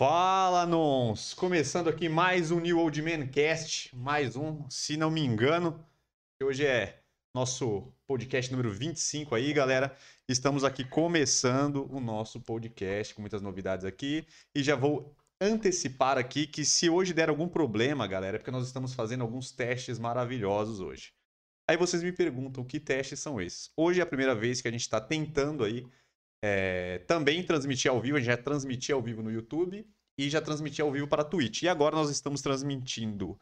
Fala, Nons! Começando aqui mais um New Old Man Cast, mais um, se não me engano. Hoje é nosso podcast número 25 aí, galera. Estamos aqui começando o nosso podcast com muitas novidades aqui e já vou antecipar aqui que se hoje der algum problema, galera, é porque nós estamos fazendo alguns testes maravilhosos hoje. Aí vocês me perguntam que testes são esses. Hoje é a primeira vez que a gente está tentando aí é, também transmitir ao vivo, a gente já transmitia ao vivo no YouTube e já transmitia ao vivo para a Twitch. E agora nós estamos transmitindo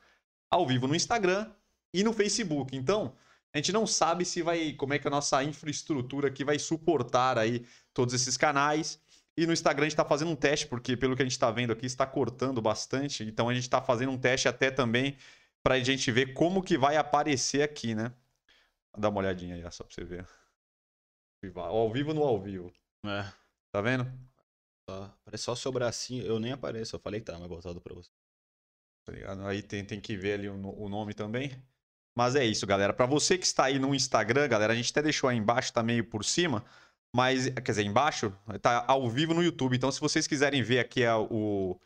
ao vivo no Instagram e no Facebook. Então, a gente não sabe se vai, como é que a nossa infraestrutura aqui vai suportar aí todos esses canais. E no Instagram a gente está fazendo um teste, porque pelo que a gente está vendo aqui, está cortando bastante. Então a gente está fazendo um teste até também para a gente ver como que vai aparecer aqui, né? Dá uma olhadinha aí, só para você ver. Ao vivo no ao vivo. É. Tá vendo? Só, parece só seu bracinho. Eu nem apareço. Eu falei que mas voltado pra você. Tá ligado? Aí tem, tem que ver ali o, o nome também. Mas é isso, galera. Para você que está aí no Instagram, galera, a gente até deixou aí embaixo, tá meio por cima. Mas, quer dizer, embaixo, tá ao vivo no YouTube. Então, se vocês quiserem ver aqui é o,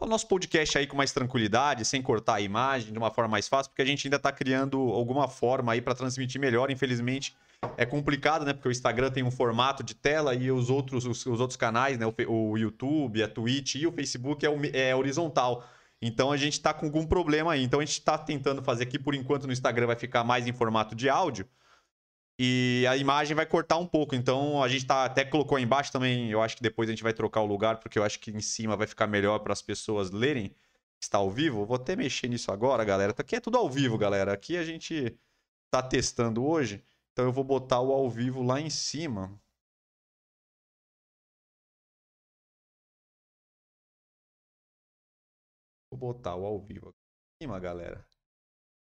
o nosso podcast aí com mais tranquilidade, sem cortar a imagem, de uma forma mais fácil, porque a gente ainda tá criando alguma forma aí para transmitir melhor. Infelizmente, é complicado, né? Porque o Instagram tem um formato de tela e os outros, os, os outros canais, né? O, o, YouTube, a Twitch e o Facebook é, é horizontal. Então a gente está com algum problema aí. Então a gente está tentando fazer aqui, por enquanto, no Instagram vai ficar mais em formato de áudio. E a imagem vai cortar um pouco. Então a gente tá, até colocou aí embaixo também. Eu acho que depois a gente vai trocar o lugar, porque eu acho que em cima vai ficar melhor para as pessoas lerem. Está ao vivo. Vou até mexer nisso agora, galera. Aqui é tudo ao vivo, galera. Aqui a gente está testando hoje. Então eu vou botar o ao vivo lá em cima. Vou botar o ao vivo aqui em cima, galera.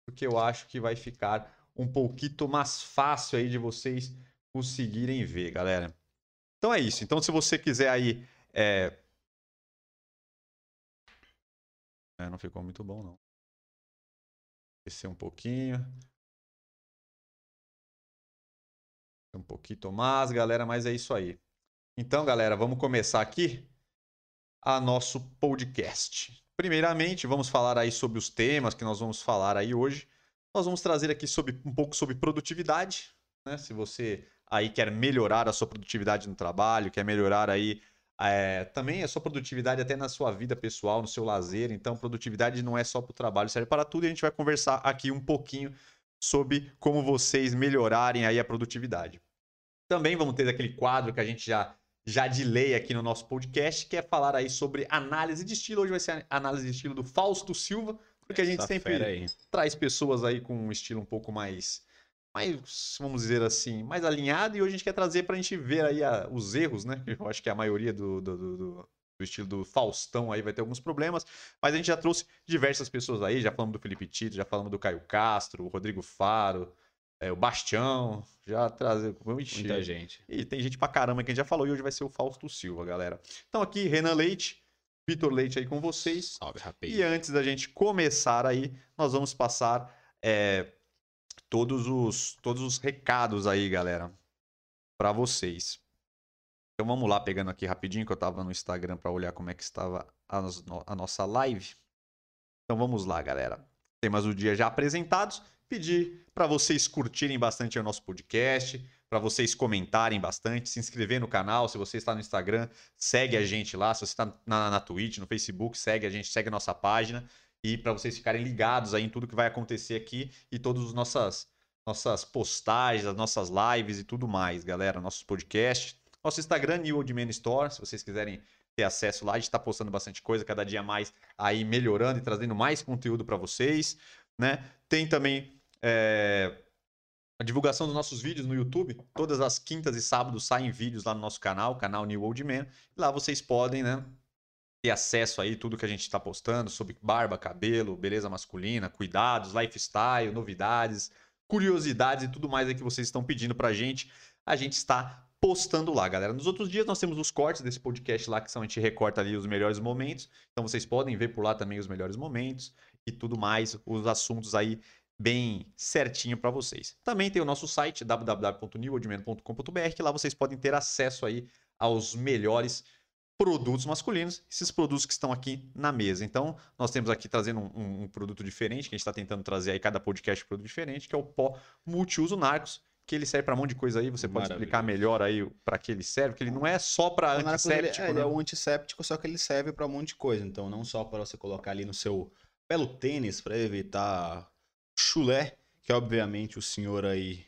Porque eu acho que vai ficar um pouquinho mais fácil aí de vocês conseguirem ver, galera. Então é isso. Então se você quiser aí... É... É, não ficou muito bom, não. Descer um pouquinho. Um pouquinho mais, galera, mas é isso aí. Então, galera, vamos começar aqui a nosso podcast. Primeiramente, vamos falar aí sobre os temas que nós vamos falar aí hoje. Nós vamos trazer aqui sobre, um pouco sobre produtividade, né? Se você aí quer melhorar a sua produtividade no trabalho, quer melhorar aí é, também a sua produtividade até na sua vida pessoal, no seu lazer. Então, produtividade não é só para o trabalho, serve para tudo. E a gente vai conversar aqui um pouquinho sobre como vocês melhorarem aí a produtividade. Também vamos ter aquele quadro que a gente já já de lei aqui no nosso podcast, que é falar aí sobre análise de estilo. Hoje vai ser a análise de estilo do Fausto Silva, porque a gente Essa sempre traz pessoas aí com um estilo um pouco mais, mais, vamos dizer assim, mais alinhado. E hoje a gente quer trazer para a gente ver aí a, os erros, né? Eu acho que a maioria do, do, do, do estilo do Faustão aí vai ter alguns problemas, mas a gente já trouxe diversas pessoas aí, já falamos do Felipe Tito, já falamos do Caio Castro, o Rodrigo Faro, é, o Bastião, já trazer muita gente. E tem gente pra caramba que a gente já falou e hoje vai ser o Fausto Silva, galera. Então aqui, Renan Leite, Vitor Leite aí com vocês. Salve, rapaz. E antes da gente começar aí, nós vamos passar é, todos, os, todos os recados aí, galera, para vocês. Então vamos lá, pegando aqui rapidinho, que eu estava no Instagram para olhar como é que estava a, a, nossa live. Então vamos lá, galera. Temas do dia já apresentados. Pedir para vocês curtirem bastante o nosso podcast, para vocês comentarem bastante, se inscrever no canal. Se você está no Instagram, segue a gente lá. Se você está na, na Twitch, no Facebook, segue a gente, segue a nossa página. E para vocês ficarem ligados aí em tudo que vai acontecer aqui e todas as nossas, nossas postagens, as nossas lives e tudo mais, galera. Nossos podcasts. Nosso Instagram, New Old Man Store, se vocês quiserem ter acesso lá, a gente está postando bastante coisa, cada dia mais aí melhorando e trazendo mais conteúdo para vocês, né? Tem também é, a divulgação dos nossos vídeos no YouTube. Todas as quintas e sábados saem vídeos lá no nosso canal, canal New Old Man. Lá vocês podem, né? Ter acesso aí tudo que a gente está postando sobre barba, cabelo, beleza masculina, cuidados, lifestyle, novidades, curiosidades e tudo mais aí que vocês estão pedindo pra gente. A gente está postando lá, galera. Nos outros dias nós temos os cortes desse podcast lá, que são a gente recorta ali os melhores momentos. Então vocês podem ver por lá também os melhores momentos e tudo mais, os assuntos aí bem certinho para vocês. Também tem o nosso site www.newoldman.com.br, que lá vocês podem ter acesso aí aos melhores produtos masculinos, esses produtos que estão aqui na mesa. Então, nós temos aqui trazendo um, um, um produto diferente, que a gente está tentando trazer aí cada podcast um produto diferente, que é o pó multiuso Narcos, que ele serve para um monte de coisa aí. Você pode explicar melhor aí para que ele serve, que ele não é só para antisséptico. Ele, é, ele é um antisséptico, só que ele serve para um monte de coisa. Então, não só para você colocar ali no seu belo tênis para evitar chulé, que obviamente o senhor aí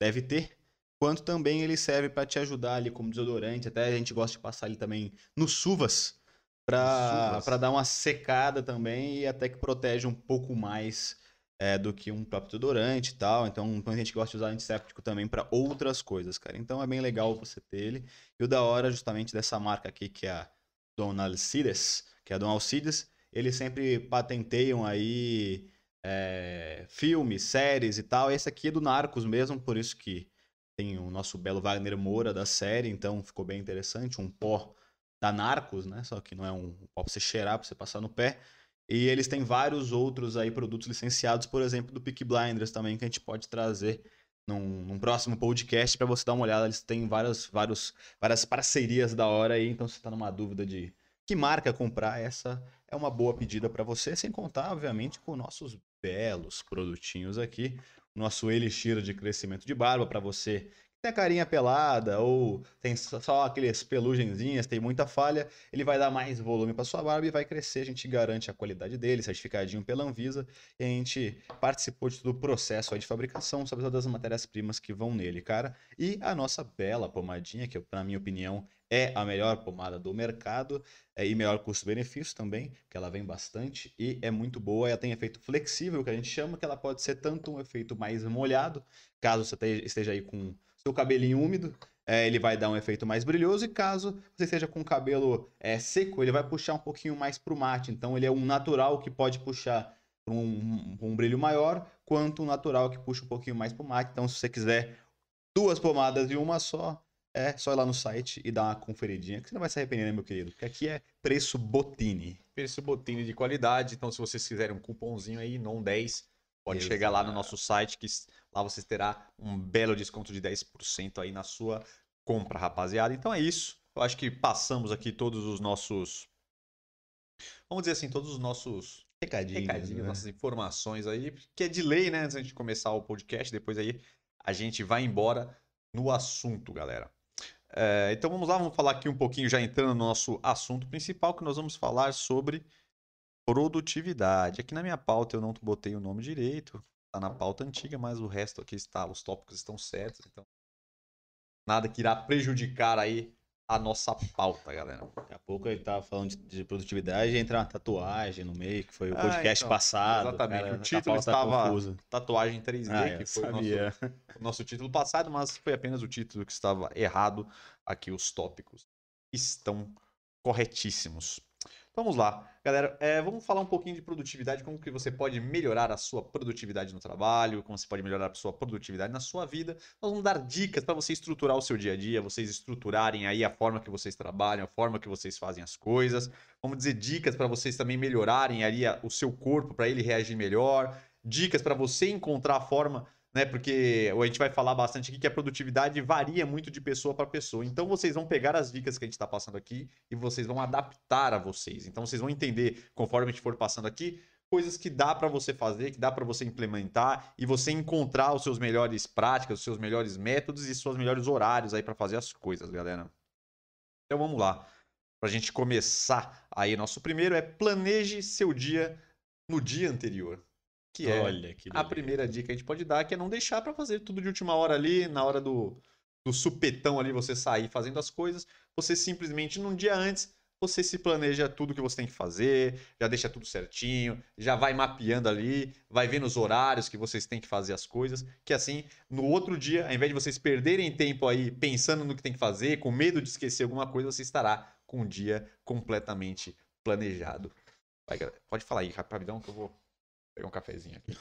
deve ter, quanto também ele serve para te ajudar ali como desodorante. Até a gente gosta de passar ele também nos suvas para dar uma secada também e até que protege um pouco mais é, do que um próprio desodorante e tal. Então, a gente gosta de usar antisséptico também para outras coisas, cara. Então, é bem legal você ter ele. E o da hora, justamente dessa marca aqui, que é a Don Alcides, que é a Don Alcides, eles sempre patenteiam aí é, filmes, séries e tal. Esse aqui é do Narcos mesmo, por isso que tem o nosso belo Wagner Moura da série, então ficou bem interessante. Um pó da Narcos, né? Só que não é um pó pra você cheirar, pra você passar no pé. E eles têm vários outros aí produtos licenciados, por exemplo, do Peak Blinders também, que a gente pode trazer num, num próximo podcast para você dar uma olhada. Eles têm várias, vários, várias parcerias da hora aí, então se você tá numa dúvida de que marca comprar, essa é uma boa pedida para você, sem contar, obviamente, com nossos belos produtinhos aqui nosso elixir de crescimento de barba para você tem a carinha pelada ou tem só aqueles pelugenzinhas, tem muita falha, ele vai dar mais volume para sua barba e vai crescer. A gente garante a qualidade dele, certificadinho pela Anvisa. E a gente participou de todo o processo de fabricação, sobre todas as matérias-primas que vão nele, cara. E a nossa bela pomadinha, que na minha opinião é a melhor pomada do mercado é, e melhor custo-benefício também, que ela vem bastante e é muito boa. Ela tem efeito flexível, que a gente chama, que ela pode ser tanto um efeito mais molhado, caso você esteja aí com seu cabelinho úmido, é, ele vai dar um efeito mais brilhoso, e caso você esteja com o cabelo é, seco, ele vai puxar um pouquinho mais para o mate. Então ele é um natural que pode puxar para um, um, brilho maior, quanto um natural que puxa um pouquinho mais para o mate. Então, se você quiser duas pomadas e uma só, é só ir lá no site e dar uma conferidinha, que você não vai se arrepender, né, meu querido? Porque aqui é preço Botini. Preço Botini de qualidade. Então, se vocês quiserem um cupomzinho aí, non 10, pode Exato. chegar lá no nosso site, que lá vocês terá um belo desconto de 10% aí na sua compra, rapaziada. Então é isso. Eu acho que passamos aqui todos os nossos. Vamos dizer assim, todos os nossos recadinhos, recadinhos né? nossas informações aí, que é de lei, né? Antes de começar o podcast, depois aí a gente vai embora no assunto, galera. É, então vamos lá, vamos falar aqui um pouquinho, já entrando no nosso assunto principal, que nós vamos falar sobre produtividade. Aqui na minha pauta eu não botei o nome direito, está na pauta antiga, mas o resto aqui está, os tópicos estão certos, então nada que irá prejudicar aí a nossa pauta, galera. Daqui a pouco ele tava falando de, de produtividade e entra uma tatuagem no meio, que foi o ah, podcast ah, então, passado. Exatamente. Cara, o título tá estava tatuagem 3D, ah, que foi o nosso, o nosso, título passado, mas foi apenas o título que estava errado. Aqui os tópicos estão corretíssimos. Vamos lá, galera. É, vamos falar um pouquinho de produtividade, como que você pode melhorar a sua produtividade no trabalho, como você pode melhorar a sua produtividade na sua vida. Nós vamos dar dicas para você estruturar o seu dia a dia, vocês estruturarem aí a forma que vocês trabalham, a forma que vocês fazem as coisas. Vamos dizer dicas para vocês também melhorarem ali o seu corpo para ele reagir melhor, dicas para você encontrar a forma né? Porque a gente vai falar bastante aqui que a produtividade varia muito de pessoa para pessoa. Então vocês vão pegar as dicas que a gente está passando aqui e vocês vão adaptar a vocês. Então vocês vão entender, conforme a gente for passando aqui, coisas que dá para você fazer, que dá para você implementar e você encontrar os seus melhores práticas, os seus melhores métodos e seus melhores horários aí para fazer as coisas, galera. Então vamos lá. Para a gente começar aí, nosso primeiro é planeje seu dia no dia anterior. Que é Olha, que a primeira dica que a gente pode dar, que é não deixar para fazer tudo de última hora ali, na hora do, do supetão ali, você sair fazendo as coisas. Você simplesmente, num dia antes, você se planeja tudo que você tem que fazer, já deixa tudo certinho, já vai mapeando ali, vai vendo os horários que vocês têm que fazer as coisas, que assim, no outro dia, ao invés de vocês perderem tempo aí pensando no que tem que fazer, com medo de esquecer alguma coisa, você estará com um dia completamente planejado. Vai, pode falar aí, rapidão, que eu vou pegar um cafezinho aqui.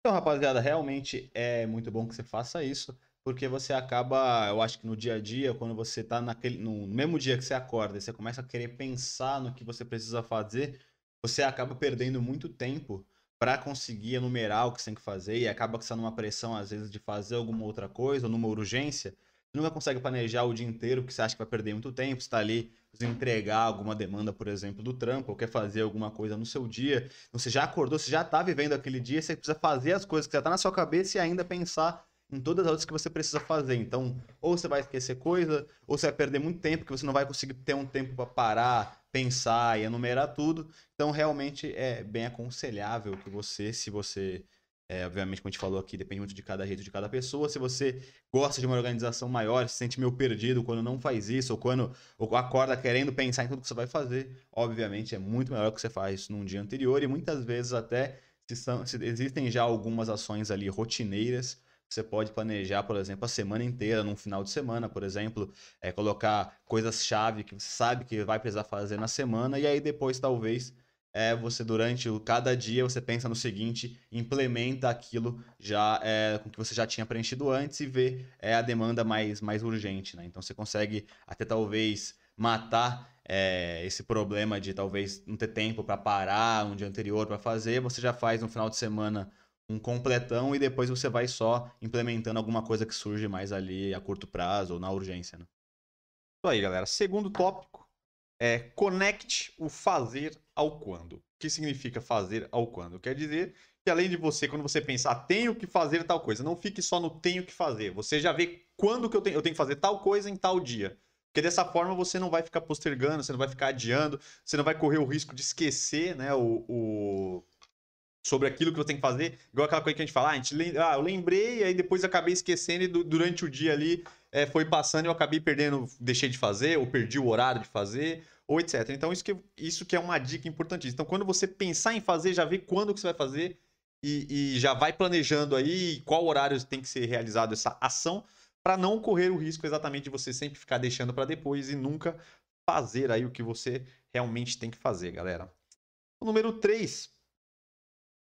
então, rapaziada, realmente é muito bom que você faça isso, porque você acaba, eu acho que no dia a dia, quando você tá naquele, no mesmo dia que você acorda você começa a querer pensar no que você precisa fazer, você acaba perdendo muito tempo para conseguir enumerar o que você tem que fazer e acaba que você tá numa pressão, às vezes, de fazer alguma outra coisa, numa urgência, nunca consegue planejar o dia inteiro, porque você acha que vai perder muito tempo, está ali entregar alguma demanda, por exemplo, do trampo, ou quer fazer alguma coisa no seu dia. Você já acordou, você já está vivendo aquele dia, você precisa fazer as coisas que já está na sua cabeça e ainda pensar em todas as outras que você precisa fazer. Então, ou você vai esquecer coisa, ou você vai perder muito tempo, que você não vai conseguir ter um tempo para parar, pensar e enumerar tudo. Então, realmente é bem aconselhável que você, se você é, obviamente, como a gente falou aqui, depende muito de cada rede, de cada pessoa. Se você gosta de uma organização maior, se sente meio perdido quando não faz isso, ou quando ou acorda querendo pensar em tudo que você vai fazer, obviamente é muito melhor que você faz isso num dia anterior. E muitas vezes até se, são, se existem já algumas ações ali rotineiras você pode planejar, por exemplo, a semana inteira, num final de semana, por exemplo, é, colocar coisas-chave que você sabe que vai precisar fazer na semana, e aí depois, talvez, é, você durante o, cada dia você pensa no seguinte, implementa aquilo já é, com que você já tinha preenchido antes e vê é, a demanda mais, mais urgente. Né? Então você consegue até talvez matar é, esse problema de talvez não ter tempo para parar um dia anterior para fazer, você já faz no final de semana um completão e depois você vai só implementando alguma coisa que surge mais ali a curto prazo ou na urgência. Né? Isso aí, galera. Segundo tópico é conecte o fazer ao quando. O que significa fazer ao quando? Quer dizer que além de você, quando você pensar, tenho que fazer tal coisa, não fique só no tenho que fazer. Você já vê quando que eu tenho, eu tenho que fazer tal coisa em tal dia. Porque dessa forma você não vai ficar postergando, você não vai ficar adiando, você não vai correr o risco de esquecer né, o, o sobre aquilo que você tem que fazer. Igual aquela coisa que a gente fala, ah, a gente, ah eu lembrei, aí depois acabei esquecendo e durante o dia ali é, foi passando e eu acabei perdendo, deixei de fazer, ou perdi o horário de fazer, ou etc. Então isso que, isso que é uma dica importantíssima. Então quando você pensar em fazer, já vê quando que você vai fazer e, e já vai planejando aí qual horário tem que ser realizado essa ação para não correr o risco exatamente de você sempre ficar deixando para depois e nunca fazer aí o que você realmente tem que fazer, galera. O número 3,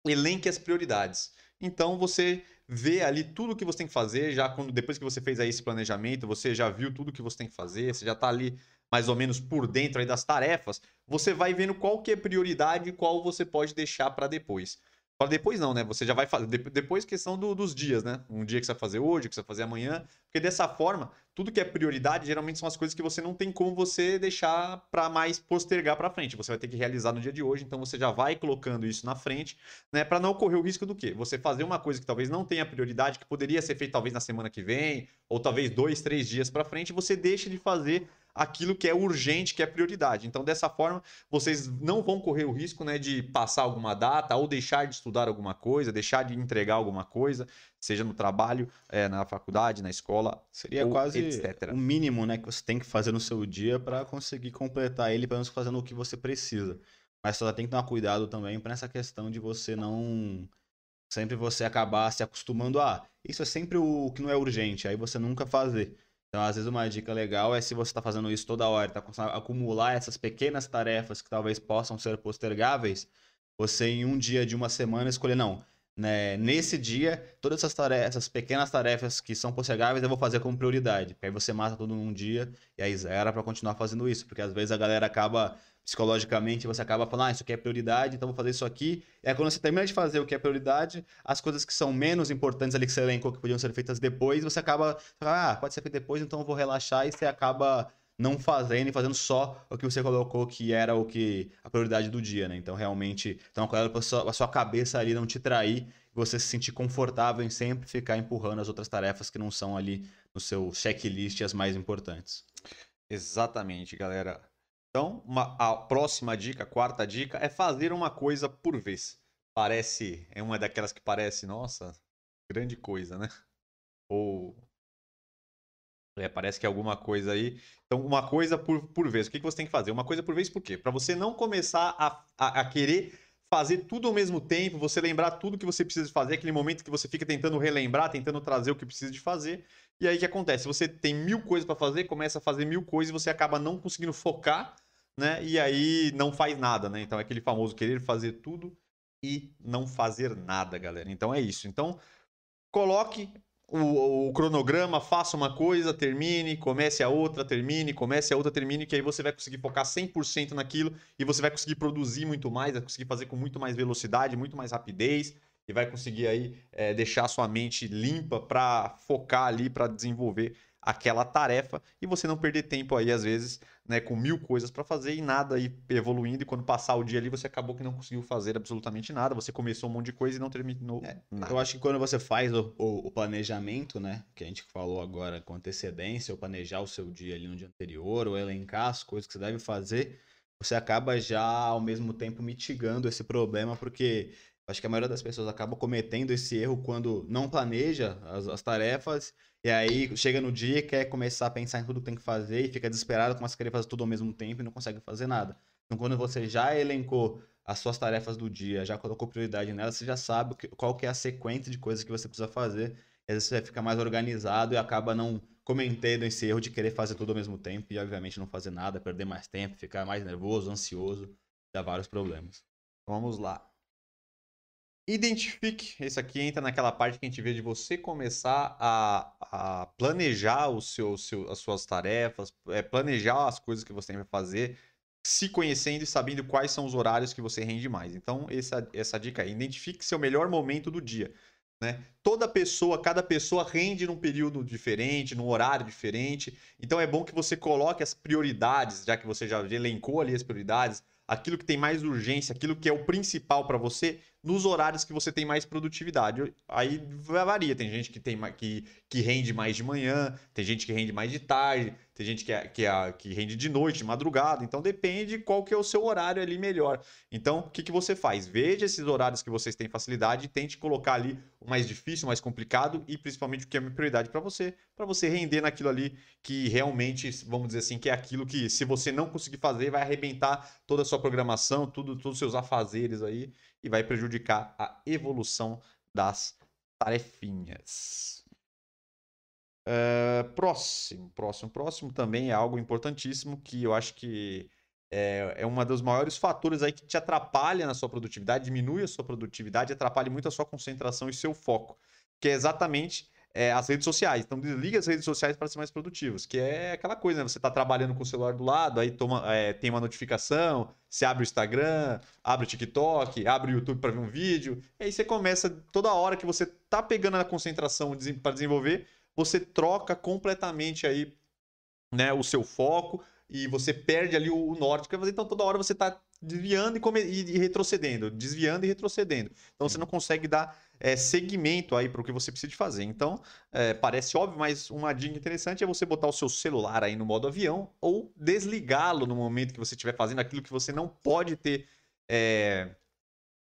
elenque as prioridades. Então você vê ali tudo que você tem que fazer, já quando depois que você fez aí esse planejamento, você já viu tudo que você tem que fazer, você já está ali mais ou menos por dentro aí das tarefas, você vai vendo qual que é prioridade e qual você pode deixar para depois. Depois não, né? Você já vai fazer. Depois questão do, dos dias, né? Um dia que você vai fazer hoje, que você vai fazer amanhã. Porque dessa forma, tudo que é prioridade geralmente são as coisas que você não tem como você deixar para mais postergar para frente. Você vai ter que realizar no dia de hoje, então você já vai colocando isso na frente, né? Para não correr o risco do quê? Você fazer uma coisa que talvez não tenha prioridade, que poderia ser feita talvez na semana que vem, ou talvez dois, três dias para frente, você deixa de fazer aquilo que é urgente, que é prioridade. Então, dessa forma, vocês não vão correr o risco né, de passar alguma data ou deixar de estudar alguma coisa, deixar de entregar alguma coisa, seja no trabalho, é, na faculdade, na escola. Seria quase etc. o mínimo né, que você tem que fazer no seu dia para conseguir completar ele, pelo menos fazendo o que você precisa. Mas só tem que tomar cuidado também para essa questão de você não sempre você acabar se acostumando a ah, isso é sempre o que não é urgente, aí você nunca fazer. Então, às vezes, uma dica legal é se você está fazendo isso toda hora, está a acumular essas pequenas tarefas que talvez possam ser postergáveis, você em um dia de uma semana escolher, não, né, nesse dia, todas essas, tarefas, essas pequenas tarefas que são postergáveis eu vou fazer como prioridade. Aí você mata tudo num dia e aí zera para continuar fazendo isso. Porque às vezes a galera acaba psicologicamente você acaba falando, ah, isso aqui é prioridade, então vou fazer isso aqui. E quando você termina de fazer o que é prioridade, as coisas que são menos importantes ali que você elencou que podiam ser feitas depois, você acaba, ah, pode ser feito depois, então eu vou relaxar e você acaba não fazendo e fazendo só o que você colocou que era o que a prioridade do dia, né? Então realmente, então cuidado para a sua cabeça ali não te trair, você se sentir confortável em sempre ficar empurrando as outras tarefas que não são ali no seu checklist as mais importantes. Exatamente, galera. Então, uma, a próxima dica, a quarta dica, é fazer uma coisa por vez. Parece, é uma daquelas que parece, nossa, grande coisa, né? Ou. É, parece que é alguma coisa aí. Então, uma coisa por, por vez. O que, que você tem que fazer? Uma coisa por vez por quê? Para você não começar a, a, a querer fazer tudo ao mesmo tempo, você lembrar tudo que você precisa fazer, aquele momento que você fica tentando relembrar, tentando trazer o que precisa de fazer. E aí o que acontece? Você tem mil coisas para fazer, começa a fazer mil coisas e você acaba não conseguindo focar né? E aí não faz nada, né? Então é aquele famoso querer fazer tudo e não fazer nada, galera. Então é isso. Então coloque o, o, cronograma, faça uma coisa, termine, comece a outra, termine, comece a outra, termine, que aí você vai conseguir focar 100% naquilo e você vai conseguir produzir muito mais, vai conseguir fazer com muito mais velocidade, muito mais rapidez e vai conseguir aí é, deixar sua mente limpa para focar ali, para desenvolver aquela tarefa e você não perder tempo aí, às vezes, né, com mil coisas para fazer e nada aí evoluindo. E quando passar o dia ali, você acabou que não conseguiu fazer absolutamente nada. Você começou um monte de coisa e não terminou é, nada. Eu acho que quando você faz o, o, o, planejamento, né, que a gente falou agora com antecedência, ou planejar o seu dia ali no dia anterior, ou elencar as coisas que você deve fazer, você acaba já ao mesmo tempo mitigando esse problema, porque acho que a maioria das pessoas acaba cometendo esse erro quando não planeja as, as tarefas e aí chega no dia quer começar a pensar em tudo que tem que fazer e fica desesperado, começa a querer fazer tudo ao mesmo tempo e não consegue fazer nada. Então quando você já elencou as suas tarefas do dia, já colocou prioridade nelas, você já sabe qual que é a sequência de coisas que você precisa fazer. E às vezes você fica mais organizado e acaba não cometendo esse erro de querer fazer tudo ao mesmo tempo e obviamente não fazer nada, perder mais tempo, ficar mais nervoso, ansioso, dá vários problemas. Vamos lá. Identifique, esse aqui entra naquela parte que a gente vê de você começar a, a planejar o seu, seu, as suas tarefas, é, planejar as coisas que você tem que fazer, se conhecendo e sabendo quais são os horários que você rende mais. Então, essa, essa dica aí, identifique seu melhor momento do dia. Né? Toda pessoa, cada pessoa rende num período diferente, num horário diferente. Então é bom que você coloque as prioridades, já que você já elencou ali as prioridades, aquilo que tem mais urgência, aquilo que é o principal para você, nos horários que você tem mais produtividade. Aí varia, tem gente que, tem, que, que rende mais de manhã, tem gente que rende mais de tarde, tem gente que, é, que, é, que rende de noite, de madrugada. Então depende qual que é o seu horário ali melhor. Então, o que, que você faz? Veja esses horários que vocês têm facilidade e tente colocar ali o mais difícil, o mais complicado e principalmente o que é uma prioridade para você, para você render naquilo ali que realmente, vamos dizer assim, que é aquilo que se você não conseguir fazer, vai arrebentar toda a sua programação, tudo, todos os seus afazeres aí e vai prejudicar a evolução das tarefinhas. Uh, próximo, próximo, próximo também é algo importantíssimo que eu acho que é, é um dos maiores fatores aí que te atrapalha na sua produtividade, diminui a sua produtividade, atrapalha muito a sua concentração e seu foco, que é exatamente é, as redes sociais. Então desliga as redes sociais para ser mais produtivos, que é aquela coisa, né? Você está trabalhando com o celular do lado, aí toma, é, tem uma notificação, você abre o Instagram, abre o TikTok, abre o YouTube para ver um vídeo, e aí você começa, toda hora que você tá pegando a concentração para desenvolver, você troca completamente aí né, o seu foco e você perde ali o, norte. Então toda hora você está desviando e, e, retrocedendo, desviando e retrocedendo. Então você não consegue dar é, segmento aí para o que você precisa de fazer. Então é, parece óbvio, mas uma dica interessante é você botar o seu celular aí no modo avião ou desligá-lo no momento que você estiver fazendo aquilo que você não pode ter. É...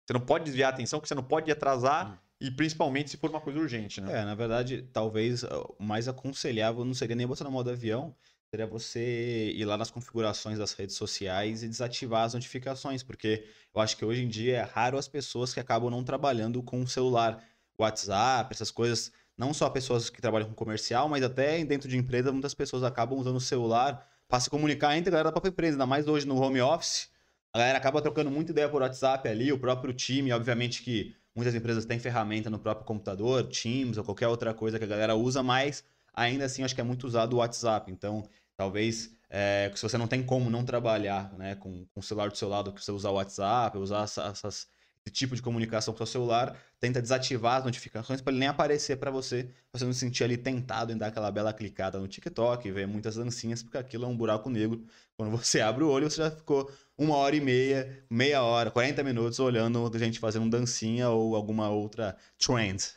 Você não pode desviar a atenção, que você não pode atrasar. Hum. E principalmente se for uma coisa urgente, né? É, na verdade, talvez o mais aconselhável não seria nem botar no modo avião, seria você ir lá nas configurações das redes sociais e desativar as notificações, porque eu acho que hoje em dia é raro as pessoas que acabam não trabalhando com o celular, WhatsApp, essas coisas. Não só pessoas que trabalham com comercial, mas até dentro de empresa, muitas pessoas acabam usando o celular para se comunicar entre a galera da própria empresa, ainda mais hoje no home office. A galera acaba trocando muita ideia por WhatsApp ali, o próprio time, obviamente que muitas empresas têm ferramenta no próprio computador, Teams ou qualquer outra coisa que a galera usa, mas ainda assim acho que é muito usado o WhatsApp. Então, talvez é, se você não tem como não trabalhar né, com, com o celular do seu lado, que você usar o WhatsApp, usar essas, esse tipo de comunicação com o seu celular, tenta desativar as notificações para ele nem aparecer para você, pra você não se sentir ali tentado em dar aquela bela clicada no TikTok, ver muitas dancinhas, porque aquilo é um buraco negro. Quando você abre o olho, você já ficou uma hora e meia, meia hora, 40 minutos olhando gente fazendo dancinha ou alguma outra trend.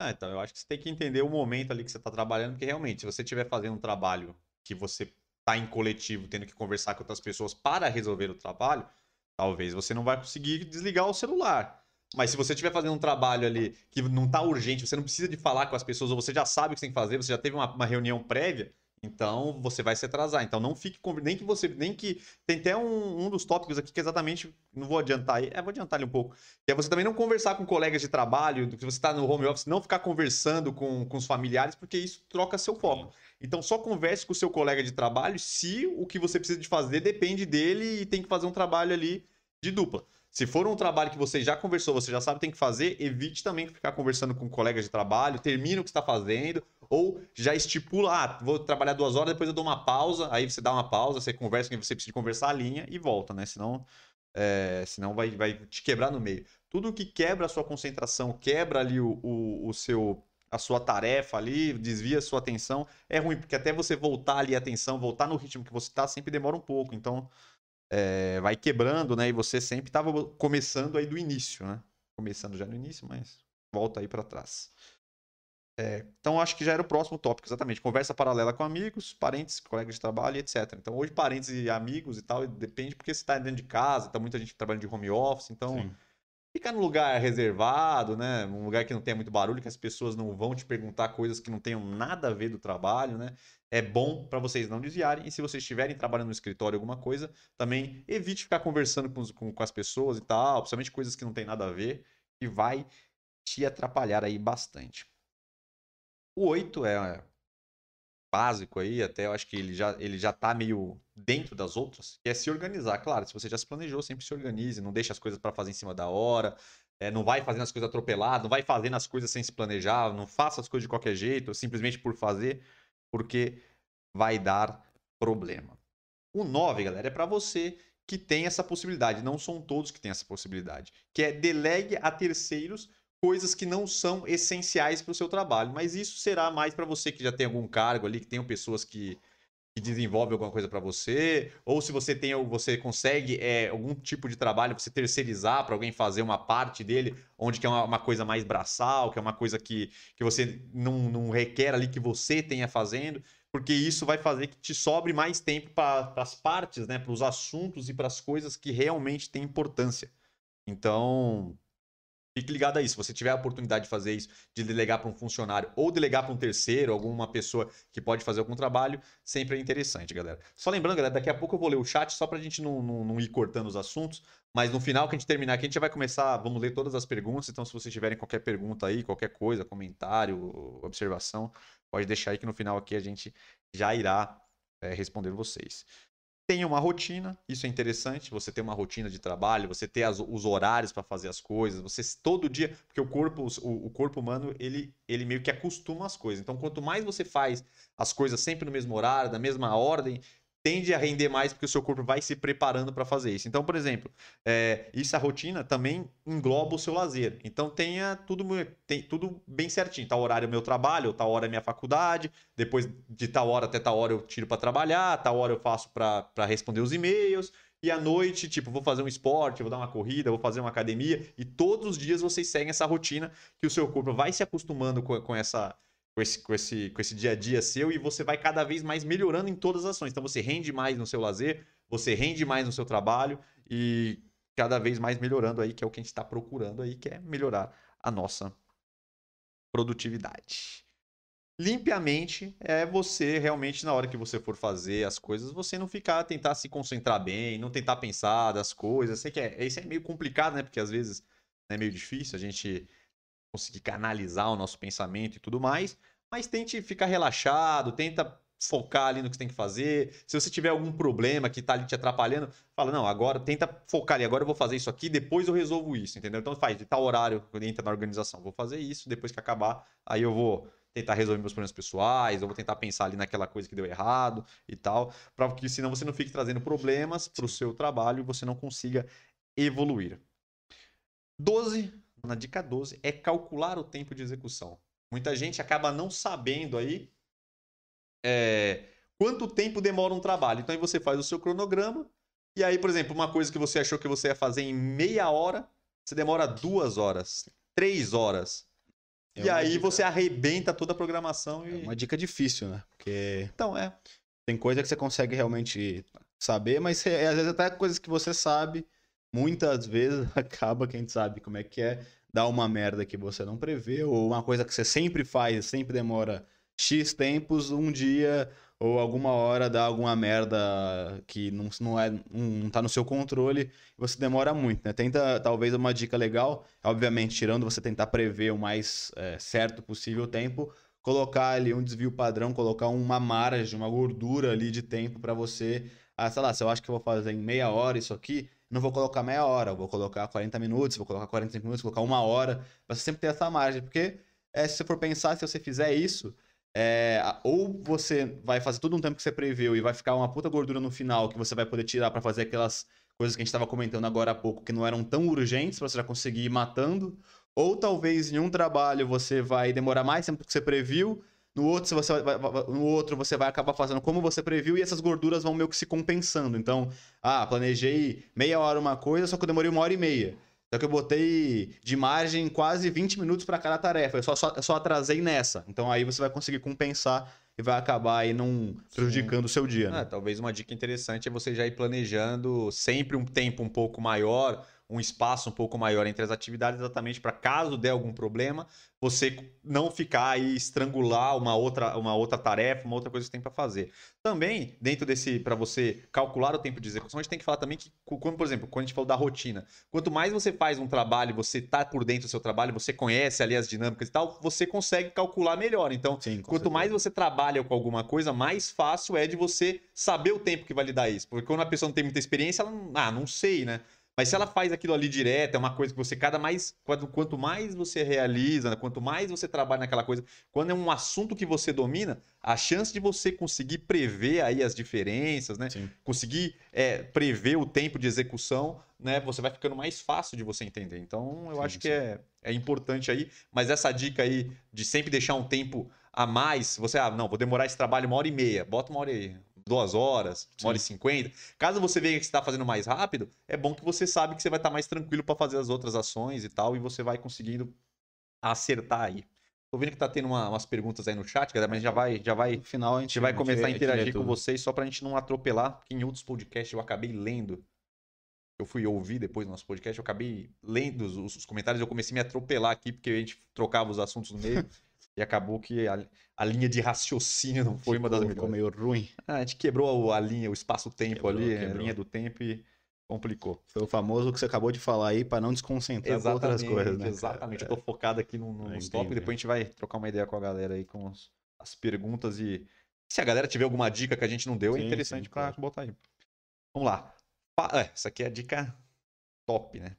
Ah, então eu acho que você tem que entender o momento ali que você está trabalhando, porque realmente, se você estiver fazendo um trabalho que você está em coletivo, tendo que conversar com outras pessoas para resolver o trabalho, talvez você não vai conseguir desligar o celular. Mas se você estiver fazendo um trabalho ali que não está urgente, você não precisa de falar com as pessoas, ou você já sabe o que você tem que fazer, você já teve uma, uma reunião prévia, então você vai se atrasar. Então não fique nem que você nem que tem até um, um dos tópicos aqui que é exatamente não vou adiantar aí, é vou adiantar ali um pouco. Que é você também não conversar com colegas de trabalho, se você está no home office, não ficar conversando com, com os familiares, porque isso troca seu foco. Então só converse com o seu colega de trabalho se o que você precisa de fazer depende dele e tem que fazer um trabalho ali de dupla. Se for um trabalho que você já conversou, você já sabe que tem que fazer, evite também ficar conversando com colegas de trabalho, termine o que está fazendo, ou já estipula, ah, vou trabalhar duas horas, depois eu dou uma pausa, aí você dá uma pausa, você conversa com quem você precisa conversar a linha e volta, né? Senão, é, senão vai, vai te quebrar no meio. Tudo que quebra a sua concentração, quebra ali o, o, o seu a sua tarefa ali, desvia a sua atenção. É ruim, porque até você voltar ali a atenção, voltar no ritmo que você está, sempre demora um pouco. Então, é, vai quebrando, né? E você sempre estava começando aí do início, né? Começando já no início, mas volta aí para trás. É, então, acho que já era o próximo tópico, exatamente. Conversa paralela com amigos, parentes, colegas de trabalho, etc. Então, hoje, parentes e amigos e tal, depende porque você está dentro de casa, tá muita gente trabalhando de home office, então. Sim. Fica no lugar reservado, né? Um lugar que não tenha muito barulho, que as pessoas não vão te perguntar coisas que não tenham nada a ver do trabalho, né? É bom para vocês não desviarem. E se vocês estiverem trabalhando no escritório alguma coisa, também evite ficar conversando com, com, com as pessoas e tal, principalmente coisas que não tem nada a ver, que vai te atrapalhar aí bastante. O 8 é básico aí, até eu acho que ele já, ele já tá meio dentro das outras, que é se organizar. Claro, se você já se planejou, sempre se organize, não deixe as coisas para fazer em cima da hora, é, não vai fazendo as coisas atropeladas, não vai fazendo as coisas sem se planejar, não faça as coisas de qualquer jeito, simplesmente por fazer, porque vai dar problema. O 9, galera, é para você que tem essa possibilidade, não são todos que têm essa possibilidade, que é delegue a terceiros coisas que não são essenciais para o seu trabalho. Mas isso será mais para você que já tem algum cargo ali, que tem pessoas que, que desenvolvem alguma coisa para você, ou se você tem, você consegue é, algum tipo de trabalho você terceirizar para alguém fazer uma parte dele, onde que é uma, uma, coisa mais braçal, que é uma coisa que, que você não, não requer ali que você tenha fazendo, porque isso vai fazer que te sobre mais tempo para as partes, né, para os assuntos e para as coisas que realmente têm importância. Então, Fique ligado aí, se você tiver a oportunidade de fazer isso, de delegar para um funcionário ou delegar para um terceiro, alguma pessoa que pode fazer algum trabalho, sempre é interessante, galera. Só lembrando, galera, daqui a pouco eu vou ler o chat só para a gente não, não, não, ir cortando os assuntos, mas no final que a gente terminar aqui, a gente já vai começar, vamos ler todas as perguntas, então se vocês tiverem qualquer pergunta aí, qualquer coisa, comentário, observação, pode deixar aí que no final aqui a gente já irá é, responder vocês. Tenha uma rotina, isso é interessante, você ter uma rotina de trabalho, você ter as, os horários para fazer as coisas, você todo dia, porque o corpo, o, o, corpo humano, ele, ele meio que acostuma as coisas. Então, quanto mais você faz as coisas sempre no mesmo horário, na mesma ordem, tende a render mais porque o seu corpo vai se preparando para fazer isso. Então, por exemplo, é, isso a rotina também engloba o seu lazer. Então tenha tudo, tem, tudo bem certinho. Tal horário é meu trabalho, tal hora é minha faculdade, depois de tal hora até tal hora eu tiro para trabalhar, tal hora eu faço para responder os e-mails. E à noite, tipo, vou fazer um esporte, vou dar uma corrida, vou fazer uma academia. E todos os dias vocês seguem essa rotina que o seu corpo vai se acostumando com, com essa com esse, com, esse, com esse dia a dia seu e você vai cada vez mais melhorando em todas as ações. Então você rende mais no seu lazer, você rende mais no seu trabalho e cada vez mais melhorando aí, que é o que a gente está procurando aí, que é melhorar a nossa produtividade. Limpe a mente é você realmente, na hora que você for fazer as coisas, você não ficar, tentar se concentrar bem, não tentar pensar das coisas. Sei que é, isso é meio complicado, né? Porque às vezes é meio difícil a gente conseguir canalizar o nosso pensamento e tudo mais, mas tente ficar relaxado, tenta focar ali no que você tem que fazer. Se você tiver algum problema que está ali te atrapalhando, fala, não, agora tenta focar ali, agora eu vou fazer isso aqui, depois eu resolvo isso, entendeu? Então faz, de tal horário, quando entra na organização, vou fazer isso, depois que acabar, aí eu vou tentar resolver meus problemas pessoais, eu vou tentar pensar ali naquela coisa que deu errado e tal, para que senão você não fique trazendo problemas para o seu trabalho e você não consiga evoluir. 12 na dica 12 é calcular o tempo de execução. Muita gente acaba não sabendo aí é, quanto tempo demora um trabalho. Então aí você faz o seu cronograma e aí, por exemplo, uma coisa que você achou que você ia fazer em meia hora, você demora duas horas, três horas. É e aí dica... você arrebenta toda a programação. E... É uma dica difícil, né? Porque. Então, é. Tem coisa que você consegue realmente saber, mas às vezes até coisas que você sabe muitas vezes acaba que a gente sabe como é que é dar uma merda que você não prevê, ou uma coisa que você sempre faz, sempre demora X tempos, um dia ou alguma hora dá alguma merda que não, não, é, não tá no seu controle você demora muito, né? Tenta, talvez, uma dica legal, obviamente, tirando você tentar prever o mais é, certo possível tempo, colocar ali um desvio padrão, colocar uma margem, uma gordura ali de tempo para você, ah, sei lá, se eu acho que eu vou fazer em meia hora isso aqui, não vou colocar meia hora, vou colocar 40 minutos, vou colocar 45 minutos, vou colocar uma hora, você sempre ter essa margem, porque é, se você for pensar, se você fizer isso, é, ou você vai fazer tudo um tempo que você previu e vai ficar uma puta gordura no final que você vai poder tirar para fazer aquelas coisas que a gente estava comentando agora há pouco, que não eram tão urgentes para você já conseguir ir matando, Ou talvez em um trabalho você vai demorar mais tempo do que você previu, no outro, você vai, no outro você vai acabar fazendo como você previu e essas gorduras vão meio que se compensando. Então, ah, planejei meia hora uma coisa, só que eu demorei uma hora e meia. Só que eu botei de margem quase 20 minutos para cada tarefa. Eu só, só, só atrasei nessa. Então aí você vai conseguir compensar e vai acabar aí não prejudicando o seu dia. Né? Ah, talvez uma dica interessante é você já ir planejando sempre um tempo um pouco maior, um espaço um pouco maior entre as atividades, exatamente para caso der algum problema, você não ficar aí estrangular uma outra, uma outra tarefa, uma outra coisa que você tem para fazer. Também, dentro desse, para você calcular o tempo de execução, a gente tem que falar também que, quando, por exemplo, quando a gente falou da rotina, quanto mais você faz um trabalho, você tá por dentro do seu trabalho, você conhece ali as dinâmicas e tal, você consegue calcular melhor. Então, Sim, quanto certeza. mais você trabalha com alguma coisa, mais fácil é de você saber o tempo que vai lhe dar isso. Porque quando a pessoa não tem muita experiência, ela não, ah, não sei, né? Mas se ela faz aquilo ali direto, é uma coisa que você, cada mais. Quanto, quanto mais você realiza, né? quanto mais você trabalha naquela coisa, quando é um assunto que você domina, a chance de você conseguir prever aí as diferenças, né? Sim. Conseguir é, prever o tempo de execução, né? Você vai ficando mais fácil de você entender. Então, eu sim, acho sim. que é, é importante aí. Mas essa dica aí de sempre deixar um tempo a mais, você, ah, não, vou demorar esse trabalho uma hora e meia, bota uma hora e duas horas, uma hora e cinquenta. Caso você veja que você está fazendo mais rápido, é bom que você sabe que você vai estar tá mais tranquilo para fazer as outras ações e tal, e você vai conseguindo acertar aí. Tô vendo que tá tendo uma, umas perguntas aí no chat, galera, mas já vai, já vai, no final a gente vai começar a interagir com vocês só pra gente não atropelar, porque em outros podcasts eu acabei lendo. Eu fui ouvir depois do nosso podcast, eu acabei lendo os, os comentários, eu comecei a me atropelar aqui, porque a gente trocava os assuntos no meio. E acabou que a, a linha de raciocínio não foi ficou, uma das melhores. Ficou meio ruim. Ah, a gente quebrou a linha, o espaço-tempo ali, quebrou. a linha do tempo e complicou. Foi o famoso que você acabou de falar aí para não desconcentrar exatamente, outras coisas, né? Exatamente. Eu tô focado aqui no, no, nos tópicos, depois a gente vai trocar uma ideia com a galera aí com os, as perguntas e se a galera tiver alguma dica que a gente não deu, é sim, é interessante para botar aí. Vamos lá. É, essa aqui é a dica top, né?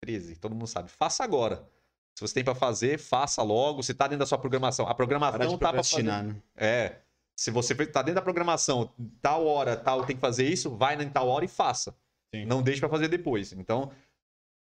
13, todo mundo sabe. Faça agora. Se você tem para fazer, faça logo. Se tá dentro da sua programação, a programação tá para fazer. Né? É. Se você tá dentro da programação, tal hora, tal, tem que fazer isso, vai em tal hora e faça. Sim. Não deixe para fazer depois. Então,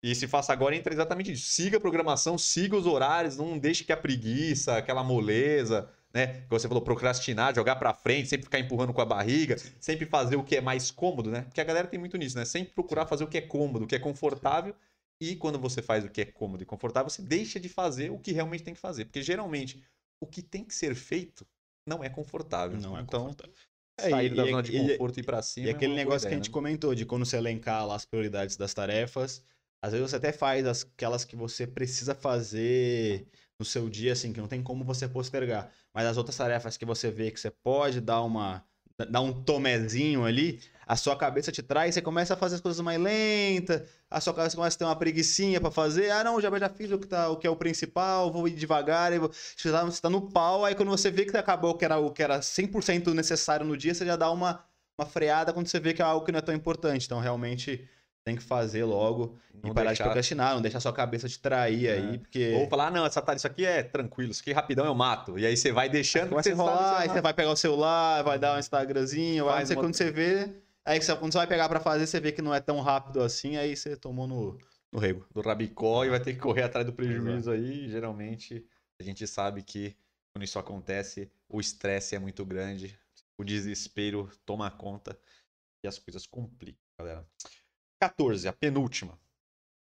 e se faça agora, entra exatamente isso. Siga a programação, siga os horários, não deixe que a preguiça, aquela moleza, né? Como você falou, procrastinar, jogar para frente, sempre ficar empurrando com a barriga, sempre fazer o que é mais cômodo, né? Porque a galera tem muito nisso, né? Sempre procurar fazer o que é cômodo, o que é confortável. E quando você faz o que é cômodo e confortável, você deixa de fazer o que realmente tem que fazer. Porque geralmente o que tem que ser feito não é confortável. Não é então, confortável. É, sair da zona de conforto e ir pra cima. E é aquele negócio ideia, que a gente né? comentou, de quando você elencar lá as prioridades das tarefas, às vezes você até faz aquelas que você precisa fazer no seu dia, assim, que não tem como você postergar. Mas as outras tarefas que você vê que você pode dar uma dar um tomezinho ali, a sua cabeça te traz, você começa a fazer as coisas mais lentas, a sua cabeça começa a ter uma preguiçinha para fazer, ah não, já, já fiz o que, tá, o que é o principal, vou ir devagar, vou... você, tá, você tá no pau, aí quando você vê que acabou o que era, o que era 100% necessário no dia, você já dá uma, uma freada quando você vê que é algo que não é tão importante, então realmente tem que fazer logo não e parar deixar... de procrastinar, não deixar sua cabeça te trair é. aí, porque... Ou falar, ah, não, essa, isso aqui é tranquilo, isso aqui rapidão eu mato. E aí você vai deixando... Começa a enrolar, aí você vai pegar o celular, vai dar um Instagramzinho, vai, sei uma... quando você vê... Aí quando você vai pegar para fazer, você vê que não é tão rápido assim, aí você tomou no, no rego. Do rabicó e vai ter que correr atrás do prejuízo Exato. aí. Geralmente, a gente sabe que quando isso acontece, o estresse é muito grande, o desespero toma conta e as coisas complicam, galera. 14, a penúltima.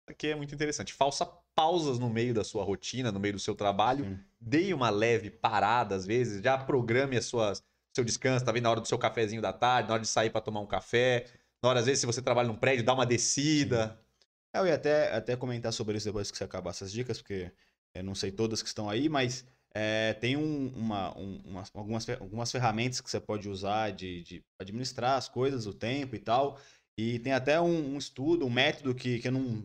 Isso aqui é muito interessante. Faça pausas no meio da sua rotina, no meio do seu trabalho. Sim. Dê uma leve parada, às vezes. Já programe as suas, seu descanso, tá vendo? Na hora do seu cafezinho da tarde, na hora de sair para tomar um café. Na hora, às vezes, se você trabalha num prédio, dá uma descida. É, eu ia até, até comentar sobre isso depois que você acabar essas dicas, porque eu não sei todas que estão aí, mas é, tem um, uma, um, umas, algumas, algumas ferramentas que você pode usar de, de administrar as coisas, o tempo e tal. E tem até um, um estudo, um método que, que eu não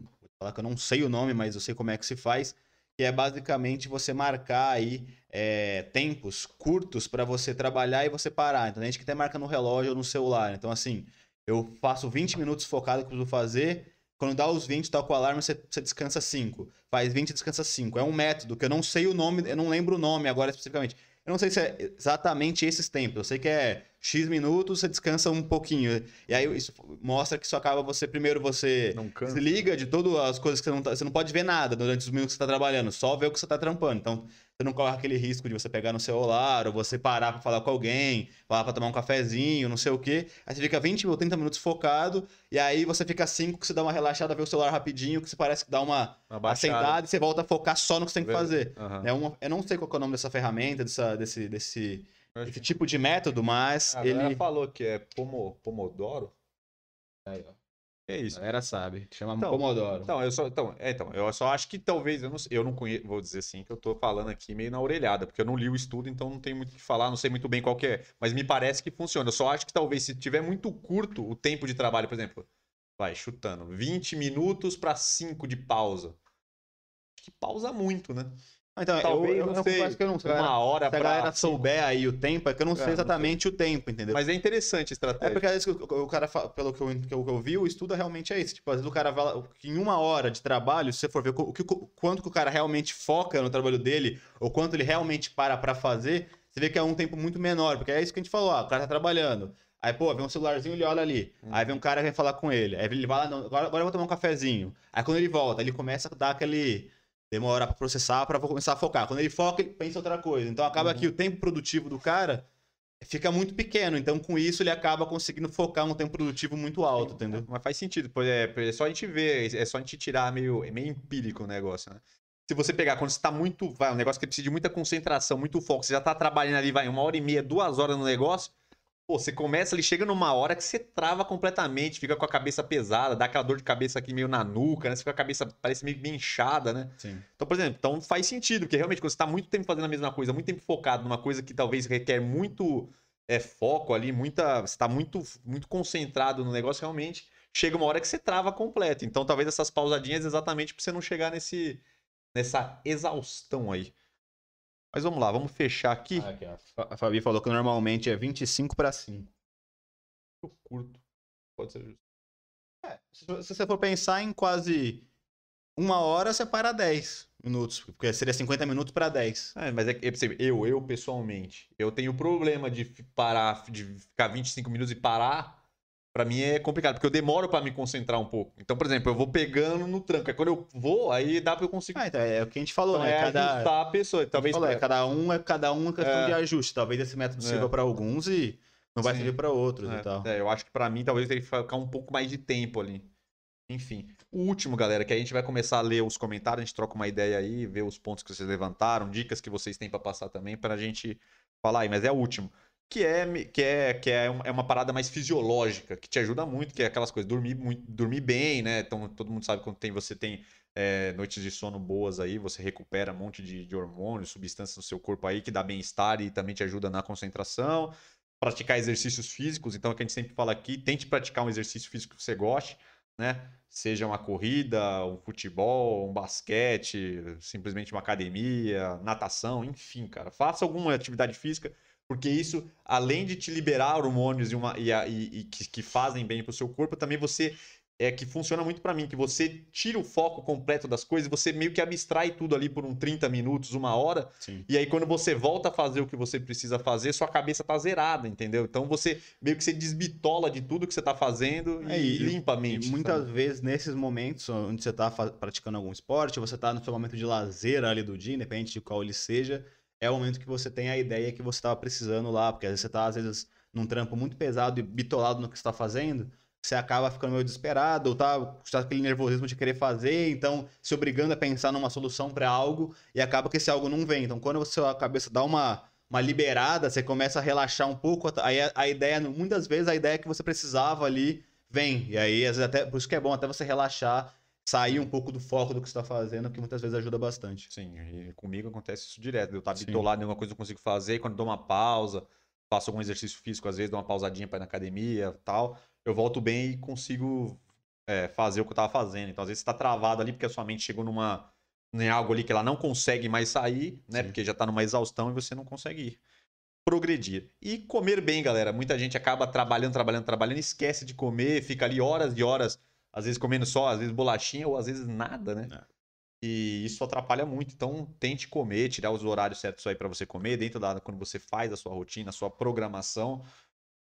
que eu não sei o nome, mas eu sei como é que se faz, que é basicamente você marcar aí é, tempos curtos para você trabalhar e você parar. Então, a gente que até marca no relógio ou no celular. Então, assim, eu faço 20 minutos focado que preciso fazer. Quando dá os 20, toca o alarme, você, você descansa 5. Faz 20 descansa 5. É um método que eu não sei o nome, eu não lembro o nome agora especificamente. Eu não sei se é exatamente esses tempos. Eu sei que é X minutos, você descansa um pouquinho. E aí isso mostra que isso acaba você, primeiro você se liga de todas as coisas que você não tá, Você não pode ver nada durante os minutos que você tá trabalhando, só ver o que você tá trampando. Então, você não corre aquele risco de você pegar no celular, ou você parar pra falar com alguém, parar pra tomar um cafezinho, não sei o quê. Aí você fica 20 ou 30 minutos focado, e aí você fica 5 que você dá uma relaxada, vê o celular rapidinho, que você parece que dá uma Uma assentada e você volta a focar só no que você tem que fazer. Aham. É uma, eu não sei qual é o nome dessa ferramenta, dessa, desse, desse, esse que- tipo de método, mas A ele. falou que é pomo, Pomodoro. Aí, ó. É A isso. galera sabe. Chama Então, Pomodoro. Então, eu só, então, é, então, eu só acho que talvez, eu não, eu não conheço, vou dizer assim, que eu tô falando aqui meio na orelhada, porque eu não li o estudo, então não tenho muito o que falar, não sei muito bem qual que é, mas me parece que funciona. Eu só acho que talvez se tiver muito curto o tempo de trabalho, por exemplo, vai chutando, 20 minutos para 5 de pausa. Acho que pausa muito, né? Então, eu- talvez, eu, não eu sei, confesso que eu não sei. Uma hora Se a galera souber aí o tempo, é que eu não É, sei não exatamente o tempo, entendeu? Mas é interessante a É estratégia. porque às vezes o, o cara, pelo que eu, que eu, que eu vi, o estudo realmente é isso. Tipo, às vezes o cara vai lá, que em uma hora de trabalho, se você for ver o que, o quanto que o cara realmente foca no trabalho dele, ou quanto ele realmente para pra fazer, você vê que é um tempo muito menor. Porque é isso que a gente falou, ah, o cara tá trabalhando. Aí, pô, vem um celularzinho, ele olha ali. Hum. Aí vem um cara que vem falar com ele. Aí ele vai lá, não, agora, agora eu vou tomar um cafezinho. Aí quando ele volta, ele começa a dar aquele. Demora pra processar, pra começar a focar. Quando ele foca, ele pensa outra coisa. Então acaba Uhum. que o tempo produtivo do cara fica muito pequeno. Então, com isso, ele acaba conseguindo focar um tempo produtivo muito alto, entendeu? Mas faz sentido, pô, é, é só a gente ver, é só a gente tirar meio, é meio empírico o negócio, né? Se você pegar, quando você tá muito, vai, um negócio que precisa de muita concentração, muito foco, você já tá trabalhando ali, vai, uma hora e meia, duas horas no negócio, pô, você começa ali, chega numa hora que você trava completamente, fica com a cabeça pesada, dá aquela dor de cabeça aqui meio na nuca, né? Você fica com a cabeça, parece meio, meio inchada, né? Sim. Então, por exemplo, então faz sentido, porque realmente quando você está muito tempo fazendo a mesma coisa, muito tempo focado numa coisa que talvez requer muito é, foco ali, muita, você está muito, muito concentrado no negócio, realmente chega uma hora que você trava completo. Então, talvez essas pausadinhas exatamente para você não chegar nesse, nessa exaustão aí. Mas vamos lá, vamos fechar aqui. Ah, aqui, A Fabi falou que normalmente é 25 para 5. Eu curto. Pode ser justo. Se se você for pensar em quase uma hora, você para 10 minutos. Porque seria 50 minutos para 10. É, mas é que, é eu, eu pessoalmente, eu tenho problema de parar, de ficar 25 minutos e parar. Pra mim é complicado, porque eu demoro pra me concentrar um pouco. Então, por exemplo, eu vou pegando no tranco. Aí quando eu vou, aí dá pra eu conseguir. Ah, então é o que a gente falou, Então, né? é Cada, ajustar a pessoa. Talvez. falou, é, cada um é cada um é questão É. de ajuste. Talvez esse método É. sirva para alguns e não vai Sim. servir para outros É, e tal. é, eu acho que pra mim talvez tenha que ficar um pouco mais de tempo ali. Enfim. O último, galera, que a gente vai começar a ler os comentários, a gente troca uma ideia aí, ver os pontos que vocês levantaram, dicas que vocês têm pra passar também, pra gente falar aí. Mas é o último. Que é, que é, que é, uma, é uma parada mais fisiológica, que te ajuda muito, que é aquelas coisas, dormir, muito, dormir bem, né? Então, todo mundo sabe quando tem, você tem é, noites de sono boas aí, você recupera um monte de, de hormônios, substâncias no seu corpo aí, que dá bem-estar e também te ajuda na concentração praticar exercícios físicos, então é o que a gente sempre fala aqui, tente praticar um exercício físico que você goste, né? Seja uma corrida, um futebol, um basquete, simplesmente uma academia, natação, enfim, cara. Faça alguma atividade física, porque isso, além de te liberar hormônios e, uma, e, a- e- e que, que fazem bem pro seu corpo, também você é que funciona muito pra mim, que você tira o foco completo das coisas, você meio que abstrai tudo ali por um 30 minutos, uma hora, Sim. e aí, quando você volta a fazer o que você precisa fazer, sua cabeça tá zerada, entendeu? Então você meio que você desbitola de tudo que você tá fazendo e, É, e- limpa a E mente. muitas sabe? vezes, nesses momentos onde você está praticando algum esporte, você está no seu momento de lazer ali do dia, independente de qual ele seja, é o momento que você tem a ideia que você estava precisando lá, porque às vezes você está, às vezes, num trampo muito pesado e bitolado no que está fazendo, você acaba ficando meio desesperado, ou tá, tá aquele nervosismo de querer fazer, então se obrigando a pensar numa solução para algo, e acaba que esse algo não vem. Então, quando a sua cabeça dá uma, uma liberada, você começa a relaxar um pouco, aí a, a ideia, muitas vezes, a ideia que você precisava ali vem. E aí, às vezes, até, por isso que é bom até você relaxar, sair um pouco do foco do que você está fazendo, que muitas vezes ajuda bastante. Sim, e comigo acontece isso direto. Eu tá Sim. bitolado em alguma coisa que eu consigo fazer, quando dou uma pausa, faço algum exercício físico, às vezes dou uma pausadinha para ir na academia tal, eu volto bem e consigo é, fazer o que eu tava fazendo. Então, às vezes, você tá travado ali porque a sua mente chegou numa, em algo ali que ela não consegue mais sair, né? Sim. Porque já tá numa exaustão e você não consegue ir. Progredir. E comer bem, galera. Muita gente acaba trabalhando, trabalhando, trabalhando, esquece de comer, fica ali horas e horas, às vezes comendo só, às vezes bolachinha ou às vezes nada, né? É. E isso atrapalha muito. Então, tente comer, tirar os horários certos aí para você comer, dentro da quando você faz a sua rotina, a sua programação,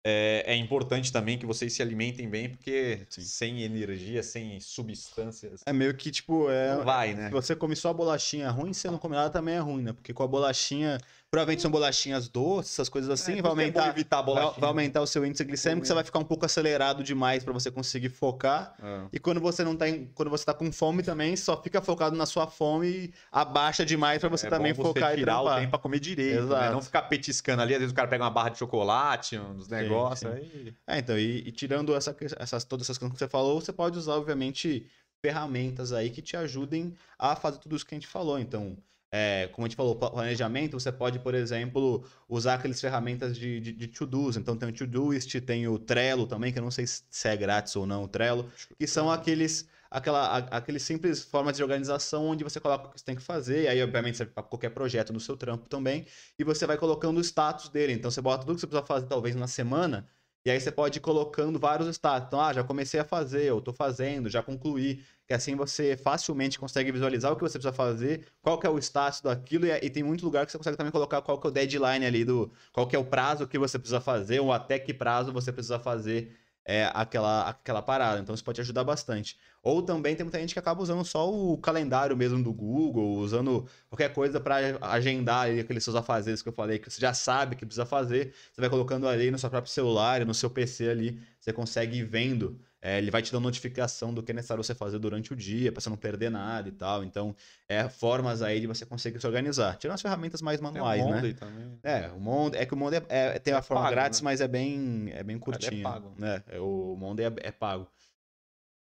é, é importante também que vocês se alimentem bem, porque Sim. sem energia, sem substâncias, É meio que, tipo, é. não vai, né? Se você come só a bolachinha ruim, se você não come nada também é ruim, né? Porque com a bolachinha, provavelmente são bolachinhas doces, essas coisas assim, É, vai é aumentar. evitar a Vai, aumentar o seu índice glicêmico, você vai ficar um pouco acelerado demais pra você conseguir focar. Ah. E quando você não tá, em- quando você tá com fome também, só fica focado na sua fome e abaixa demais pra você É também você focar e tirar o tempo pra comer direito, né? Não ficar petiscando ali. Às vezes o cara pega uma barra de chocolate, uns negócios. sim. Aí... É, então, e, e tirando essa, essas, todas essas coisas que você falou, você pode usar, obviamente, ferramentas aí que te ajudem a fazer tudo isso que a gente falou. Então, é, como a gente falou, pla- planejamento, você pode, por exemplo, usar aquelas ferramentas de, de, de to-dos. Então, tem o Todoist, tem o Trello também, que eu não sei se é grátis ou não, o Trello, que são aqueles, aquela, aqueles simples formas de organização onde você coloca o que você tem que fazer, e aí, obviamente, serve para qualquer projeto no seu trampo também, e você vai colocando o status dele. Então, você bota tudo que você precisa fazer, talvez, na semana, e aí você pode ir colocando vários status. Então, ah, já comecei a fazer, eu tô fazendo, já concluí. Que assim você facilmente consegue visualizar o que você precisa fazer, qual que é o status daquilo, e, e tem muito lugar que você consegue também colocar qual que é o deadline ali, do qual que é o prazo que você precisa fazer, ou até que prazo você precisa fazer é, aquela, aquela parada. Então isso pode ajudar bastante. Ou também tem muita gente que acaba usando só o calendário mesmo do Google, usando qualquer coisa para agendar ali aqueles seus afazeres que eu falei, que você já sabe que precisa fazer. Você vai colocando ali no seu próprio celular, no seu PC ali, você consegue ir vendo. É, ele vai te dando notificação do que é necessário você fazer durante o dia, para você não perder nada e tal. Então, é formas aí de você conseguir se organizar. Tirando as ferramentas mais manuais, Tem o né? Monday também. É, o Monday, é que o Monday é, é- tem a É forma pago, grátis, né? mas é bem, é bem curtinho. pago. né? É, o Monday é, é pago.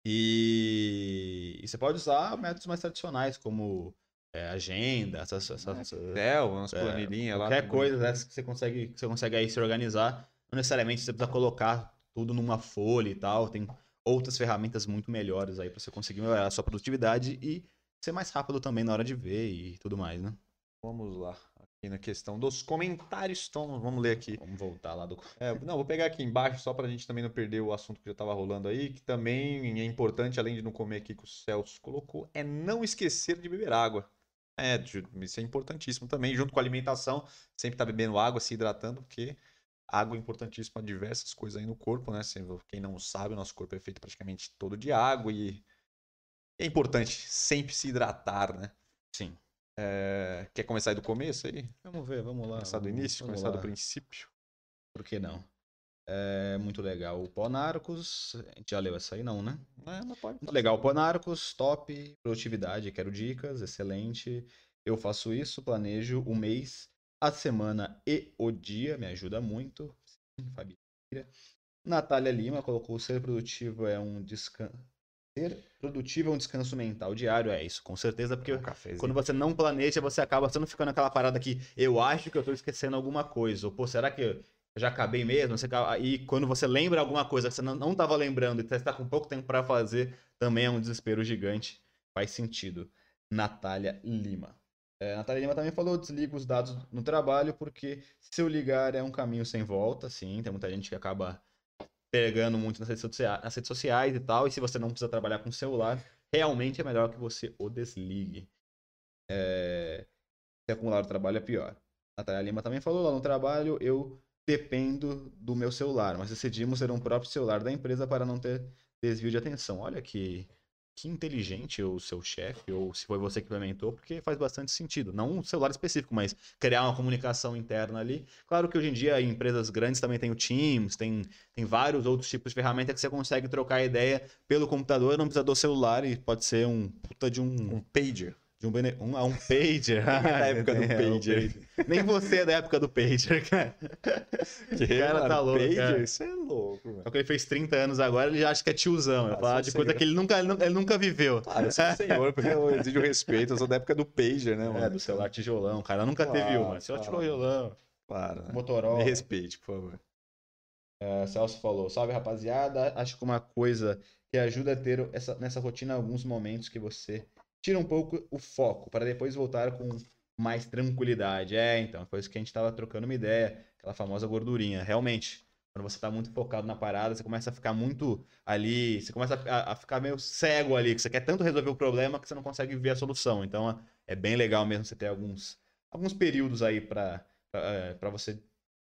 E, e você pode usar métodos mais tradicionais, como é, agenda, essas, essas, Excel, umas É, planilhinhas lá. qualquer coisa dessas que você consegue, que você consegue aí se organizar. Não necessariamente você precisa colocar tudo numa folha e tal. Tem outras ferramentas muito melhores aí para você conseguir melhorar a sua produtividade e ser mais rápido também na hora de ver e tudo mais, né? Vamos lá. Aqui na questão dos comentários, Tom, vamos ler aqui. Vamos voltar lá do. É, não, vou pegar aqui embaixo só pra gente também não perder o assunto que já tava rolando aí, que também é importante, além de não comer aqui que o Celso colocou, é não esquecer de beber água. É, isso é importantíssimo também, junto com a alimentação, sempre tá bebendo água, se hidratando, porque água é importantíssima para diversas coisas aí no corpo, né? Quem não sabe, o nosso corpo é feito praticamente todo de água e é importante sempre se hidratar, né? Sim. É, Quer começar aí do começo aí? Vamos ver, vamos lá. Começar do início, vamos começar do lá. princípio? Por que não? É muito legal. O Ponarcos, a gente já leu essa aí, não, né? É, mas pode Muito legal. Ponarcos, top, produtividade, quero dicas, excelente. Eu faço isso, planejo o mês, a semana e o dia, me ajuda muito. Fabi. Natália Lima colocou ser produtivo é um descanso. Ser produtivo é um descanso mental diário, é isso, com certeza, porque Um cafezinho. quando você não planeja, você acaba sendo ficando naquela parada que eu acho que eu tô esquecendo alguma coisa. Ou, pô, será que eu já acabei mesmo? Você E quando você lembra alguma coisa que você não, não tava lembrando e você está com pouco tempo para fazer, também é um desespero gigante. Faz sentido. Natália Lima. É, Natália Lima também falou: desliga os dados no trabalho, porque se eu ligar é um caminho sem volta. Sim, tem muita gente que acaba pegando muito nas redes, sociais, nas redes sociais e tal. E se você não precisa trabalhar com celular, realmente é melhor que você o desligue. É, se acumular o trabalho é pior. Natália Lima também falou lá no trabalho, eu dependo do meu celular, mas decidimos ter um próprio celular da empresa para não ter desvio de atenção. Olha que, que inteligente o seu chefe, ou se foi você que implementou, porque faz bastante sentido. Não um celular específico, mas criar uma comunicação interna ali. Claro que hoje em dia em empresas grandes também tem o Teams, tem, tem vários outros tipos de ferramenta que você consegue trocar ideia pelo computador, não precisa do celular e pode ser um puta de um Um pager. De um, bene... um, ah, um pager. da época do É, um pager. Nem você é da época do pager, cara. Que, cara tá louco, Pager, cara. isso é louco, velho. Só que ele fez 30 anos agora, ele já acha que é tiozão. Eu Ah, falar sou de coisa senhor. que ele nunca, ele nu- ele nunca viveu. Ah, eu sou um senhor, porque eu exijo respeito. Eu sou da época do pager, né, mano? É, do celular tijolão, cara. Nunca teve uma. Celular claro. tijolão, Claro, né? Motorola. Me respeite, por favor. É, Celso falou, salve rapaziada, acho que uma coisa que ajuda a ter essa, nessa rotina alguns momentos que você tira um pouco o foco para depois voltar com mais tranquilidade. É, então, foi isso que a gente tava trocando uma ideia, aquela famosa gordurinha. Realmente, quando você tá muito focado na parada, você começa a ficar muito ali, você começa a, a ficar meio cego ali, que você quer tanto resolver o problema que você não consegue ver a solução. Então, é bem legal mesmo você ter alguns, alguns períodos aí para para você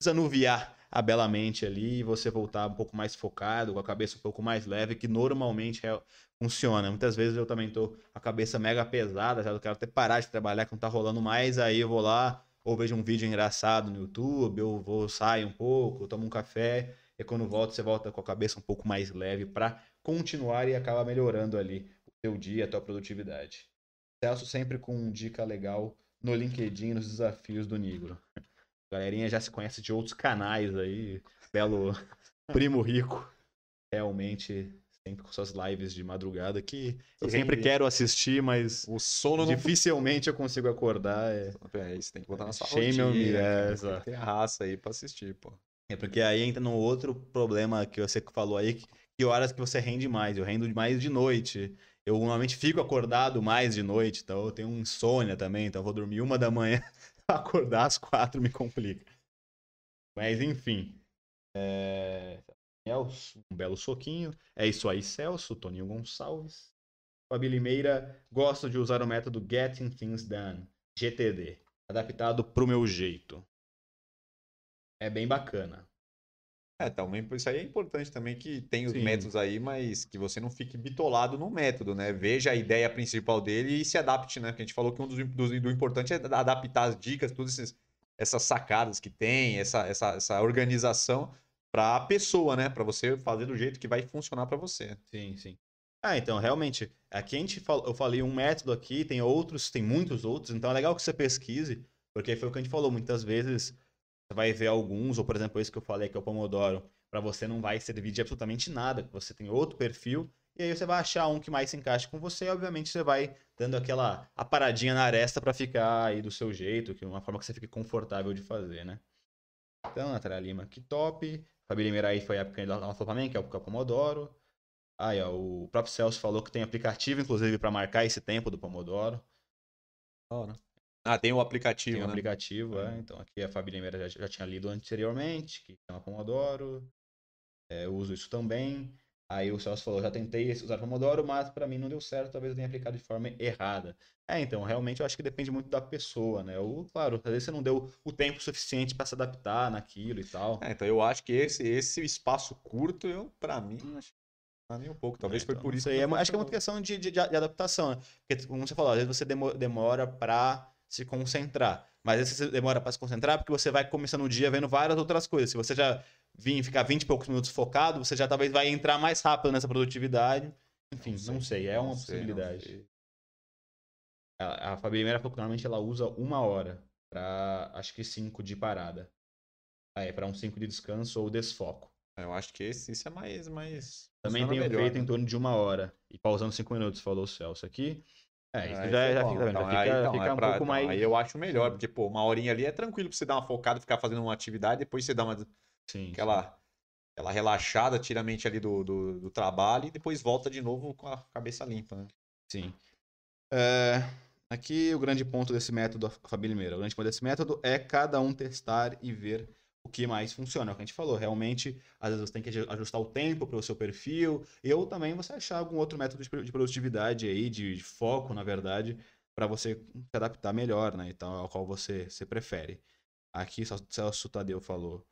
desanuviar a bela mente ali e você voltar um pouco mais focado, com a cabeça um pouco mais leve, que normalmente é, funciona. Muitas vezes eu também tô a cabeça mega pesada, já eu quero até parar de trabalhar que não tá rolando mais, aí eu vou lá, ou vejo um vídeo engraçado no YouTube, ou vou sair um pouco, tomo um café, e quando volta, você volta com a cabeça um pouco mais leve para continuar e acabar melhorando ali o seu dia, a tua produtividade. Celso sempre com um dica legal no LinkedIn, nos desafios do Nigro. Galerinha já se conhece de outros canais aí, belo primo rico. Realmente sempre com suas lives de madrugada que eu sempre quero assistir, mas o sono dificilmente não... eu consigo acordar. É, é isso tem que botar na sua Shame rotina. Me, é, tem que ter raça aí pra assistir, pô. É porque aí entra no outro problema que você falou aí, que, que horas que você rende mais. Eu rendo mais de noite. Eu normalmente fico acordado mais de noite, então eu tenho insônia também, então eu vou dormir uma da manhã, acordar às quatro me complica. Mas enfim. É... Um belo soquinho. É isso aí, Celso, Toninho Gonçalves. Fabi Limeira, gosto de usar o método Getting Things Done, GTD, adaptado pro meu jeito é bem bacana. É, também isso aí é importante também que tem os Sim. métodos aí, mas que você não fique bitolado no método, né? Veja a ideia principal dele e se adapte, né? Porque a gente falou que um dos, dos do importante é adaptar as dicas, todas esses, essas sacadas que tem, essa, essa, essa organização para a pessoa, né? Para você fazer do jeito que vai funcionar para você. Sim, sim. Ah, então, realmente, aqui a gente fal... eu falei um método aqui, tem outros, tem muitos outros, então é legal que você pesquise, porque foi o que a gente falou, muitas vezes você vai ver alguns, ou por exemplo, esse que eu falei, que é o Pomodoro, para você não vai servir de absolutamente nada, você tem outro perfil, e aí você vai achar um que mais se encaixe com você, e obviamente você vai dando aquela a paradinha na aresta para ficar aí do seu jeito, que é uma forma que você fique confortável de fazer, né? Então, Natália Lima, que top. Limeira aí foi a época da nossa também, que é o Pomodoro. Aí, ó, o próprio Celso falou que tem aplicativo, inclusive, para marcar esse tempo do Pomodoro. Oh, né? Ah, tem o aplicativo. Tem o né? aplicativo, é. Então aqui a Fabi Limeira já, já tinha lido anteriormente, que chama Pomodoro. É, eu uso isso também. Aí o Celso falou, já tentei usar Pomodoro, mas para mim não deu certo, talvez eu tenha aplicado de forma errada. É, então, realmente eu acho que depende muito da pessoa, né? Ou, claro, às vezes você não deu o tempo suficiente para se adaptar naquilo e tal. É, então eu acho que esse, esse espaço curto, eu, para mim, acho nem um pouco. Talvez é, então, foi por isso. É, acho que é uma questão de, de, de adaptação, né? Porque, como você falou, às vezes você demora para se concentrar. Mas esse você demora para se concentrar porque você vai começando o dia vendo várias outras coisas. Se você já vir ficar 20 e poucos minutos focado, você já talvez vai entrar mais rápido nessa produtividade. Enfim, não sei, não sei é uma sei, possibilidade. A, a Fabi Limeira falou que normalmente ela usa uma hora para acho que cinco de parada. Ah, é para um cinco de descanso ou desfoco. Eu acho que esse, esse é mais. mais... Também tenho melhor, feito né? em torno de uma hora. E pausando cinco minutos, falou o Celso aqui. É, isso já, é já, fica, então, já fica, então, fica é um pra, pouco mais. Aí eu acho melhor, porque, pô, uma horinha ali é tranquilo pra você dar uma focada, ficar fazendo uma atividade, depois você dá uma. Sim, aquela, sim. aquela relaxada, tira a mente ali do, do, do, trabalho e depois volta de novo com a cabeça limpa, né? Sim. É, aqui o grande ponto desse método, Fabi Limeira, o grande ponto desse método é cada um testar e ver o que mais funciona. É o que a gente falou. Realmente, às vezes você tem que ajustar o tempo para o seu perfil. Ou também você achar algum outro método de produtividade aí, de, de foco, na verdade, para você se adaptar melhor, né? Então, ao qual você, você prefere. Aqui, Celso Tadeu falou.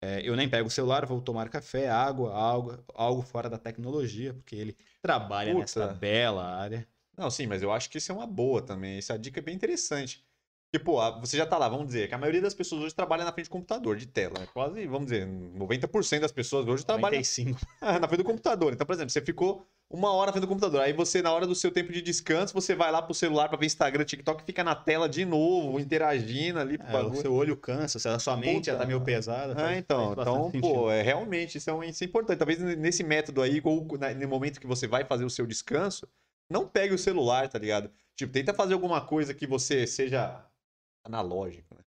É, eu nem pego o celular, vou tomar café, água, algo, algo fora da tecnologia, porque ele trabalha Puta. nessa bela área. Não, sim, mas eu acho que isso é uma boa também. Essa dica é bem interessante. Pô, você já tá lá, vamos dizer, que a maioria das pessoas hoje trabalha na frente do computador, de tela. Né? Quase, vamos dizer, 90% das pessoas hoje trabalham 95. na frente do computador. Então, por exemplo, você ficou uma hora na frente do computador. Aí você, na hora do seu tempo de descanso, você vai lá pro celular pra ver Instagram, TikTok, fica na tela de novo, interagindo ali. É, o seu olho cansa, a sua mente já tá meio pesada. É, então, então pô, é, realmente, isso é, isso é importante. Talvez nesse método aí, ou no momento que você vai fazer o seu descanso, não pegue o celular, tá ligado? Tipo, tenta fazer alguma coisa que você seja analógico, né?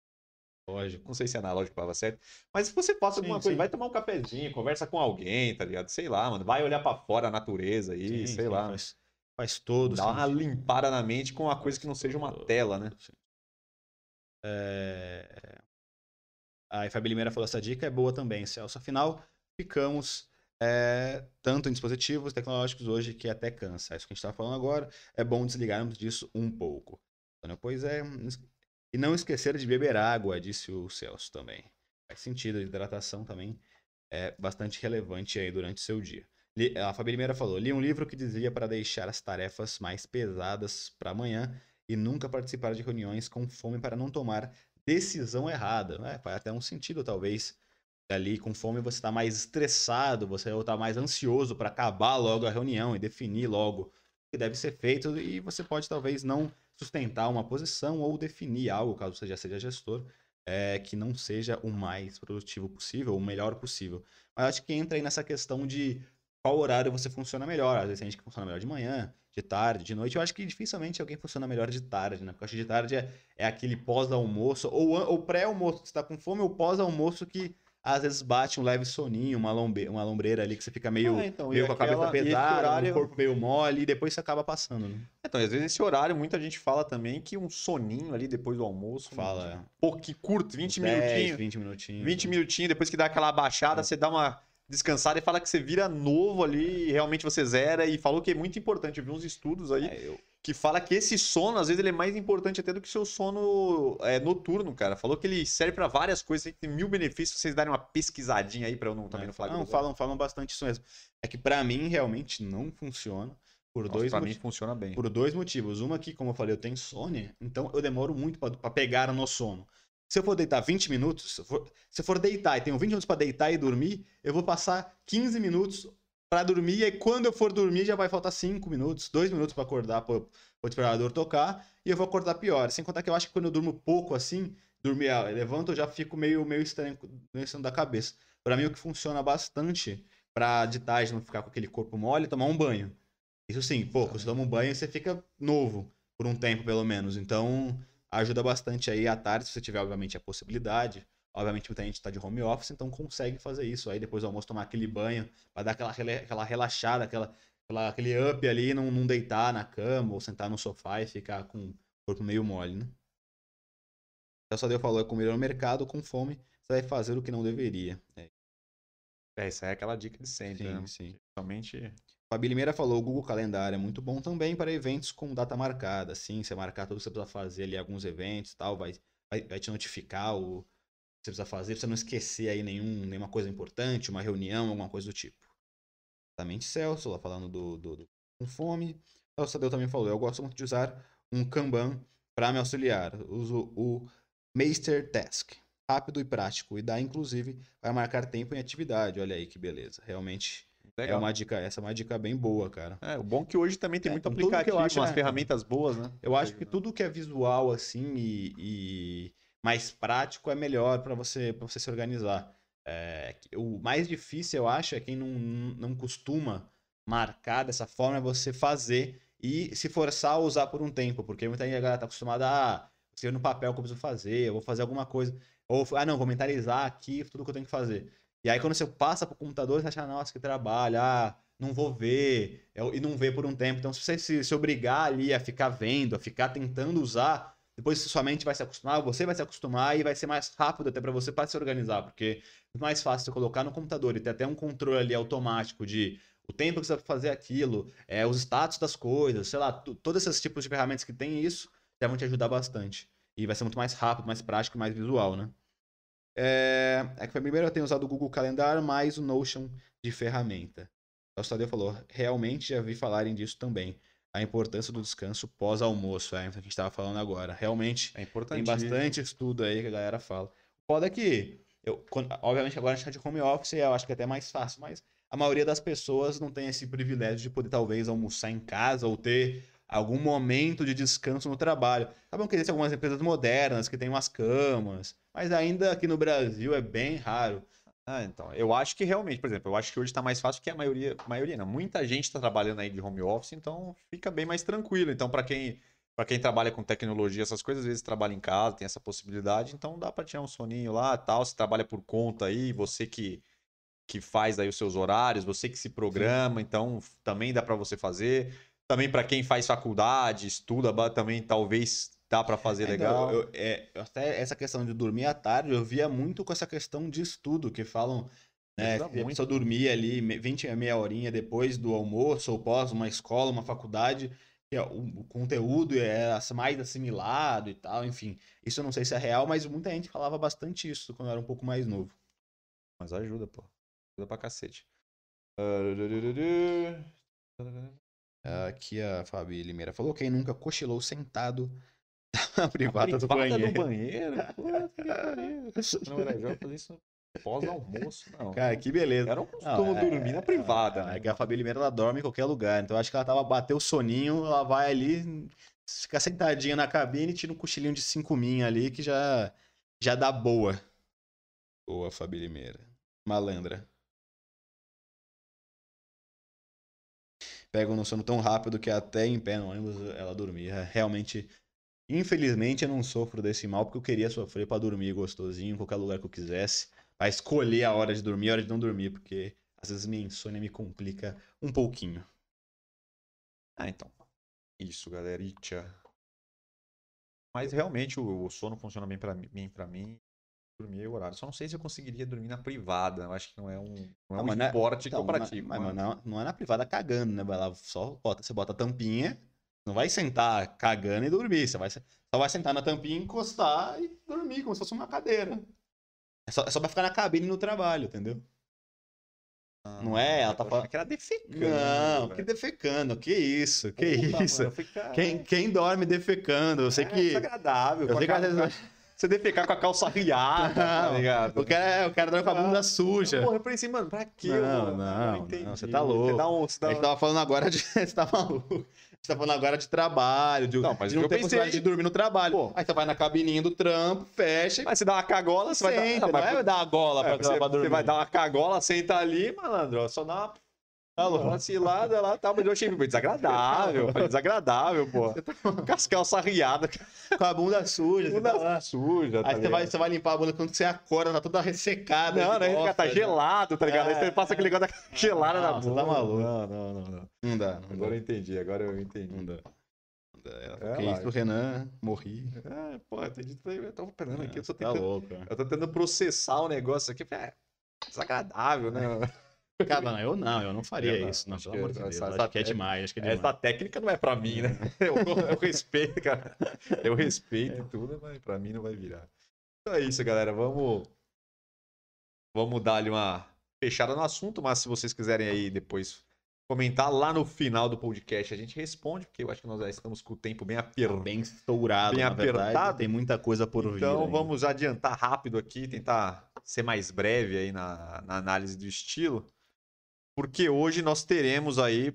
Lógico. Não sei se é analógico palavra certa. Mas se você alguma sim, coisa, vai tomar um cafezinho, conversa com alguém, tá ligado? Sei lá, mano. Vai olhar para fora a natureza aí, sim, sei lá. Faz, faz todo. Dá uma limpada na mente com uma coisa que não seja uma tela, né? É... A Fabi Limeira falou: essa dica é boa também, Celso. Afinal, ficamos é, tanto em dispositivos tecnológicos hoje que até cansa. É isso que a gente está falando agora. É bom desligarmos disso um pouco. Pois é, e não esquecer de beber água, disse o Celso também. faz sentido. A hidratação também é bastante relevante aí durante o seu dia. A Fabi Limeira falou: li um livro que dizia para deixar as tarefas mais pesadas para amanhã e nunca participar de reuniões com fome para não tomar decisão errada. É, faz até um sentido, talvez. Ali com fome você está mais estressado, você está mais ansioso para acabar logo a reunião e definir logo o que deve ser feito, e você pode talvez não sustentar uma posição ou definir algo, caso você já seja gestor, é, que não seja o mais produtivo possível, o melhor possível. Mas acho que entra aí nessa questão de qual horário você funciona melhor. Às vezes tem gente que funciona melhor de manhã, de tarde, de noite. Eu acho que dificilmente alguém funciona melhor de tarde, né? Porque eu acho que de tarde é, é aquele pós-almoço, ou, ou pré-almoço que você tá com fome, ou pós-almoço que às vezes bate um leve soninho, uma, lombe, uma lombreira ali que você fica meio, ah, então, meio com a cabeça pesada, horário... o corpo meio mole, e depois você acaba passando, né? Então, às vezes esse horário, muita gente fala também que um soninho ali depois do almoço. Fala, é. Pouco curto, 20 10, minutinhos. 20 minutinhos. 20 minutinhos, depois que dá aquela baixada, é. você dá uma descansada e fala que você vira novo ali, e realmente você zera, e falou que é muito importante. Eu vi uns estudos aí. É, eu que fala que esse sono, às vezes, ele é mais importante até do que o seu sono é, noturno, cara. Falou que ele serve para várias coisas, tem mil benefícios, vocês darem uma pesquisadinha aí para eu não também é, não falar. Não, falam, falam bastante isso mesmo. É que para mim realmente não funciona. Por Nossa, dois pra mim funciona bem. Por dois motivos. Uma que, como eu falei, eu tenho insônia, então eu demoro muito para pegar no sono. Se eu for deitar 20 minutos, se eu for, se eu for deitar e tenho 20 minutos para deitar e dormir, eu vou passar 15 minutos para dormir, e aí quando eu for dormir já vai faltar 5 minutos, 2 minutos para acordar para o despertador tocar, e eu vou acordar pior. Sem contar que eu acho que quando eu durmo pouco assim, dormir, ah, levanto, eu já fico meio, meio estranho no da cabeça. Para mim, o que funciona bastante para de tarde não ficar com aquele corpo mole, é tomar um banho. Isso sim, pô, você toma um banho, você fica novo, por um tempo pelo menos. Então, ajuda bastante aí à tarde, se você tiver, obviamente, a possibilidade. Obviamente, muita gente está de home office, então consegue fazer isso. Aí depois do almoço tomar aquele banho, para dar aquela, aquela relaxada, aquela, aquela, aquele up ali, não, não deitar na cama ou sentar no sofá e ficar com o corpo meio mole, né? O Sadeu falou, é comer no mercado com fome, você vai fazer o que não deveria. É, é essa é aquela dica de sempre, sim, né? Sim, Somente... Fabi Limeira falou, o Google Calendário é muito bom também para eventos com data marcada. Sim, você marcar tudo que você precisa fazer ali, alguns eventos e tal, vai, vai, vai te notificar o você precisa fazer, pra você não esquecer aí nenhum, nenhuma coisa importante, uma reunião, alguma coisa do tipo. Exatamente, Celso, lá falando do, do, do com fome. O Sadeu também falou, eu gosto muito de usar um Kanban para me auxiliar. Uso o Master Task. Rápido e prático. E dá, inclusive, vai marcar tempo em atividade. Olha aí que beleza. Realmente é Legal. é uma dica, essa é uma dica bem boa, cara. É, o bom é que hoje também tem é, muito aplicativo, acho, umas é, ferramentas boas, né? Eu acho que tudo que é visual, assim, e, e mais prático é melhor para você, você se organizar. É, o mais difícil, eu acho, é quem não, não costuma marcar dessa forma, é você fazer e se forçar a usar por um tempo, porque muita gente está acostumada a escrever no papel o que eu preciso fazer, eu vou fazer alguma coisa, ou, ah, não, vou mentalizar aqui tudo que eu tenho que fazer. E aí, quando você passa para o computador, você acha, nossa, que trabalho, ah, não vou ver, e não vê por um tempo. Então, se você se, se obrigar ali a ficar vendo, a ficar tentando usar, depois sua mente vai se acostumar, você vai se acostumar e vai ser mais rápido até para você para se organizar, porque é mais fácil você colocar no computador e ter até um controle ali automático de o tempo que você vai fazer aquilo, é, os status das coisas, sei lá, todos esses tipos de ferramentas que tem isso já vão te ajudar bastante. E vai ser muito mais rápido, mais prático, mais visual, né? É, é que primeiro eu tenho usado o Google Calendar mais o Notion de ferramenta. O Tadeu falou, realmente já vi falarem disso também a importância do descanso pós-almoço, é, a gente estava falando agora. Realmente é tem bastante estudo aí que a galera fala. Foda é que, eu, quando, obviamente agora a gente está de home office, eu acho que é até mais fácil, mas a maioria das pessoas não tem esse privilégio de poder talvez almoçar em casa ou ter algum momento de descanso no trabalho. Sabem que existem algumas empresas modernas que têm umas camas, mas ainda aqui no Brasil é bem raro. Ah, então. Eu acho que realmente, por exemplo, eu acho que hoje está mais fácil que a maioria, maioria não. Muita gente está trabalhando aí de home office, então fica bem mais tranquilo. Então, para quem para quem trabalha com tecnologia, essas coisas, às vezes trabalha em casa, tem essa possibilidade, então dá para tirar um soninho lá, tal, você trabalha por conta aí, você que que faz aí os seus horários, você que se programa, Sim. então também dá para você fazer. Também para quem faz faculdade, estuda, também talvez dá para fazer é, legal. eu, é, até essa questão de dormir à tarde, eu via muito com essa questão de estudo, que falam né, que a pessoa dormir ali 20 a meia horinha depois do almoço ou pós uma escola, uma faculdade, que o, o conteúdo é mais assimilado e tal, enfim. Isso eu não sei se é real, mas muita gente falava bastante isso quando eu era um pouco mais novo. Mas ajuda, pô. Ajuda pra cacete. Aqui a Fabi Limeira falou: quem nunca cochilou sentado na privada, do privada banheiro. do banheiro? Pô. Não era jogo fazer isso pós-almoço, não. Cara, que beleza. Era um costume Não, é- dormir na privada, É né? que a Fabi Limeira ela dorme em qualquer lugar. Então acho que ela tava bateu o soninho, ela vai ali, fica sentadinha na cabine e tira um cochilinho de cinco minha ali que já, já dá boa. Boa, Fabi Limeira. Malandra. Pega no sono tão rápido que até em pé no ônibus ela dormia. Realmente, infelizmente, eu não sofro desse mal porque eu queria sofrer pra dormir gostosinho, em qualquer lugar que eu quisesse. Pra escolher a hora de dormir e a hora de não dormir, porque às vezes minha insônia me complica um pouquinho. Ah, então. Isso, galera. Itcha. Mas realmente o, o sono funciona bem pra mim, pra mim. Dormir é o horário. Só não sei se eu conseguiria dormir na privada. Eu acho que não é um, não é Ah, um não é- esporte Então, que eu pratico. Mas, mas- mas não, não é na privada cagando, né? Vai lá, só bota, você bota a tampinha, não vai sentar cagando e dormir. Você vai, só vai sentar na tampinha, encostar e dormir, como se fosse uma cadeira. É só, é só pra ficar na cabine no trabalho, entendeu? Não é? Ela tá falando- que era defecando. Não, que defecando, que isso, que Puta, isso. mano, falei, cara, Quem, quem dorme defecando? Eu sei é que. desagradável. Eu sei que às vezes. Você defecar com a calça riada, tá Não, ligado? O cara, o cara dorme com a bunda suja. Porra, eu assim, mano, pra quê? Não, mano? não, entendi. não, você tá louco. Você dá um, você dá A gente tava falando agora de. Você tá maluco? Gente tá falando agora de trabalho, de Não, mas de não ter pensei- de dormir no trabalho. Pô. Aí você vai na cabininha do trampo, fecha Mas você dá uma cagola, você vai dar... senta. Não, Não, mas- é dar a gola É, pra, você, pra dormir. você vai dar uma cagola, senta ali, malandro, só dá uma, Tá louco. uma vacilada lá, tá, mas eu achei foi desagradável, foi desagradável, pô. Com as calças riadas, com a bunda suja. você tá bunda suja, tá Aí você vai, você vai limpar a bunda quando você acorda, tá toda ressecada. Não, não, bosta, tá já. gelado, tá ligado? Aí você É, passa aquele negócio da gelada na Não, você bunda. tá maluco. Não, não, não, não. Não dá, não Agora eu dá. entendi, agora eu entendi. Não dá. É, que isso pro Renan, morri. É, pô, eu entendi. Eu tô esperando aqui, eu tô tá tentando, louco. cara. eu tô tentando processar o negócio aqui. É desagradável, né? Cara, não, eu não, eu não faria Eu não, isso. Não, pelo amor de Deus. essa- Acho que é te- demais, acho que é demais. Essa técnica não é pra mim, né? Eu, eu respeito, cara. Eu respeito tudo, mas pra mim não vai virar. Então é isso, galera. Vamos. Vamos dar ali uma fechada no assunto, mas se vocês quiserem aí depois comentar lá no final do podcast, a gente responde, porque eu acho que nós já estamos com o tempo bem apertado. bem estourado, Bem na verdade, apertado. Tem muita coisa por vir. Então ainda. vamos adiantar rápido aqui, tentar ser mais breve aí na, na análise do estilo. Porque hoje nós teremos aí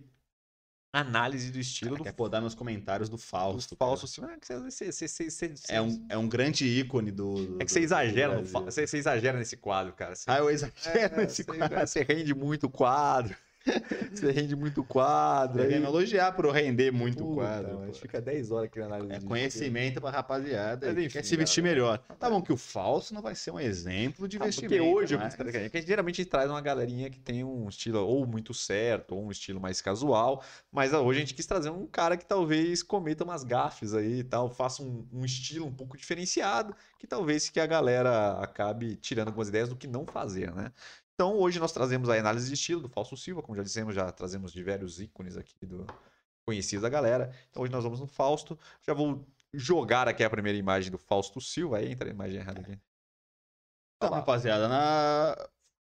análise do estilo Cara, do quer podar meus comentários do Fausto. do falso Silva. É você- você- você-. É um, é um grande ícone do. do- é que você exagera, no você, exagera nesse quadro, cara. Você, Ah, eu exagero É, nesse quadro. Você rende muito o quadro. Você rende muito quadro. Devia Aí, me elogiar por eu render muito Puta, quadro. mano, a gente fica 10 horas aqui na análise. É conhecimento pra rapaziada Mas enfim, quer se vestir galera. melhor. Tá bom que o falso não vai ser um exemplo de Ah, vestimento. porque hoje, eu mas- trazer- é que geralmente a gente traz uma galerinha que tem um estilo ou muito certo, ou um estilo mais casual, mas hoje a gente quis trazer um cara que talvez cometa umas gafes aí e tal, faça um, um estilo um pouco diferenciado, que talvez que a galera acabe tirando algumas ideias do que não fazer, né? Então hoje nós trazemos a análise de estilo do Falso Silva, como já dissemos, já trazemos diversos ícones aqui do conhecidos da galera. Então hoje nós vamos no Fausto. Já vou jogar aqui a primeira imagem do Fausto Silva, aí entra a imagem errada aqui. Então, rapaziada, na...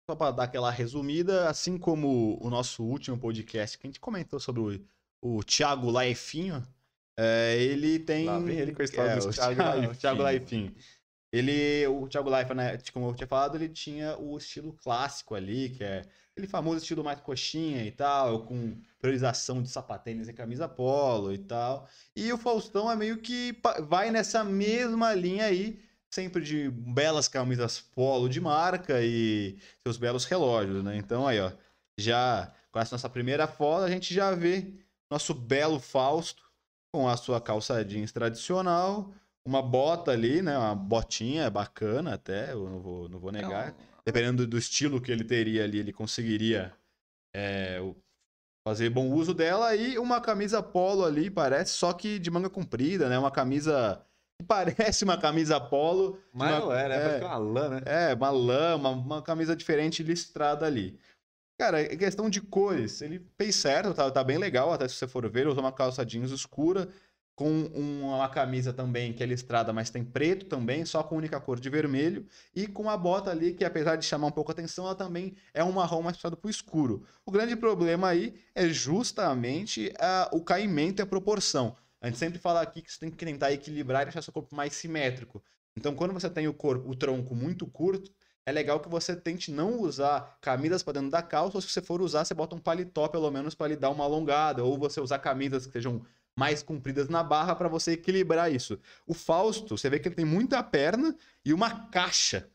só pra dar aquela resumida, assim como o nosso último podcast que a gente comentou sobre o, o Thiago Laifinho, é, ele tem. Lá vem ele com a história é, do Thiago Thiago, Laifinho. Laifinho. Ele, o Thiago Laifa, né, como eu tinha falado, ele tinha o estilo clássico ali, que é aquele famoso estilo mais coxinha e tal, com priorização de sapatênis e camisa polo e tal. E o Faustão é meio que vai nessa mesma linha aí, sempre de belas camisas polo de marca e seus belos relógios, né? Então aí, ó, já com essa nossa primeira foto, a gente já vê nosso belo Fausto com a sua calça jeans tradicional, uma bota ali, né? Uma botinha bacana até, eu não vou, não vou negar. Dependendo do estilo que ele teria ali, ele conseguiria é, fazer bom uso dela. E uma camisa polo ali, parece, só que de manga comprida, né? Uma camisa que parece uma camisa polo. Mas uma- não é, né? é. Parece que é uma lã, né? É, uma lã, uma, uma camisa diferente listrada ali. Cara, questão de cores, ele fez certo, tá, tá bem legal, até se você for ver, usou uma calça jeans escura, com uma camisa também que é listrada, mas tem preto também, só com única cor de vermelho, e com uma bota ali que, apesar de chamar um pouco a atenção, ela também é um marrom mais puxado para o escuro. O grande problema aí é justamente uh, o caimento e a proporção. A gente sempre fala aqui que você tem que tentar equilibrar e deixar seu corpo mais simétrico. Então, quando você tem o corpo, o tronco muito curto, é legal que você tente não usar camisas para dentro da calça, ou se você for usar, você bota um paletó pelo menos para lhe dar uma alongada, ou você usar camisas que sejam mais compridas na barra para você equilibrar isso. O Fausto, você vê que ele tem muita perna e uma caixa.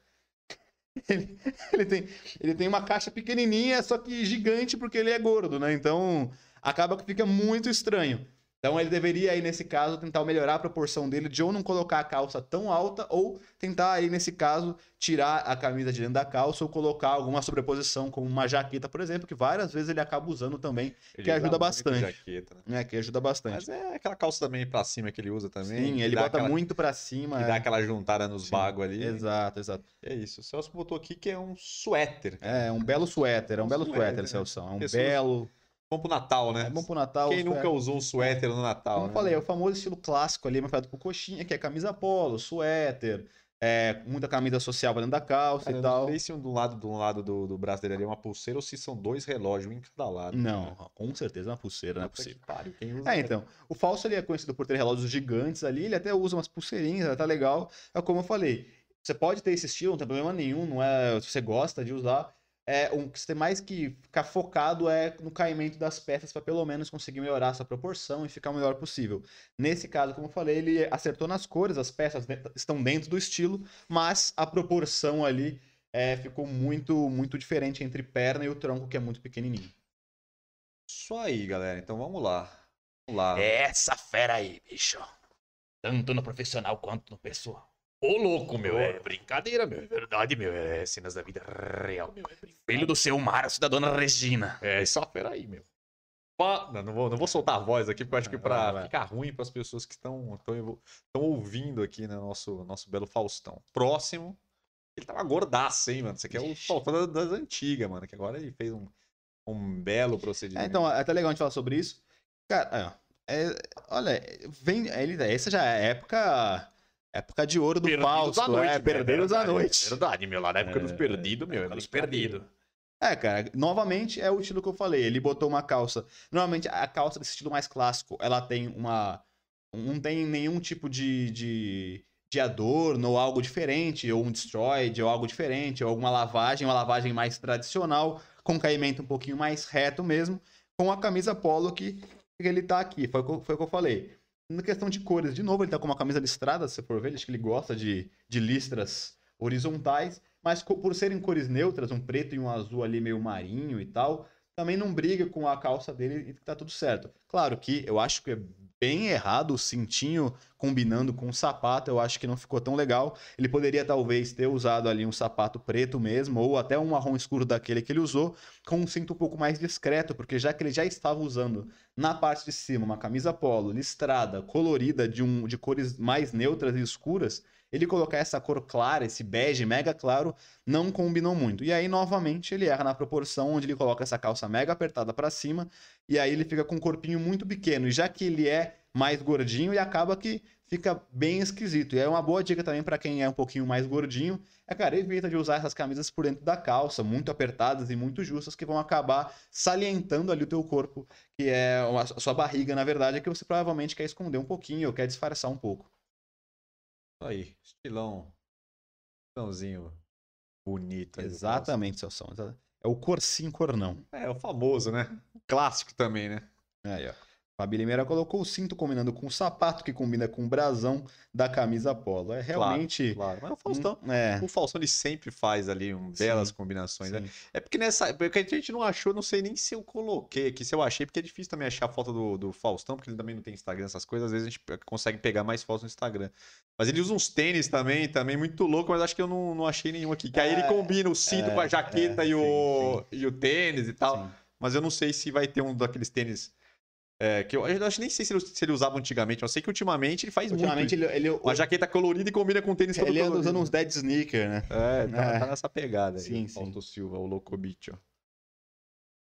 Ele, ele, tem, ele tem uma caixa pequenininha, só que gigante porque ele é gordo, né? Então acaba que fica muito estranho. Então ele deveria aí nesse caso tentar melhorar a proporção dele de ou não colocar a calça tão alta ou tentar aí nesse caso tirar a camisa de dentro da calça ou colocar alguma sobreposição como uma jaqueta, por exemplo, que várias vezes ele acaba usando também, ele que ajuda bastante. Jaqueta, né? É, que ajuda bastante. Mas é aquela calça também para cima que ele usa também. Sim, ele bota aquela... muito para cima. Que é. dá aquela juntada nos bagos ali. Exato, exato. É isso. O Celso botou aqui que é um suéter. É, um belo suéter, é um, um belo suéter, suéter Celso. É um Pessoas... belo Bom pro Natal, né? É bom pro Natal. Quem nunca usou um suéter no Natal? Como né? eu falei, é o famoso estilo clássico ali, marcado por coxinha, que é camisa polo, suéter, é, muita camisa social dentro da calça Cara, e tal. Não sei se um do lado, do lado do, do braço dele ali é uma pulseira ou se são dois relógios, um em cada lado. Não, cara. com certeza é uma pulseira, não é possível. Pare, quem usa é, então. O falso ele é conhecido por ter relógios gigantes ali, ele até usa umas pulseirinhas, tá legal. É como eu falei. Você pode ter esse estilo, não tem problema nenhum, não é. Se você gosta de usar, é, um, você tem mais que ficar focado é no caimento das peças para pelo menos conseguir melhorar essa proporção e ficar o melhor possível. Nesse caso, como eu falei, ele acertou nas cores, as peças estão dentro do estilo, mas a proporção ali é, ficou muito muito diferente entre perna e o tronco, que é muito pequenininho. Isso aí, galera. Então vamos lá. Vamos lá. É essa fera aí, bicho. Tanto no profissional quanto no pessoal. Ô, louco, meu. É brincadeira, meu. É verdade, meu. É cenas da vida real, meu. É Filho do seu Márcio da dona Regina. É, só peraí, meu. Não, não, vou, não vou soltar a voz aqui, porque eu acho que pra ficar ruim para as pessoas que estão ouvindo aqui, né, nosso, nosso belo Faustão. Próximo, ele tava gordaço, hein, mano. Isso aqui é o Faustão das, das antigas, mano. Que agora ele fez um, um belo procedimento. É, então, é até legal a gente falar sobre isso. Cara, é, é, olha, vem, ele, essa já é a época Época de ouro do perdidos Fausto. Noite, é, perderam à noite. É verdade, meu. Lá na época é, dos perdidos, meu. Época dos perdidos. É, cara, novamente é o estilo que eu falei. Ele botou uma calça. Normalmente a calça desse estilo mais clássico, ela tem uma. Não tem nenhum tipo de, de, de adorno ou algo diferente, ou um destroyed, ou algo diferente, ou alguma lavagem, uma lavagem mais tradicional, com caimento um pouquinho mais reto mesmo, com a camisa polo que, que ele tá aqui. Foi, foi o que eu falei. Na questão de cores, de novo, ele tá com uma camisa listrada, se você for ver, acho que ele gosta de, de listras horizontais, mas por serem cores neutras, um preto e um azul ali meio marinho e tal, também não briga com a calça dele e tá tudo certo. Claro que eu acho que é bem errado o cintinho combinando com o sapato, eu acho que não ficou tão legal. Ele poderia talvez ter usado ali um sapato preto mesmo, ou até um marrom escuro daquele que ele usou, com um cinto um pouco mais discreto, porque já que ele já estava usando na parte de cima uma camisa polo listrada, colorida, de, um, de cores mais neutras e escuras, ele colocar essa cor clara, esse bege mega claro, não combinou muito. E aí, novamente, ele erra na proporção onde ele coloca essa calça mega apertada para cima, e aí ele fica com um corpinho muito pequeno. E já que ele é mais gordinho, ele acaba que fica bem esquisito. E é uma boa dica também para quem é um pouquinho mais gordinho, é, cara, evita de usar essas camisas por dentro da calça, muito apertadas e muito justas, que vão acabar salientando ali o teu corpo, que é a sua barriga, na verdade, que você provavelmente quer esconder um pouquinho ou quer disfarçar um pouco. Aí, estilão. Estilãozinho bonito. Exatamente, Celso. É o cor sim, cor não. É, o famoso, né? Clássico também, né? Aí, ó. Fabi Limeira colocou o cinto combinando com o sapato, que combina com o brasão da camisa polo. É realmente. Claro, claro. Mas o Faustão, um, é... o Faustão ele sempre faz ali um, belas sim, combinações. Né? É porque nessa. Porque a gente não achou, não sei nem se eu coloquei aqui, se eu achei, porque é difícil também achar a foto do, do Faustão, porque ele também não tem Instagram, essas coisas. Às vezes a gente consegue pegar mais fotos no Instagram. Mas ele usa uns tênis também, também muito louco, mas acho que eu não, não achei nenhum aqui. Que aí ele é, combina o cinto é, com a jaqueta é, e, o, sim, e o tênis e tal. Mas eu não sei se vai ter um daqueles tênis é, que eu, eu acho nem sei se ele, se ele, usava antigamente, eu sei que ultimamente ele faz ultimamente muito. Ele, ele, Uma jaqueta colorida e combina com tênis todo Ele anda usando uns dead sneaker, né? É, tá, é. tá nessa pegada sim, aí. Sim. Silva, o Locobicho.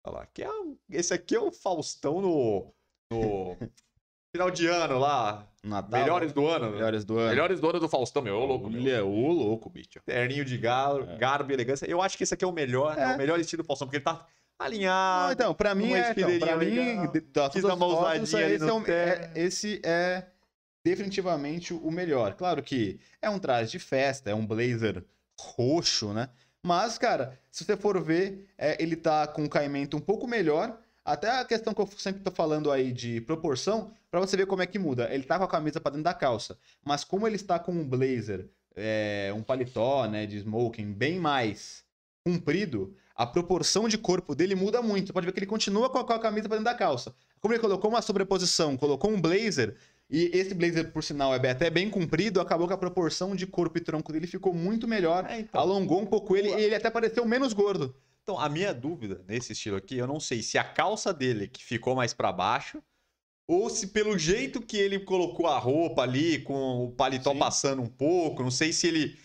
Olha lá. Que é, um- esse aqui é o Faustão no, no final de ano lá. Natal. Melhores do ano. Melhores do ano. Melhores do ano do Faustão, meu. Ô, louco. meu. Olha, ô louco, bicho. Terninho de galo, É. garbo e elegância. Eu acho que esse aqui é o melhor, é, É. o melhor estilo do Faustão, porque ele tá alinhado. Não, então, pra mim é, então, pra mim, das Quis dar uma ousadinha esse, é é- terno. esse é definitivamente o melhor. Claro que é um traje de festa, é um blazer roxo, né? Mas, cara, se você for ver, é, ele tá com um caimento um pouco melhor. Até a questão que eu sempre tô falando aí de proporção, pra você ver como é que muda. Ele tá com a camisa pra dentro da calça, mas como ele está com um blazer, é, um paletó, né, de smoking bem mais comprido, a proporção de corpo dele muda muito. Pode ver que ele continua com a, com a camisa pra dentro da calça. Como ele colocou uma sobreposição, colocou um blazer, e esse blazer, por sinal, é bem- até bem comprido, acabou que a proporção de corpo e tronco dele ficou muito melhor. É, então. Alongou um pouco ele e ele até pareceu menos gordo. Então, a minha dúvida nesse estilo aqui, eu não sei se a calça dele que ficou mais pra baixo, ou se pelo jeito que ele colocou a roupa ali, com o paletó Sim. passando um pouco, não sei se ele,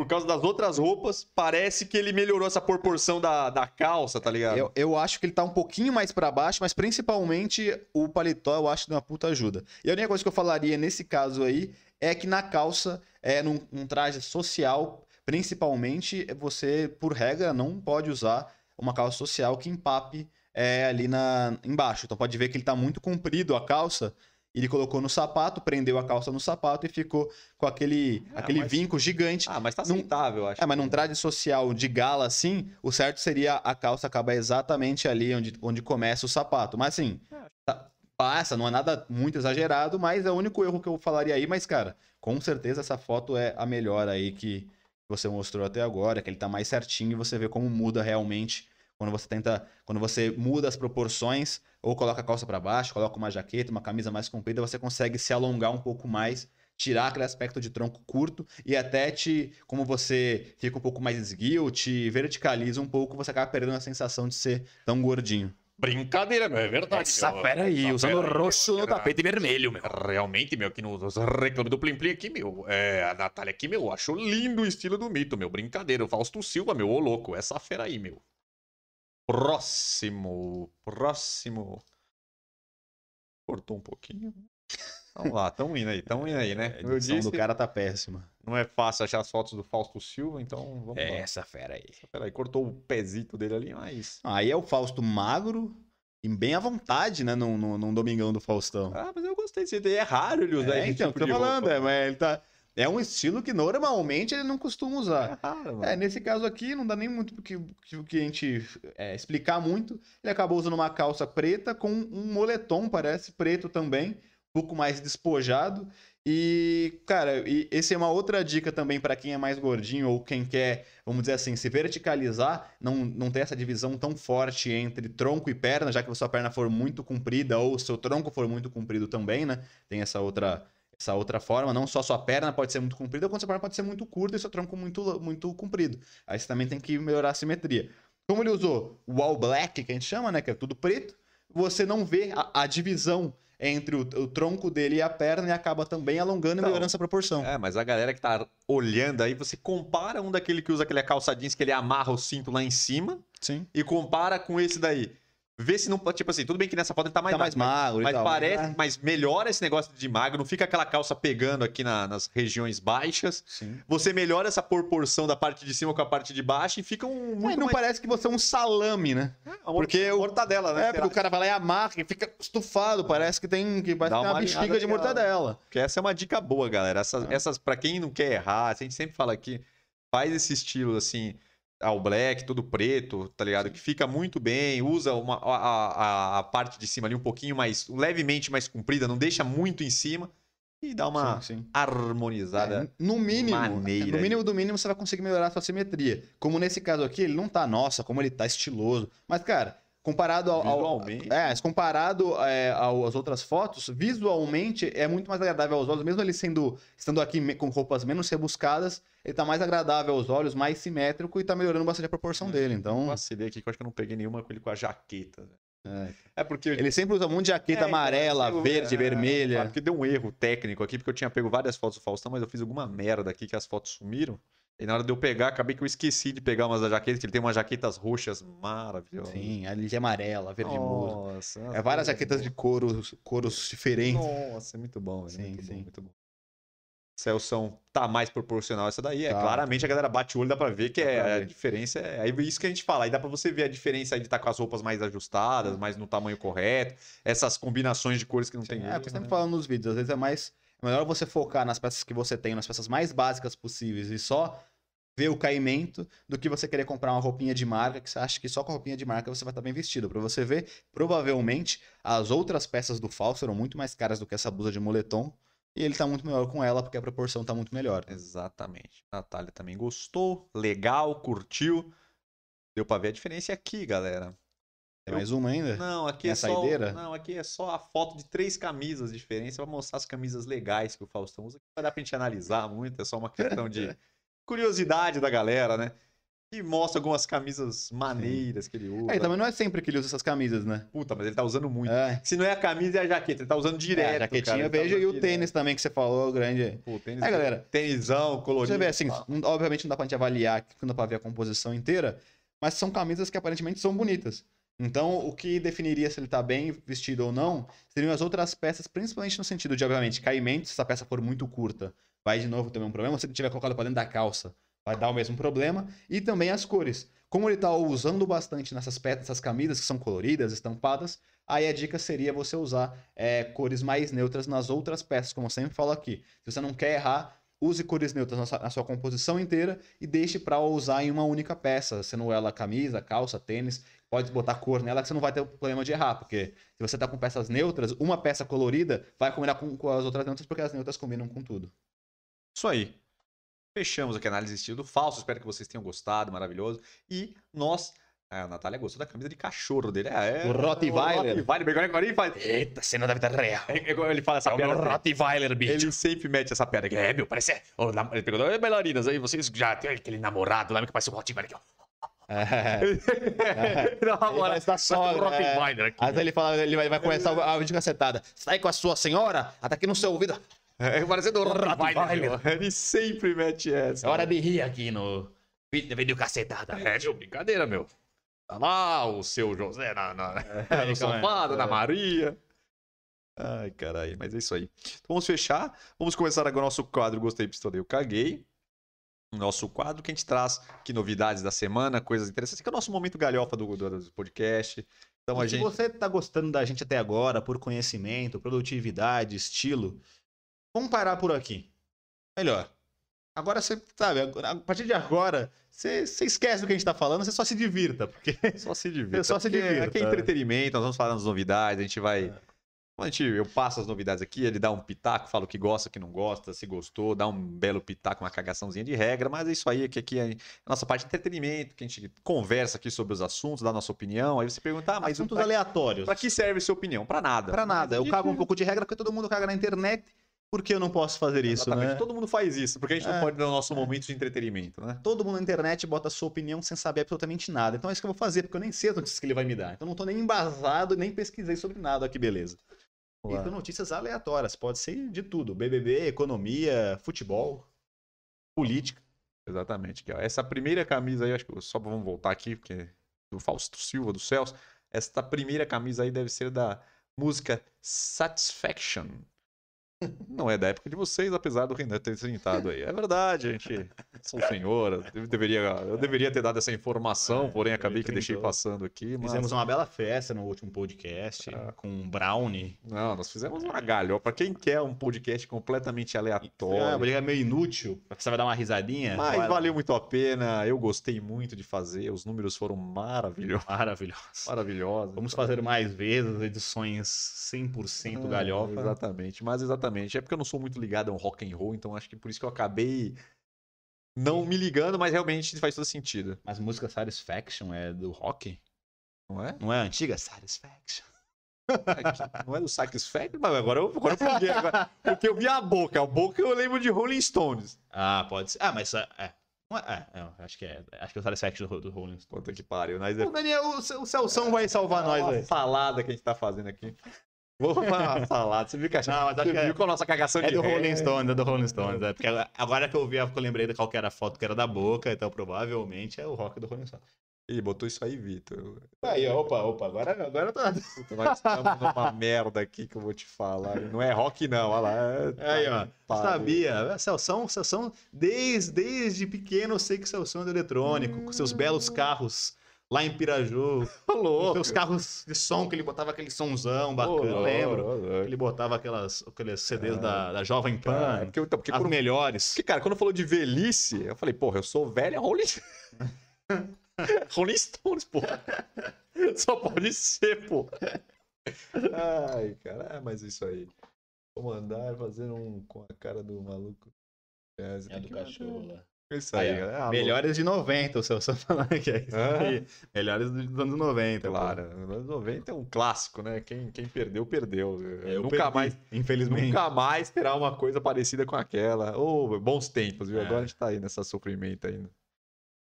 por causa das outras roupas, parece que ele melhorou essa proporção da, da calça, tá ligado? Eu, eu acho que ele tá um pouquinho mais pra baixo, mas principalmente o paletó eu acho de uma puta ajuda. E a única coisa que eu falaria nesse caso aí é que na calça, é num, num traje social, principalmente, você, por regra, não pode usar uma calça social que empape é, ali na, embaixo. Então pode ver que ele tá muito comprido a calça. Ele colocou no sapato, prendeu a calça no sapato e ficou com aquele, Ah, aquele mas- vinco gigante. Ah, mas tá aceitável, acho. É, mas num traje social de gala assim, o certo seria a calça acabar exatamente ali onde, onde começa o sapato. Mas assim, tá- passa, não é nada muito exagerado, mas é o único erro que eu falaria aí. Mas, cara, com certeza essa foto é a melhor aí que você mostrou até agora, que ele tá mais certinho e você vê como muda realmente quando você tenta, quando você muda as proporções ou coloca a calça para baixo, coloca uma jaqueta, uma camisa mais comprida, você consegue se alongar um pouco mais, tirar aquele aspecto de tronco curto e até te, como você fica um pouco mais esguio, te verticaliza um pouco, você acaba perdendo a sensação de ser tão gordinho. Brincadeira, meu, é verdade. Essa meu. fera aí, Essa usando fera roxo meu, no tapete vermelho, meu. Realmente, meu, aqui nos reclame do Plim Plim aqui, meu. É, a Natália aqui, meu, achou lindo o estilo do mito, meu. Brincadeira. O Fausto Silva, meu, ô louco. Essa fera aí, meu. Próximo. Próximo. Cortou um pouquinho. Vamos lá, tão indo aí, tão indo aí, né? A Como eu edição disse, do cara tá péssima. não é fácil achar as fotos do Fausto Silva, então vamos lá. essa fera aí. Peraí, cortou o pezito dele ali, mas. Aí é o Fausto magro e bem à vontade, né, num, num, num domingão do Faustão. Ah, mas eu gostei desse É raro ele usar É, esse então, tipo tô falando, roupa. é, mas ele tá... É um estilo que normalmente ele não costuma usar. É raro. É, nesse caso aqui, não dá nem muito porque que, que a gente é, explicar muito. Ele acabou usando uma calça preta com um moletom, parece, preto também, um pouco mais despojado. E, cara, e esse é uma outra dica também para quem é mais gordinho ou quem quer, vamos dizer assim, se verticalizar, não, não ter essa divisão tão forte entre tronco e perna, já que a sua perna for muito comprida ou o seu tronco for muito comprido também, né? Tem essa outra essa outra forma, não só sua perna pode ser muito comprida, quanto sua perna pode ser muito curta e seu tronco muito, muito comprido. Aí você também tem que melhorar a simetria. Como ele usou o all black, que a gente chama, né, que é tudo preto, você não vê a, a divisão entre o, o tronco dele e a perna e acaba também alongando e Então, melhorando essa proporção. É, mas a galera que tá olhando aí, você compara um daquele que usa aquele calça jeans que ele amarra o cinto lá em cima Sim. e compara com esse daí. Vê se não. Tipo assim, tudo bem que nessa foto ele tá mais Tá mais magro Mas e tal. parece, É, mas melhora esse negócio de magro, não fica aquela calça pegando aqui na- nas regiões baixas. Sim. Você melhora essa proporção da parte de cima com a parte de baixo e fica um É, muito e não mais... parece que você é um salame, né? porque o- mortadela, né? É, porque o cara vai lá e amarra e fica estufado, parece que tem, que parece Dá que uma uma bexiga de mortadela. Porque essa é uma dica boa, galera. Essas, É. essas para quem não quer errar, a gente sempre fala aqui, faz esse estilo assim, ao black, todo preto, tá ligado? Que fica muito bem, usa uma, a, a, a parte de cima ali um pouquinho mais, levemente mais comprida, não deixa muito em cima e dá uma Sim, sim. harmonizada. É, no mínimo, maneira no mínimo do mínimo você vai conseguir melhorar a sua simetria. Como nesse caso aqui, ele não tá, nossa, como ele tá estiloso. Mas, cara, comparado ao. ao- é, comparado é, ao- às outras fotos, visualmente é muito mais agradável aos olhos, mesmo ele sendo estando aqui com roupas menos rebuscadas, ele tá mais agradável aos olhos, mais simétrico e tá melhorando bastante a proporção É. dele. Então, Vacilei aqui, que eu acho que eu não peguei nenhuma com ele com a jaqueta. é. É porque ele sempre usa um monte de jaqueta É, então, amarela, eu- verde, é, vermelha. Porque deu um erro técnico aqui, porque eu tinha pego várias fotos do Faustão, mas eu fiz alguma merda aqui que as fotos sumiram. E na hora de eu pegar, acabei que eu esqueci de pegar umas da jaqueta, que ele tem umas jaquetas roxas maravilhosas. Sim, ali de amarela, verde muro. Nossa. É várias jaquetas de couro, couros diferentes. Nossa, é muito bom, velho. Sim, muito sim. bom, muito bom. Celção tá mais proporcional essa daí. É Tá. claramente a galera bate o olho, dá pra ver que Dá é, a diferença é. Aí isso que a gente fala. Aí dá pra você ver a diferença aí de estar com as roupas mais ajustadas, mais no tamanho correto, essas combinações de cores que não tem Sim, é, erro, porque sempre né? falando nos vídeos, às vezes é mais. É melhor você focar nas peças que você tem, nas peças mais básicas possíveis e só ver o caimento do que você querer comprar uma roupinha de marca que você acha que só com a roupinha de marca você vai estar bem vestido. Pra você ver, provavelmente as outras peças do falso eram muito mais caras do que essa blusa de moletom e ele tá muito melhor com ela porque a proporção tá muito melhor. Exatamente. Natália também gostou, legal, curtiu. Deu pra ver a diferença aqui, galera. Tem mais uma ainda? Não, aqui Tem é a só. saideira? Não, aqui é só a foto de três camisas diferentes pra mostrar as camisas legais que o Faustão usa. Não vai dar pra gente analisar muito, é só uma questão de curiosidade da galera, né? E mostra algumas camisas maneiras que ele usa. É, também não é sempre que ele usa essas camisas, né? Puta, mas ele tá usando muito. É. Se não é a camisa, é a jaqueta. Ele tá usando direto. É, a jaquetinha cara, eu tá e o direto. tênis também que você falou, grande. Pô, tênis, É, galera, Tênisão, colorido. Você vê assim, obviamente não dá pra gente avaliar, não dá pra ver a composição inteira, mas são camisas que aparentemente são bonitas. Então, o que definiria se ele tá bem vestido ou não, seriam as outras peças, principalmente no sentido de, obviamente, caimento, se essa peça for muito curta, vai de novo ter um problema, se ele tiver colocado pra dentro da calça, vai dar o mesmo problema, e também as cores. Como ele tá usando bastante nessas peças, essas camisas que são coloridas, estampadas, aí a dica seria você usar é, cores mais neutras nas outras peças, como eu sempre falo aqui. Se você não quer errar, use cores neutras na sua, na sua composição inteira e deixe para usar em uma única peça, sendo ela camisa, calça, tênis. Pode botar cor nela que você não vai ter problema de errar, porque se você tá com peças neutras, uma peça colorida vai combinar com, com as outras neutras, porque as neutras combinam com tudo. Isso aí. Fechamos aqui a análise de estilo falso. Espero que vocês tenham gostado, maravilhoso. E nós. A Natália gostou da camisa de cachorro dele. É, é, O Rottweiler. O Rottweiler. Agora ele faz. Eita, cena da vida real. É igual Ele fala essa É o meu piada. Rottweiler, bicho. Ele sempre mete essa piada aqui. É, meu, parece. Ô, nam- Ele perguntou, "Oi, bailarinas aí, vocês já tem aquele namorado lá que parece um Rottweiler aqui, ó. É. Da sogra, Um é. Rottweiler aqui. Aí ele fala, ele vai, vai começar a vídeo cacetada. Sai com a sua senhora, até aqui no seu ouvido. É parecendo um Rottweiler. Ele sempre mete essa. É hora de rir aqui no vídeo, cacetada. É, meu, brincadeira, meu. Tá lá o seu José na, na, É, no sofá, é. na Maria. Ai, caralho, mas é isso aí. Então vamos fechar. Vamos começar agora o nosso quadro Gostei, Pistolei, eu Caguei. O Nosso quadro que a gente traz aqui novidades da semana, coisas interessantes, que é o nosso momento galhofa do, do, do podcast. Então a Se gente. você tá gostando da gente até agora, por conhecimento, produtividade, estilo, vamos parar por aqui. Melhor. Agora você, sabe, a partir de agora, você, você esquece do que a gente tá falando, você só se divirta, porque Só se divirta. Só se porque divirta. Aqui é entretenimento, nós vamos falar das novidades, a gente vai. A gente, eu passo as novidades aqui, ele dá um pitaco, fala o que gosta, o que não gosta, se gostou, dá um belo pitaco, uma cagaçãozinha de regra, mas é isso aí, que aqui é a nossa parte de entretenimento, que a gente conversa aqui sobre os assuntos, dá a nossa opinião, aí você pergunta, ah, mas assuntos pra, aleatórios. pra que serve a sua opinião? Pra nada. Pra nada. Eu Mas cago um pouco de regra porque todo mundo caga na internet. Por que eu não posso fazer isso, Exatamente, né? todo mundo faz isso, porque a gente não É. pode dar o nosso momento de entretenimento, né? Todo mundo na internet bota a sua opinião sem saber absolutamente nada. Então é isso que eu vou fazer, porque eu nem sei as notícias que ele vai me dar. Então eu não tô nem embasado, nem pesquisei sobre nada. Olha que beleza. Vamos lá. Então notícias aleatórias, pode ser de tudo. BBB, economia, futebol, política. Exatamente. Aqui, ó. Essa primeira camisa aí, acho que só vamos voltar aqui, porque do Fausto Silva, do Celso. Esta primeira camisa aí deve ser da música Satisfaction. Não é da época de vocês, apesar do Renan ter sentado aí. É verdade, gente. Sou senhora. Eu deveria, eu deveria ter dado essa informação, porém acabei que deixei passando aqui. Mas... Fizemos uma bela festa no último podcast, Ah. com um brownie. Não, nós fizemos uma galhofa. Pra quem quer um podcast completamente aleatório. mas é meio inútil, você vai dar uma risadinha. Mas Olha, valeu muito a pena. Eu gostei muito de fazer. Os números foram maravilhosos. Maravilhoso. Maravilhosos. Vamos fazer mais vezes edições 100% Ah, galhofa. Exatamente, mas exatamente. É porque eu não sou muito ligado a um rock and roll, então acho que por isso que eu acabei não me ligando, mas realmente faz todo sentido. Mas música Satisfaction é do rock? Não é? Não é a antiga? Satisfaction. Não é do Satisfaction, mas agora eu, agora eu pluguei, agora- Porque eu vi a boca. A boca eu lembro de Rolling Stones. Ah, pode ser. Ah, mas é. é. É, é, acho que é. Acho que é o Satisfaction do, do Rolling Stone. Puta que pariu. É O Daniel, o, o Celção vai salvar nós uma aí. falada que a gente tá fazendo aqui. Vou falar. Você viu que, a, Não, mas acho você que é- viu com a nossa cagação É de do ré? Rolling Stones, é do Rolling Stones. É porque agora que eu vi, eu lembrei de qual que era a foto que era da boca, então provavelmente é o rock do Rolling Stones. Ele botou isso aí, Vitor. Aí, opa, opa, agora, agora eu tô. Puta, Nós estamos numa merda aqui que eu vou te falar. Não é rock, não. Olha lá. É- Aí, ó. Pariu. Sabia? Celção, Celção, desde, desde pequeno eu sei que Celção é do eletrônico, com seus belos carros lá em Piraju. Louco. seus carros de som, que ele botava aquele somzão bacana, louco, lembro. ô, louco. Ele botava aquelas, aqueles CDs Ah. da, da Jovem Pan, Cara, porque, então, porque, as quando, melhores. porque, cara, quando falou de velhice, eu falei, porra, eu sou velho, é Rolling Rolling Stones, porra. Só pode ser, pô. Ai, cara, é, mas isso aí. Vou mandar fazendo um com a cara do maluco. É, você tem que mandar. Isso aí, Aí. Ah, Melhores de 90, o Celso falando que é isso Ah. aí. Melhores dos anos 90. pô. Claro, nos anos 90 é um clássico, né? Quem, quem perdeu, perdeu. É, Eu nunca perdi, mais Infelizmente. Nunca mais terá uma coisa parecida com aquela. Ô, bons tempos, viu? É. Agora a gente tá aí nessa sofrimento ainda.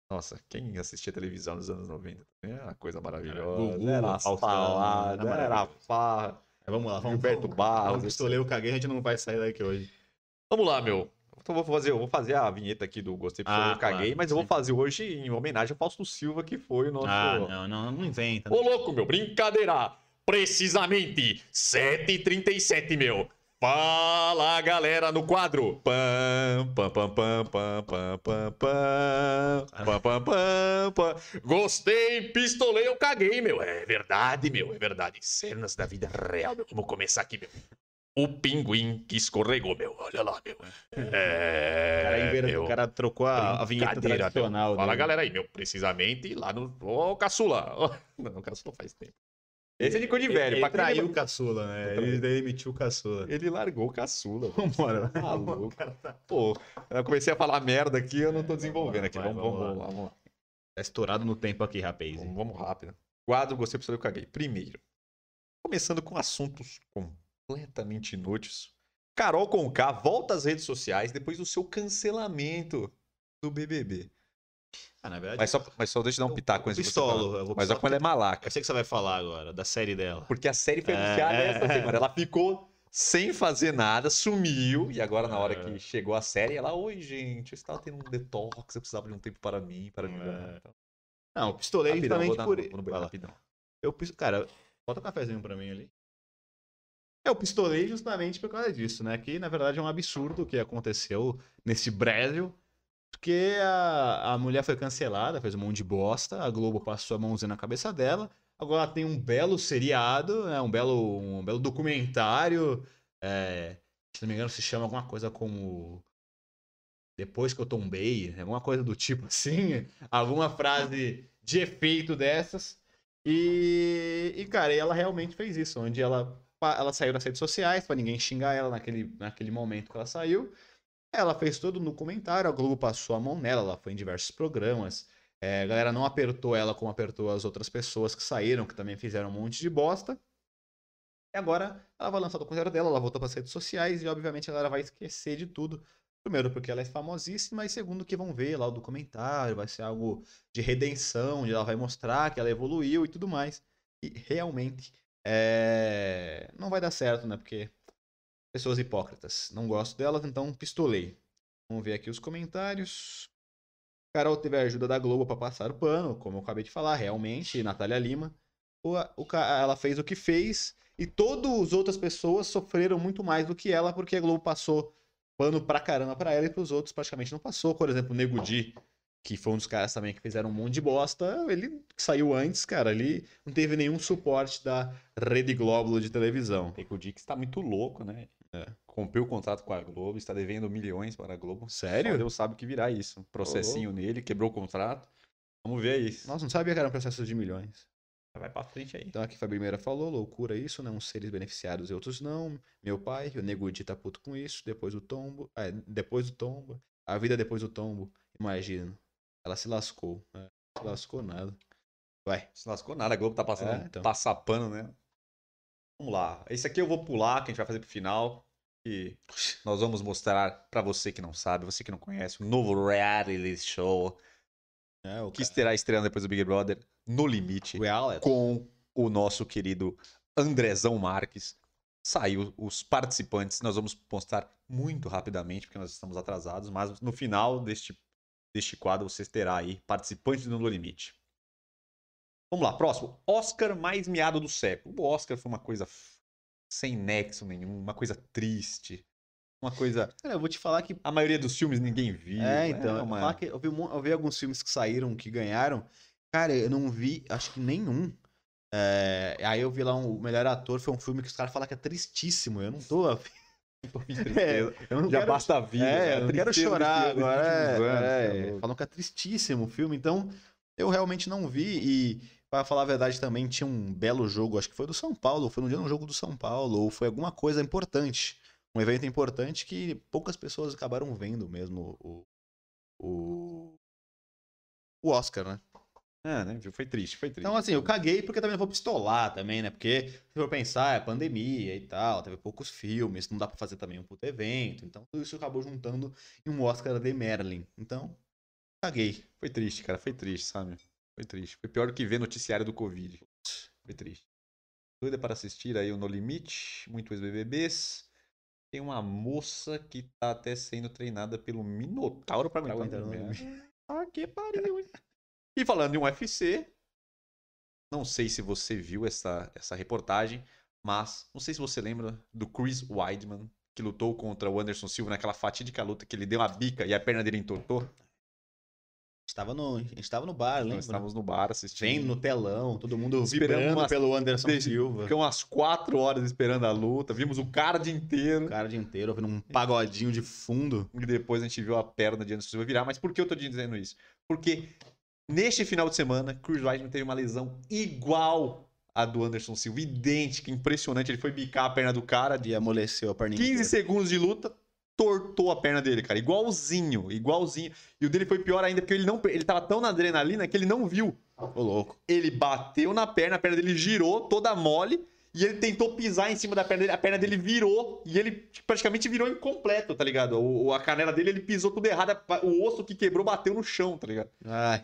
Nossa, quem assistia televisão nos anos 90 também era uma coisa maravilhosa. Gugu, era salada, era era farra. Vamos lá, vamos Gilberto Barros. Vamos eu caguei, a gente não vai sair daqui hoje. Vamos lá, meu. Então eu vou fazer, eu vou fazer a vinheta aqui do Gostei porque Ah, eu caguei, claro, mas eu vou sim. fazer hoje em homenagem ao Fausto Silva, que foi o nosso. Ah, não, não, não inventa. Ô, louco, meu, brincadeira! Precisamente 7h37, meu. Fala, galera, no quadro. Pam, pam, pam, pam, pam, pam, pam, pam, pam, pam. Gostei, pistolei, eu caguei, meu. É verdade, meu, é verdade. Cenas da vida real, meu. Vamos começar aqui, meu. O pinguim que escorregou, meu. Olha lá, meu. É, O cara, inver- meu. o cara trocou a, a vinheta Brincadeira, meu. tradicional. Fala, dele. galera aí, meu. Precisamente lá no. Ô, caçula. Ô, Não, o caçula faz tempo. Esse é de cor de velho. Ele, pra traiu o caçula, né? Ele demitiu o caçula. Ele largou o caçula. Vambora. Louco. Pô, eu comecei a falar merda aqui eu não tô desenvolvendo aqui. Vai, Vamos, vamos vamos, lá. vamos lá. Tá estourado no tempo aqui, rapaz. Vamos, vamos rápido. Quadro Gostei, Pessoal, eu caguei. Primeiro, começando com assuntos completamente inúteis. Carol Conká volta às redes sociais depois do seu cancelamento do BBB. Ah, na verdade, Mas só, mas só deixa eu dar um pitaco antes pistolo. vou Mas olha como ela é malaca. Eu sei que você vai falar agora, da série dela. Porque a série foi É, anunciada é, essa semana. Ela ficou sem fazer nada, sumiu. E agora, na hora É. que chegou a série, ela, oi, gente, eu estava tendo um detox, eu precisava de um tempo para mim, para É. Então, Não, eu pistolei rapidão, justamente vou, por vou no banheiro Vai lá. rapidão. Eu, cara, bota um cafezinho pra mim ali. Eu pistolei justamente por causa disso, né? Que na verdade é um absurdo o que aconteceu nesse Brasil. Porque a, a mulher foi cancelada, fez um monte de bosta, a Globo passou a mãozinha na cabeça dela. Agora ela tem um belo seriado, né? um, belo, um belo documentário. é, se não me engano, se chama alguma coisa como. Depois que eu tombei, alguma coisa do tipo assim. Alguma frase de efeito dessas. E, e, cara, ela realmente fez isso, onde ela, ela saiu das redes sociais pra ninguém xingar ela naquele, naquele momento que ela saiu. Ela fez todo no comentário, a Globo passou a mão nela, ela foi em diversos programas. É, a galera não apertou ela como apertou as outras pessoas que saíram, que também fizeram um monte de bosta. E agora ela vai lançar o documentário dela, ela voltou para as redes sociais e obviamente a galera vai esquecer de tudo. Primeiro, porque ela é famosíssima, e segundo, que vão ver lá o documentário, vai ser algo de redenção, onde ela vai mostrar que ela evoluiu e tudo mais. E realmente é, não vai dar certo, né? Porque pessoas hipócritas. Não gosto delas, então pistolei. Vamos ver aqui os comentários. Carol teve a ajuda da Globo para passar o pano, como eu acabei de falar, realmente, Natália Lima. O, o ela fez o que fez e todas as outras pessoas sofreram muito mais do que ela, porque a Globo passou pano pra caramba pra ela e pros outros praticamente não passou. Por exemplo, o Nego Di, que foi um dos caras também que fizeram um monte de bosta, ele saiu antes, cara, ele não teve nenhum suporte da Rede Globo de televisão. Tem que o Dix tá muito louco, né? É. Cumpriu o contrato com a Globo, está devendo milhões para a Globo. Sério? Só Deus sabe o que virá isso. Processinho nele, quebrou o contrato. Vamos ver isso. Nossa, não sabia que era um processo de milhões. Vai pra frente aí. Então aqui a primeira falou, loucura isso, né? Uns seres beneficiados e outros não. Meu pai, o Nego Di tá puto com isso, depois do tombo. É, depois do tombo. A vida depois do tombo, imagina. Ela se lascou. né? Se lascou nada. Vai. Se lascou nada, a Globo tá passando É, então. passar pano, né? Vamos lá. Esse aqui eu vou pular, que a gente vai fazer pro final. E nós vamos mostrar pra você que não sabe, você que não conhece, um novo reality show É, o que estará estreando depois do Big Brother No Limite Reality. com o nosso querido Andrezão Marques. saiu os participantes. Nós vamos postar muito rapidamente, porque nós estamos atrasados, mas no final deste, deste quadro você terá aí participantes do No Limite. Vamos lá, próximo. Oscar mais miado do século. O Oscar foi uma coisa sem nexo nenhum, uma coisa triste. Uma coisa. Cara, eu vou te falar que. A maioria dos filmes ninguém viu. É, então. É eu, uma... eu, vi, eu vi alguns filmes que saíram, que ganharam. Cara, eu não vi, acho que nenhum. É, aí eu vi lá um, o melhor ator, foi um filme que os caras falam que é tristíssimo. Eu não tô. afim. É, Já quero- basta a vida. É, né? eu não quero chorar agora. É, é, tá louco. falam que é tristíssimo o filme, então eu realmente não vi. E, pra falar a verdade, também tinha um belo jogo, acho que foi do São Paulo, foi no dia no jogo do São Paulo, ou foi alguma coisa importante. Um evento importante que poucas pessoas acabaram vendo mesmo o, o, o Oscar, né? É, né? Foi triste, foi triste. Então, assim, eu caguei porque também não vou pistolar também, né? Porque, se for pensar, é pandemia e tal, teve poucos filmes, não dá pra fazer também um puto evento. Então, tudo isso acabou juntando em um Oscar de Merlin. Então, caguei. Foi triste, cara. Foi triste, sabe? Foi triste. Foi pior do que ver noticiário do Covid. Foi triste. Doida para assistir aí o No Limite, muito ex-BBBs. Tem uma moça que tá até sendo treinada pelo Minotauro pra aguentar no meio. Ah, que pariu, hein? E falando em um UFC, não sei se você viu essa, essa reportagem, mas não sei se você lembra do Chris Weidman, que lutou contra o Anderson Silva naquela fatídica luta que ele deu uma bica e a perna dele entortou. Estava no, a gente tava no bar, Nós lembra? estávamos no bar assistindo. Vendo no telão, todo mundo Esperamos vibrando umas- pelo Anderson Desde- Silva. Ficamos umas quatro horas esperando a luta, vimos o card inteiro. O dia inteiro, ouvindo um pagodinho de fundo. E depois a gente viu a perna de Anderson Silva virar. Mas por que eu tô dizendo isso? Porque neste final de semana, Chris Weidman teve uma lesão igual à do Anderson Silva, idêntica, impressionante. Ele foi bicar a perna do cara E amoleceu a perninha 15 inteira. segundos de luta, tortou a perna dele, cara. Igualzinho, igualzinho. E o dele foi pior ainda, porque ele não ele tava tão na adrenalina que ele não viu. Ô, louco. Ele bateu na perna, a perna dele girou toda mole. E ele tentou pisar em cima da perna dele, a perna dele virou e ele praticamente virou incompleto, tá ligado? O, a canela dele, ele pisou tudo errado, o osso que quebrou bateu no chão, tá ligado? Ai,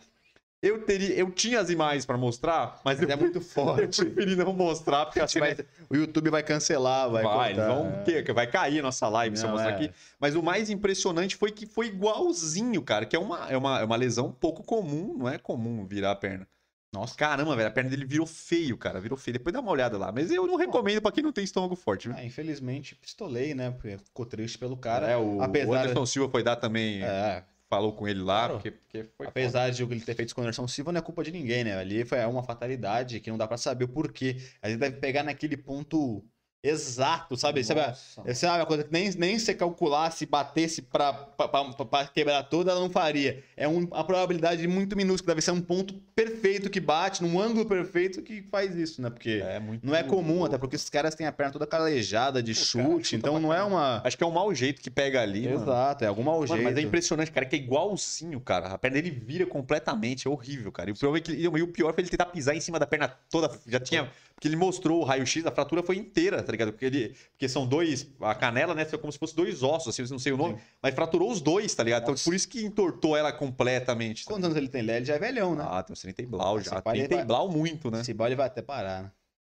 Eu teria, eu tinha as imagens pra mostrar, mas, eu, é muito eu forte. preferi não mostrar, porque assim Vai- o YouTube vai cancelar, vai, vai, vão, que- vai cair a nossa live se eu Não, mostrar é. aqui. Mas o mais impressionante foi que foi igualzinho, cara, que é uma, é uma, é uma lesão pouco comum, não é comum virar a perna. Nossa. Caramba, velho, a perna dele virou feio, cara, virou feio. Depois dá uma olhada lá. Mas eu não recomendo pra quem não tem estômago forte, viu? Ah, infelizmente, pistolei, né? Porque ficou triste pelo cara. é, o, apesar- o Anderson Silva foi dar também, É, falou com ele lá, Claro. porque, porque foi apesar de o que ele ter feito com o Anderson Silva, não é culpa de ninguém, né? Ali foi uma fatalidade que não dá pra saber o porquê. A gente deve pegar naquele ponto exato, sabe? Sabe, a- Nossa, essa é uma coisa que nem, nem se calculasse, batesse pra, pra, pra- pra quebrar toda, ela não faria. É um- uma probabilidade muito minúscula, deve ser um ponto perfeito que bate, num ângulo perfeito que faz isso, né? Porque é não é comum, até porque esses caras têm a perna toda calejada de chute, então não é uma. Acho que é um mau jeito que pega ali, mano. Exato, é algum mau Mano, jeito. mas é impressionante, cara, que é igualzinho, cara. A perna dele vira completamente, é horrível, cara. E o pior, é que, e o pior foi ele tentar pisar em cima da perna toda. Já tinha. Porque ele mostrou o raio-x, a fratura foi inteira, tá ligado? Porque, ele, porque são dois. A canela, né? Foi como se fosse dois ossos, assim, não sei o nome. Sim. Mas fraturou os dois, tá ligado? Então Nossa. por isso que entortou ela completamente. tá Quantos anos ele tem? Ele já é velhão, né? Ah, tem uns 30 e blau já. pai, ele 30 e blau muito, né? Esse boy vai até parar, né?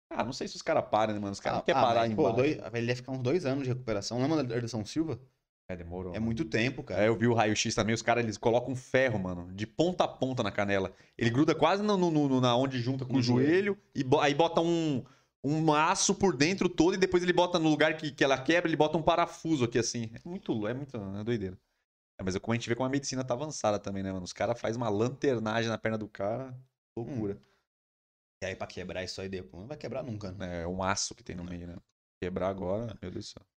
Ah, não sei se os caras param, né, mano? Os caras Ah, não querem ah, parar mas, em pô, dois- ele ia ficar uns dois anos de recuperação. Lembra da Anderson Silva? É, demorou. É muito tempo, cara. É, eu vi o raio-x também, os caras eles colocam ferro, mano, de ponta a ponta na canela. Ele gruda quase no, no- no- na onde junta com No o joelho, e bo- aí bota um, um aço por dentro todo e depois ele bota no lugar que, que ela quebra, ele bota um parafuso aqui assim. É muito, é muito é doideira. É, mas é como a gente vê como a medicina tá avançada também, né, mano? Os caras fazem uma lanternagem na perna do cara, loucura. E aí, pra quebrar isso aí depois, não vai quebrar nunca, né? É um aço que tem no meio, né? Quebrar agora, meu Deus do céu.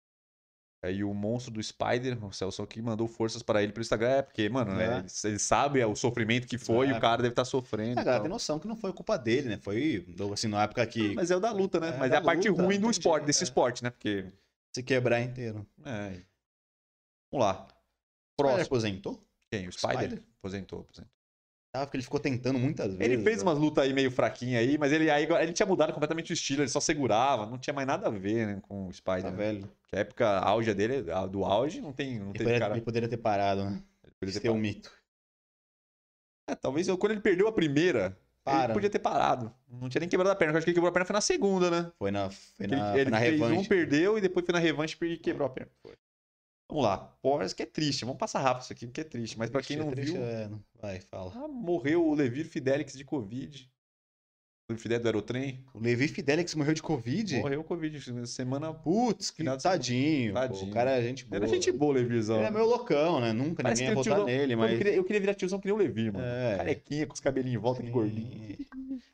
Aí o monstro do Spider, o Celso aqui mandou forças para ele pelo Instagram. É, porque, mano, É. é, ele, ele sabe o sofrimento que foi e É. o cara deve estar sofrendo. A e galera tal. tem noção que não foi culpa dele, né? Foi, assim, na época que Mas é o da luta, né? É, Mas é a parte luta, ruim do esporte, desse é. esporte, né? Porque. se quebrar inteiro. É. Vamos lá. Spider Próximo. apossentou? Quem? O Spider? Spider? Aposentou, aposentou. Tava porque ele ficou tentando muitas vezes. Ele fez né? umas lutas aí meio fraquinhas aí, mas ele aí ele tinha mudado completamente o estilo, ele só segurava, não tinha mais nada a ver, né, com o Spider. Tá né? velho. Que a época auge dele, a- do auge, não tem, não Ele poderia, cara. ele poderia ter parado, né? ele poderia ter um mito. É, talvez eu, quando ele perdeu a primeira, Para. Ele podia ter parado. Não tinha nem quebrado a perna. Eu acho que ele quebrou a perna foi na segunda, né? Foi na, foi Ele, na, ele foi na fez revanche. um, perdeu e depois foi na revanche e quebrou a perna. Foi. Vamos lá. Porsche que é triste. Vamos passar rápido isso aqui, porque é triste. Mas pra quem não Triste, viu, é, Vai, fala. ah, morreu o Levir Fidelix de Covid. Fidelix do Aerotrem. O Levi Fidelix morreu de Covid? Morreu Covid. Semana. Putz, que semana. tadinho. pô, Tadinho. o cara é gente boa. Era gente boa, Levirzão. Ele é meio loucão, né? Nunca Parece ninguém ia votar nele, mas. Eu queria, eu queria virar tiozão que nem o Levir, mano. É. Carequinha, com os cabelinhos em volta, que gordinho.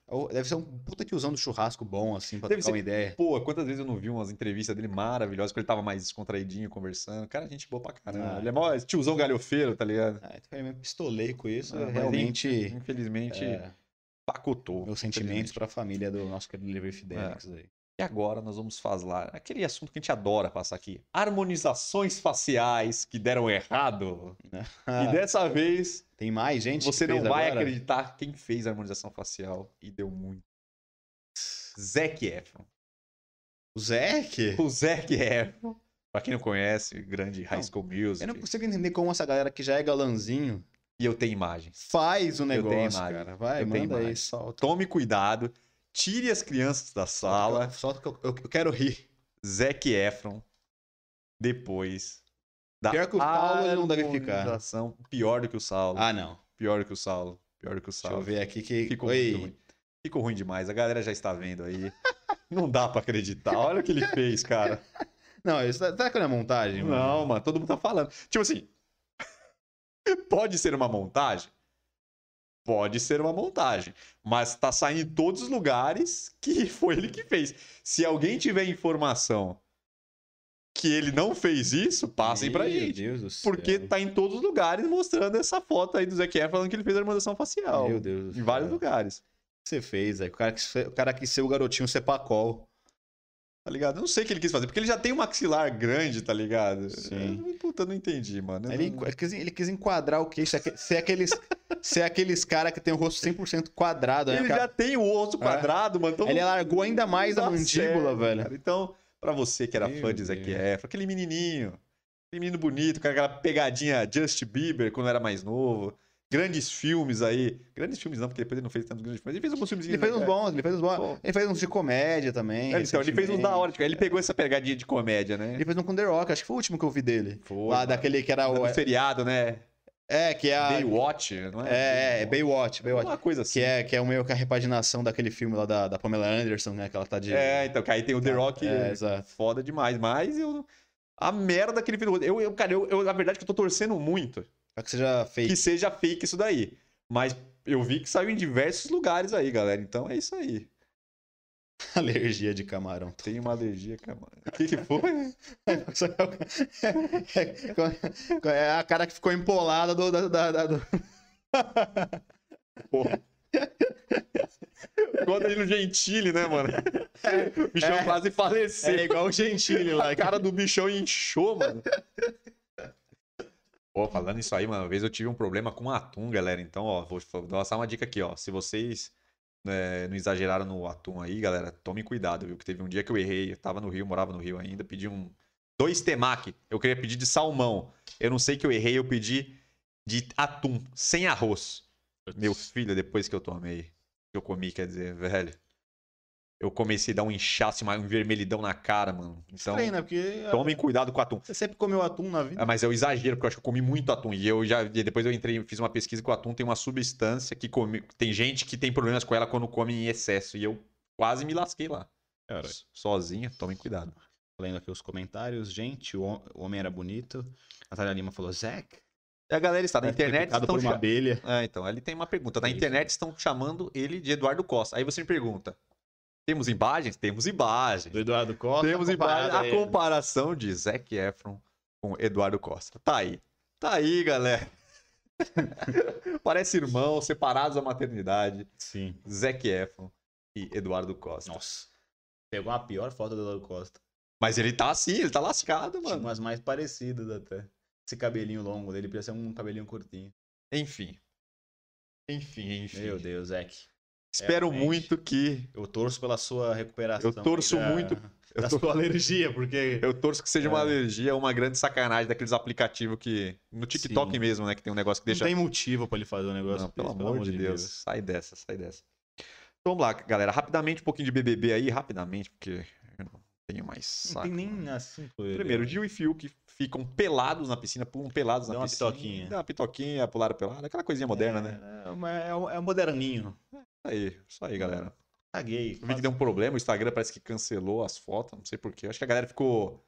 Ou Deve ser um puta tiozão do churrasco bom, assim, pra Deve trocar ser- uma ideia. Pô, quantas vezes eu não vi umas entrevistas dele maravilhosas, que ele tava mais descontraidinho, conversando. Cara, gente boa pra caramba. Ah. Ele é mó tiozão galhofeiro, tá ligado? Ah, então eu me pistolei com isso. Ah, realmente. Infelizmente, é, pacotou. meus sentimentos infelizmente. pra família do nosso querido Levi Fidelix aí. E agora nós vamos falar aquele assunto que a gente adora passar aqui. Harmonizações faciais que deram errado. E dessa vez, Tem mais gente? você que não vai agora? acreditar quem fez a harmonização facial e deu muito. Zac Efron. O Zeke? O Zac Efron. Pra quem não conhece, grande High Não, School Music. Eu não consigo entender como essa galera que já é galanzinho E eu tenho imagens. faz o negócio, cara. Vai, Eu manda aí, solta. Tome cuidado. Tire as crianças da sala. Solta que eu, eu- eu quero rir. Zac Efron. Depois. Da Pior que o Saulo, ele não deve ficar. Pior do que o Saulo. Ah, não. Pior do que o Saulo. Pior do que o Deixa eu Saulo. ver aqui que. Ficou Oi. ruim. Ficou ruim demais. A galera já está vendo aí. Não dá pra acreditar. Olha o que ele fez, cara. Não, isso tá, será que não é montagem? mano? Não, mano, todo mundo tá falando. Tipo assim, pode ser uma montagem? Pode ser uma montagem, mas tá saindo em todos os lugares que foi ele que fez. Se alguém tiver informação que ele não fez isso, passem pra Meu gente. Deus do céu. Porque tá em todos os lugares mostrando essa foto aí do Zac Efron falando que ele fez a harmonização facial. Meu Deus do Em céu. vários lugares. O que você fez, aí? O cara ser- o cara quis ser o garotinho Cepacol. Tá ligado? Eu não sei o que ele quis fazer, porque ele já tem um maxilar grande, tá ligado? Sim. Eu, puta, não entendi, mano. Ele, não- ele quis, ele quis enquadrar o queixo, ser, ser aqueles, ser aqueles cara que tem o rosto 100% quadrado. Né? Ele cara- já tem o osso quadrado, mano. Então Ele não largou ainda mais a mandíbula, certo, velho. cara. Então, pra você que era Meu fã de Zac. Efron, aquele menininho, aquele menino bonito, com aquela pegadinha Justin Bieber quando era mais novo. Grandes filmes aí. Grandes filmes não, porque depois ele não fez tantos grandes filmes. Ele fez alguns filmes Ele fez uns bons, ele fez uns bons. Ele fez uns de comédia também. então, ele fez uns da hora. tipo, Ele pegou essa pegadinha de comédia, né? Ele fez um com The Rock, acho que foi o último que eu vi dele. Foi, Lá mano. daquele que era o. Do seriado, né? É, que é a. Baywatch, não é? É, é, Baywatch, Baywatch. Uma coisa assim. Que é, que é meio que a repaginação daquele filme lá da, da Pamela Anderson, né? Que ela tá de. É, então, que aí tem o The Rock. É, exato. foda demais. Mas eu. A merda que ele. Eu, eu, cara, eu, eu, na verdade, que eu tô torcendo muito Só que seja fake. que seja fake isso daí. Mas eu vi que saiu em diversos lugares aí, galera. Então é isso aí. Alergia de camarão. Tem uma alergia, cara. O que, que foi? É É a cara que ficou empolada do. da- da- do- Porra. Conta ele no Gentile, né, mano? O bichão É. quase faleceu. É igual o Gentili lá. A cara do bichão inchou, mano. Pô, falando isso aí, uma vez eu tive um problema com atum, galera. Então, ó, vou vou passar uma dica aqui, ó. Se vocês né, não exageraram no atum aí, galera, tomem cuidado, viu? Que teve um dia que eu errei. Eu tava no Rio, morava no Rio ainda, pedi um. Dois temaki. Eu queria pedir de salmão. Eu não sei que eu errei, eu pedi de atum, sem arroz. Meu filho, depois que eu tomei, que eu comi, quer dizer, velho. Eu comecei a dar um inchaço, uma- um vermelhidão na cara, mano. Então, Estranho, né? Porque tomem cuidado com o atum. você sempre comeu atum na vida. Ah, mas é o exagero, porque eu acho que eu comi muito atum. E eu já. e depois eu entrei, fiz uma pesquisa que o atum tem uma substância que come. Tem gente que tem problemas com ela quando come em excesso. E eu quase me lasquei lá. Cara, Sozinha, tomem cuidado. lendo aqui os comentários. Gente, o hom- o homem era bonito. Natália Lima falou, Zack. E a galera está na ter internet. Estão por uma abelha. Ah, então, ali tem uma pergunta. Na internet estão chamando ele de Eduardo Costa. Aí você me pergunta: temos imagens? Temos imagens. Do Eduardo Costa. Temos imagens. A comparação de Zac Efron com Eduardo Costa. Tá aí. Tá aí, galera. Parece irmão, separados da maternidade. Sim. Zac Efron e Eduardo Costa. Nossa. Pegou a pior foto do Eduardo Costa. Mas ele tá assim, ele tá lascado, Tinha mano. umas mais parecidas até. Esse cabelinho longo dele podia ser um cabelinho curtinho. Enfim. Enfim, enfim. Meu Deus, Zack. Espero realmente. muito que. Eu torço pela sua recuperação. Eu torço da- muito. Eu, Da tô- sua alergia, porque. eu torço que seja uma É. alergia ou uma grande sacanagem daqueles aplicativos que. No TikTok Sim. mesmo, né? Que tem um negócio que Não deixa. tem motivo pra ele fazer um negócio Não, pelo desse, amor de Deus. Sai dessa, sai dessa. Então, vamos lá, galera. Rapidamente, um pouquinho de BBB aí, rapidamente, porque eu não tenho mais Não saco. tem nem assim. Primeiro, Gil e Fiuk ficam pelados na piscina, pulam pelados Dá na uma piscina. pitoquinha. Dá uma pitoquinha, pularam pelado. Aquela coisinha moderna, né? É, uma- é, é um moderninho. Aí, isso aí, galera. Caguei. Eu vi que deu um problema, o Instagram parece que cancelou as fotos, não sei porquê. Acho que a galera ficou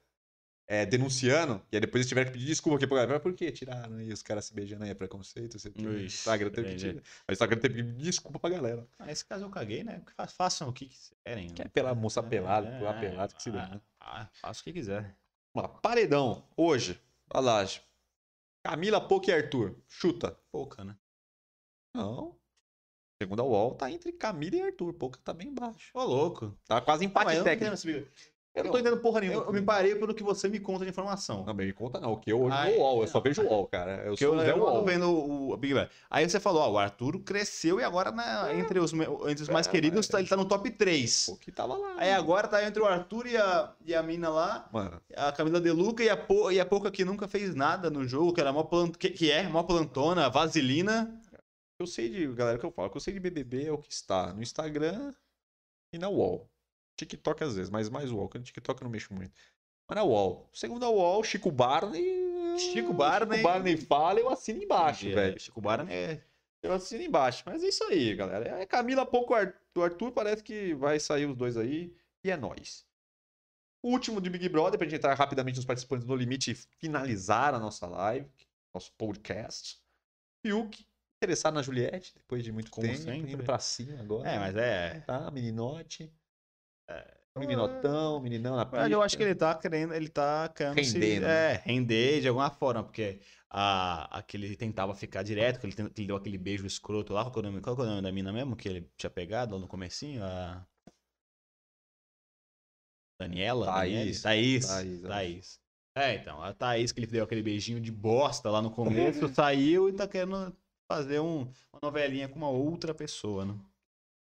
é, denunciando, e aí depois eles tiveram que pedir desculpa aqui pra galera. Por que tiraram aí os caras se beijando aí? É preconceito? não sei o Ixi, Instagram teve que tirar. O Instagram teve que pedir desculpa pra galera. Ah, nesse caso eu caguei, né? Fa- Façam o que quiserem. Quer pelar, mostrar pelado, É, pular pelado, que se ah, né? ah, Faça o que quiser. Vamos lá, paredão, hoje, olha lá. Camila, Poco e Arthur, chuta. Pouca, né? Não. Segundo a UOL, tá entre Camila e Arthur. Pouca tá bem baixo. Ô, louco. Tá quase empate não técnico. entendo esse- Eu não tô entendendo porra nenhuma. Eu, eu me parei pelo que você me conta de informação. Não, me conta não, que eu hoje Ai, no UOL, eu só não. vejo o UOL, cara. Eu Porque sou eu, o Zé eu UOL. vendo o, o Big Brother. Aí você falou, ó, o Arthur cresceu e agora na- entre, os, entre os mais É, queridos tá- ele tá no top 3. O que tava lá. Aí agora tá entre o Arthur e a, e a mina lá, Mano, a Camila De Luca e a, po, e a Poca que nunca fez nada no jogo, que era mó plant, que, que é mó plantona, vaselina. Eu sei de, galera, o que eu falo, que eu sei de BBB é o que está no Instagram e na UOL. TikTok às vezes, mas mais UOL, porque no TikTok eu não mexo muito. Mas na UOL. Segundo a UOL, Chico Barney. Chico Barney- Chico Barney fala, eu assino embaixo, É, velho. Chico Barney é... Eu assino embaixo. Mas é isso aí, galera. É Camila pouco o Arthur, parece que vai sair os dois aí. E é nóis. O último de Big Brother, pra gente entrar rapidamente nos participantes no limite e finalizar a nossa live, nosso podcast. Fiuk, interessado na Juliette, depois de muito Como tempo, sempre. indo pra cima agora. É, mas é... Tá, meninote. Meninotão, meninão na verdade, eu acho que pista. ele tá querendo, ele tá querendo se- Rendendo. é, render de alguma forma, porque a, aquele tentava ficar direto, que ele, que ele deu aquele beijo escroto lá, qual é o nome, qual é o nome da mina mesmo, que ele tinha pegado lá no comecinho, a... Daniela? Thaís. Thaís. Thaís, Thaís. É, então, a Thaís que ele deu aquele beijinho de bosta lá no começo, saiu e tá querendo fazer um- uma novelinha com uma outra pessoa, né?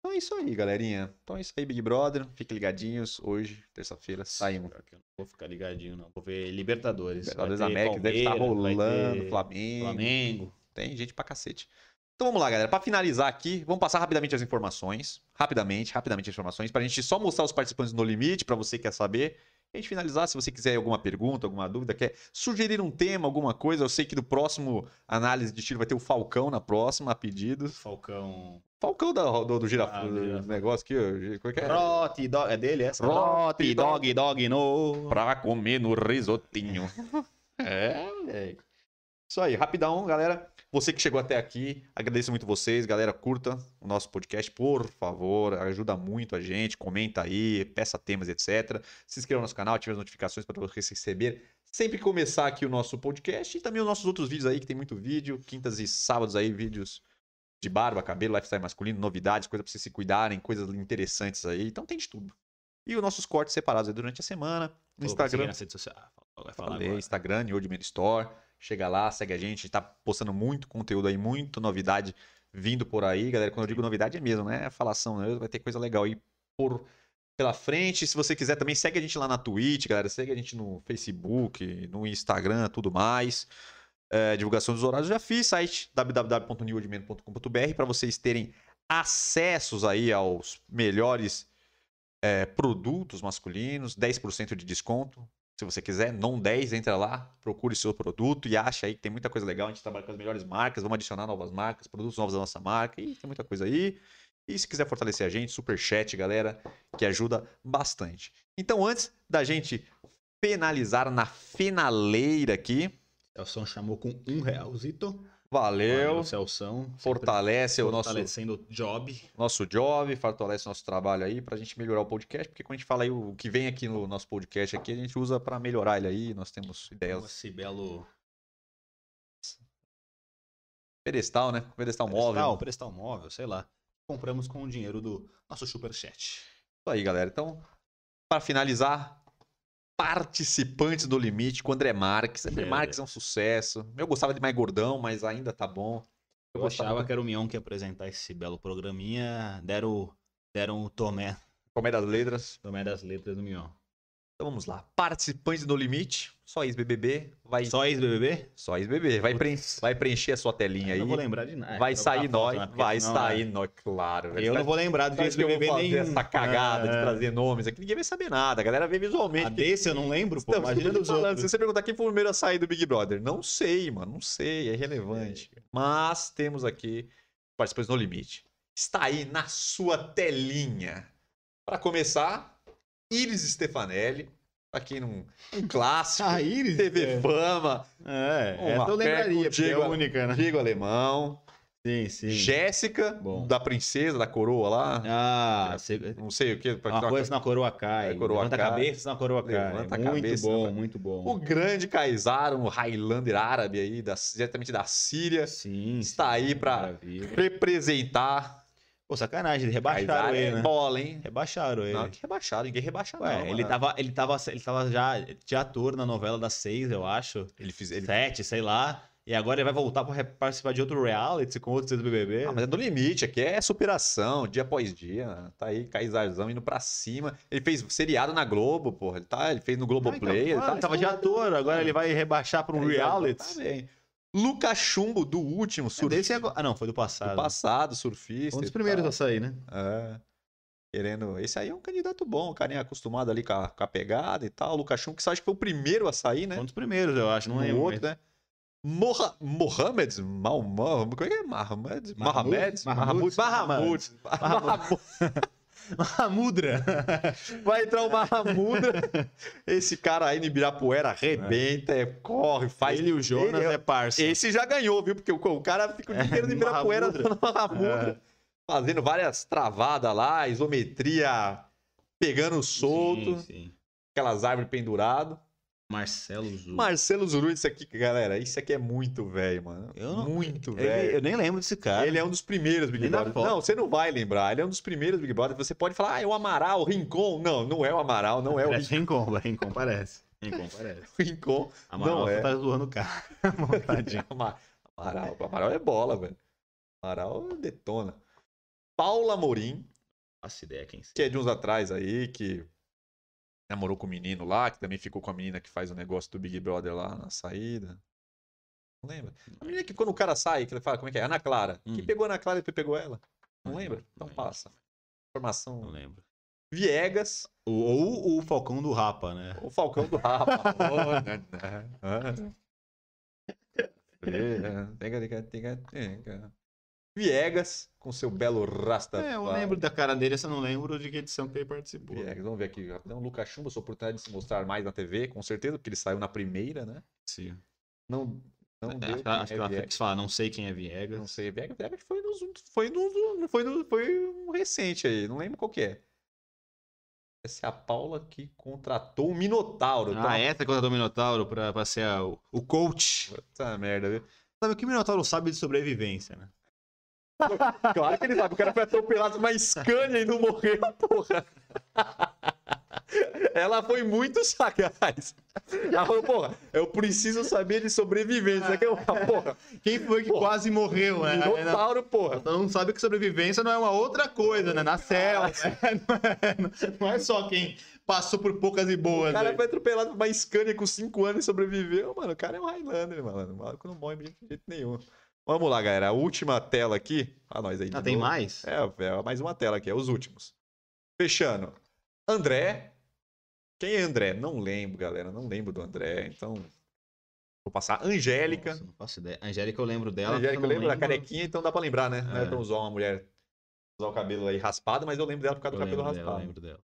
Então é isso aí, galerinha. Então é isso aí, Big Brother. Fiquem ligadinhos. Hoje, terça-feira, saímos. Eu não vou ficar ligadinho, não. Vou ver Libertadores. Libertadores ter América deve estar rolando, Flamengo. Flamengo. Tem gente pra cacete. Então vamos lá, galera. Pra finalizar aqui, vamos passar rapidamente as informações. Rapidamente, rapidamente as informações. Pra gente só mostrar os participantes no limite, pra você que quer saber. A gente finalizar, se você quiser alguma pergunta, alguma dúvida, quer sugerir um tema, alguma coisa. Eu sei que do próximo análise de tiro vai ter o Falcão na próxima, a pedido. Falcão. Falcão da- do, do girafo, Ah, do negócio aqui, ó. Como é que é? Roti dog. É dele essa? Roti dog dog no. Pra comer no risotinho. é, moleque. Isso aí, rapidão, galera. Você que chegou até aqui, agradeço muito vocês. Galera, curta o nosso podcast, por favor. Ajuda muito a gente. Comenta aí, peça temas, etc. Se inscreva no nosso canal, ative as notificações para você receber sempre que começar aqui o nosso podcast. E também os nossos outros vídeos aí, que tem muito vídeo. Quintas e sábados aí, vídeos de barba, cabelo, lifestyle masculino, novidades, coisas para vocês se cuidarem, coisas interessantes aí. Então tem de tudo. E os nossos cortes separados aí durante a semana. No Pô, Instagram. nas redes sociais. Ah, Vai falar Falei, agora. Instagram, New Store. Chega lá, segue a gente. Tá postando muito conteúdo aí, muita novidade vindo por aí. Galera, quando eu digo novidade é mesmo, né? É falação, né? Vai ter coisa legal aí por pela frente. Se você quiser também, segue a gente lá na Twitch, galera. Segue a gente no Facebook, no Instagram, tudo mais. É, divulgação dos horários já fiz, site www.newoldman.com.br para vocês terem acessos aí aos melhores é, produtos masculinos, 10% de desconto. Se você quiser, não 10, entra lá, procure seu produto e acha aí que tem muita coisa legal. A gente trabalha com as melhores marcas, vamos adicionar novas marcas, produtos novos da nossa marca e tem muita coisa aí. E se quiser fortalecer a gente, super chat, galera, que ajuda bastante. Então, antes da gente finalizar na finaleira aqui, Celção chamou com um realzito. Valeu, Celção. sempre fortalece o nosso Fortalecendo o job. nosso job, fortalece nosso trabalho aí pra gente melhorar o podcast, porque quando a gente fala aí o que vem aqui no nosso podcast aqui, a gente usa pra melhorar ele aí, nós temos ideias. Esse belo Pedestal, né? Pedestal móvel. Prestal, prestal móvel, sei lá. Compramos com o dinheiro do nosso superchat. Isso aí, galera. Então, para finalizar, participantes do limite com o André Marques. André É. Marques é um sucesso. Eu gostava de mais gordão, mas ainda tá bom. Eu gostava achava que era o Mion que ia apresentar esse belo programinha. Deram, deram o Tomé, Comédia das Letras. Tomé das letras do Mion. Então vamos lá. Participantes do limite, só ex-BBB. Vai... Só ex-BBB? Só ex-BBB. Vai, preen... vai preencher a sua telinha aí. Eu não vou lembrar de nada. Vai sair nós. né? Vai sair é, nós, claro. velho. Eu não vou lembrar do vou ex-BBB nenhum. essa cagada de É. trazer nomes aqui? Ninguém vai saber nada. A galera vê visualmente. A desse eu não lembro, pô. Imagina dos outros. Se você perguntar quem foi o primeiro a sair do Big Brother, não sei, mano, não sei, é irrelevante. Mas temos aqui participantes no limite. Está aí na sua telinha. Para começar, Iris Stefanelli, pra quem não. Um clássico. A Iris? TV é. Fama, É, essa eu lembraria, é Diego- a única, né? Diego Alemão, Sim, sim. Jéssica, Bom. da princesa, da coroa lá. Ah. Não sei o que. Uma coisa na coroa cai. É, coroa Levanta cai. a cabeça, senão a coroa cai. Levanta a muito cabeça, bom, vai. muito bom. O grande Kaysar, um Highlander árabe aí, da, diretamente da Síria, Sim, está sim, aí pra maravilha. representar. Pô, sacanagem, rebaixaram ele, é né? bola, hein? Rebaixaram ele. Não, que rebaixado, ninguém rebaixa Ué, não. ele, mano. tava, ele, tava, ele tava já de ator na novela das seis, eu acho. Ele fez. Ele... Sete, sei lá. E agora ele vai voltar pra re- participar de outro reality com outros do BBB. Ah, mas é no limite, aqui é superação, dia após dia. Tá aí, Kaisarzão indo pra cima. Ele fez seriado na Globo, porra. Ele, tá, ele fez no Globoplay. ele, Ah, ele tava de ator, agora ele vai rebaixar pra um reality. Tá bem. Lucas Chumbo, do último, É surfista. desse agora- Ah, não, foi do passado. Do passado, surfista. Um dos primeiros tal. a sair, né? É. Querendo. Esse aí é um candidato bom, o carinha acostumado ali com a, com a pegada e tal. O Lucas Chumbo, que você acha que foi o primeiro a sair, né? Foi um dos primeiros, eu acho. Não No lembro. outro, mas- né? Moha Mohamed Mahmoud, como é que é? Mohamed? Mohamed? Mahmoud? Mahamud. Mahamud. Mahamudra. Vai entrar o Mahamudra. Esse cara aí no Ibirapuera arrebenta, é, corre, faz. Ele e o Jonas Ele é parça. Esse já ganhou, viu? Porque o, o cara fica o dia inteiro no É, Ibirapuera Mahamudra. dando Mahamudra. Fazendo várias travadas lá, isometria pegando solto, Sim, sim. aquelas árvores penduradas. Marcelo Zu. Marcelo Zuru, isso aqui, galera, isso aqui é muito velho, mano. Eu não- muito velho. eu nem lembro desse cara. Ele é um dos primeiros Big Brother. Não, você não vai lembrar. Ele é um dos primeiros Big Brother. Você pode falar, ah, é o Amaral, o Rincon. Não, não é o Amaral, não é o Parece Rincon, Rincon parece. Rincon parece. Rincon. Amaral Não é. tá zoando o cara. Montadinho. Ama- Amaral, o Amaral é bola, velho. Amaral detona. Paula Morim, Faço ideia quem que é de uns atrás aí, que namorou com o menino lá, que também ficou com a menina que faz o negócio do Big Brother lá na saída. Não lembra? A menina que quando o cara sai, que ele fala, como é que é? Ana Clara. Hum. Quem pegou a Ana Clara e depois pegou ela? Não Não lembra? lembro, Então não passa. Informação. Não lembro. Viegas, O- Ou o Falcão do Rapa, né? o Falcão do Rapa. Oh, Viegas, com seu belo rasta. É, eu lembro da cara dele, essa eu não lembro de que edição que ele participou. Viegas, vamos ver aqui. rapidão. Lucas Chumbo, sua oportunidade de se mostrar mais na TV, com certeza, porque ele saiu na primeira, né? Sim. Não, não É, deu. acho que é ela falar, não sei quem é Viegas. Não sei, Viegas, Viegas foi nos, foi nos, foi no, foi um recente aí, não lembro qual que é. Essa é a Paula que contratou o Minotauro. tá? Ah, essa coisa do Minotauro pra, pra ser a- o, o coach. Puta merda, viu? Sabe o que o Minotauro sabe de sobrevivência, né? Claro que ele sabe, o cara foi atropelado numa Scania e não morreu, porra. Ela foi muito sagaz. Ela falou, porra, eu preciso saber de sobrevivência. Que eu, porra, Quem foi que Pô, quase morreu, né? Minotauro, porra. Todo mundo sabe que sobrevivência não é uma outra coisa, né? Na selva. né? Não, é, não é só quem passou por poucas e boas. O cara né? foi atropelado por uma Scania com 5 anos e sobreviveu, mano. O cara é um Highlander, mano. O maluco não morre de jeito nenhum. Vamos lá, galera. A última tela aqui. Ah, nós aí. Ah, tem novo. mais? É, é mais uma tela aqui, é os últimos. Fechando. André. Quem é André? Não lembro, galera. Não lembro do André. Então. Vou passar. Angélica. Nossa, não faço ideia. Angélica eu lembro dela. Angélica, eu eu lembro da carequinha, então dá pra lembrar, né? Não é É. tão usar uma mulher usar o cabelo aí raspado, mas eu lembro dela por causa Eu do cabelo dela, eu raspado. lembro dela.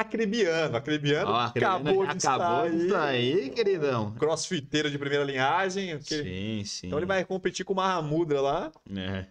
Acrebiano. Acrebiano acabou de acabou estar de aí. sair, queridão. Crossfiteiro de primeira linhagem. Sim, sim. Então ele vai competir com o Mahamudra lá. É.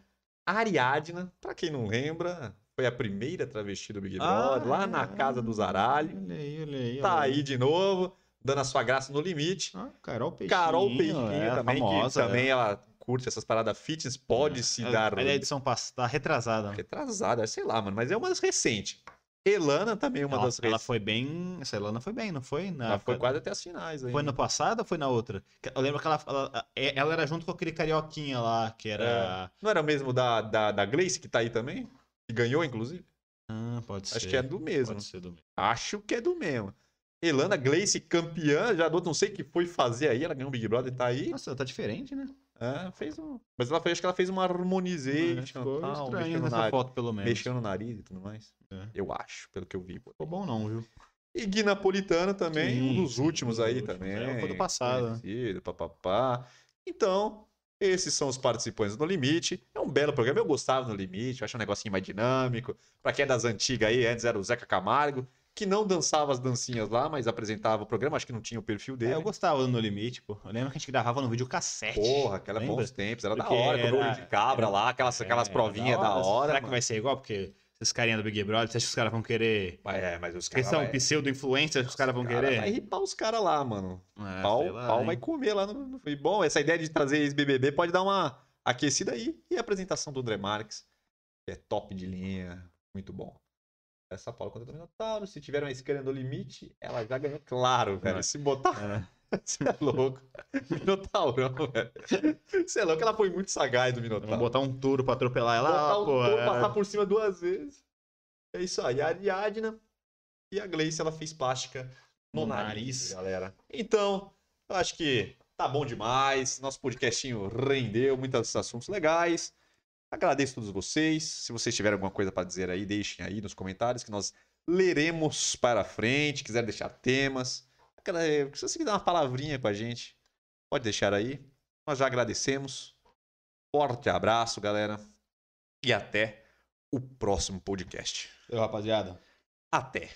A Ariadna, pra quem não lembra, foi a primeira travesti do Big Ah, Brother, lá na casa do Zaralho. Olha aí, olha aí. Tá olha aí de novo, dando a sua graça no limite. Ah, Carol Peixinho. Carol Peixinho é, também, famosa, que também é. ela curte essas paradas fitness, pode se Ela- dar Ela é edição passada, tá retrasada. retrasada, sei lá, mano, mas é uma das recentes. Elana também é uma ela, das ela recentes. foi bem. Essa Elana foi bem, não foi? Na Ela foi quase até as finais aí. Foi no passado ou foi na outra? Eu lembro que ela, ela, ela era junto com aquele carioquinha lá, que era. Não era o mesmo da, da, da Gleice, que tá aí também? Que ganhou, inclusive? Ah, pode ser. Acho que é do mesmo. Pode ser do mesmo. Acho que é do mesmo. Elana Gleice, campeã, já do não sei o que foi fazer aí. Ela ganhou um Big Brother, tá aí. Nossa, tá diferente, né? É, fez um... Mas ela fez, acho que ela fez uma harmonization. Ficou tal, estranho nessa nariz- foto, pelo menos. Mexeu no nariz e tudo mais. É. Eu acho, pelo que eu vi. Ficou bom não, viu? E Gui Napolitano também, Sim, um dos sim, últimos dos aí últimos. também. É, foi do passado, né? Conhecido, papapá. Então, esses são os participantes do No Limite. É um belo programa. Eu gostava do No Limite, eu acho um negocinho mais dinâmico. Pra quem é das antigas aí, antes era o Zeca Camargo, que não dançava as dancinhas lá, mas apresentava o programa. Acho que não tinha o perfil É, dele. eu gostava do No Limite, pô. Eu lembro que a gente gravava no vídeo cassete. Porra, aquela Lembra? bons tempos. Era Porque da hora, era- olho de cabra era- lá, aquelas, aquelas É, provinhas da hora. Será que mano. vai ser igual? Porque esses carinha do Big Brother, você acha que os caras vão querer... É, mas os caras. são vai- pseudo-influencers que os caras vão cara querer? Vai ripar os caras lá, mano. É, pau lá, pau hein? vai comer lá no, no. E bom, essa ideia de trazer ex-BBB pode dar uma aquecida aí. E a apresentação do André Marques, que é top de linha, muito bom. Essa Paula contra o Minotauro, se tiver uma esquerda no limite, ela já ganhou, claro, velho. Se botar. É. Você é louco. Minotaurão, velho. Você é louco, ela foi muito sagaz do Minotauro. Vamos botar um touro pra atropelar ela, Botar pô. touro, é. passar por cima duas vezes. É isso aí. A Ariadna e a Gleice, ela fez plástica no, No nariz, nariz. galera. Então, eu acho que tá bom demais. Nosso podcastinho rendeu muitos assuntos legais. Agradeço a todos vocês. Se vocês tiverem alguma coisa para dizer aí, deixem aí nos comentários que nós leremos para frente. Quiser deixar temas. Aquela- Se você quiser dar uma palavrinha com a gente, pode deixar aí. Nós já agradecemos. Forte abraço, galera. E até o próximo podcast. Rapaziada. Até.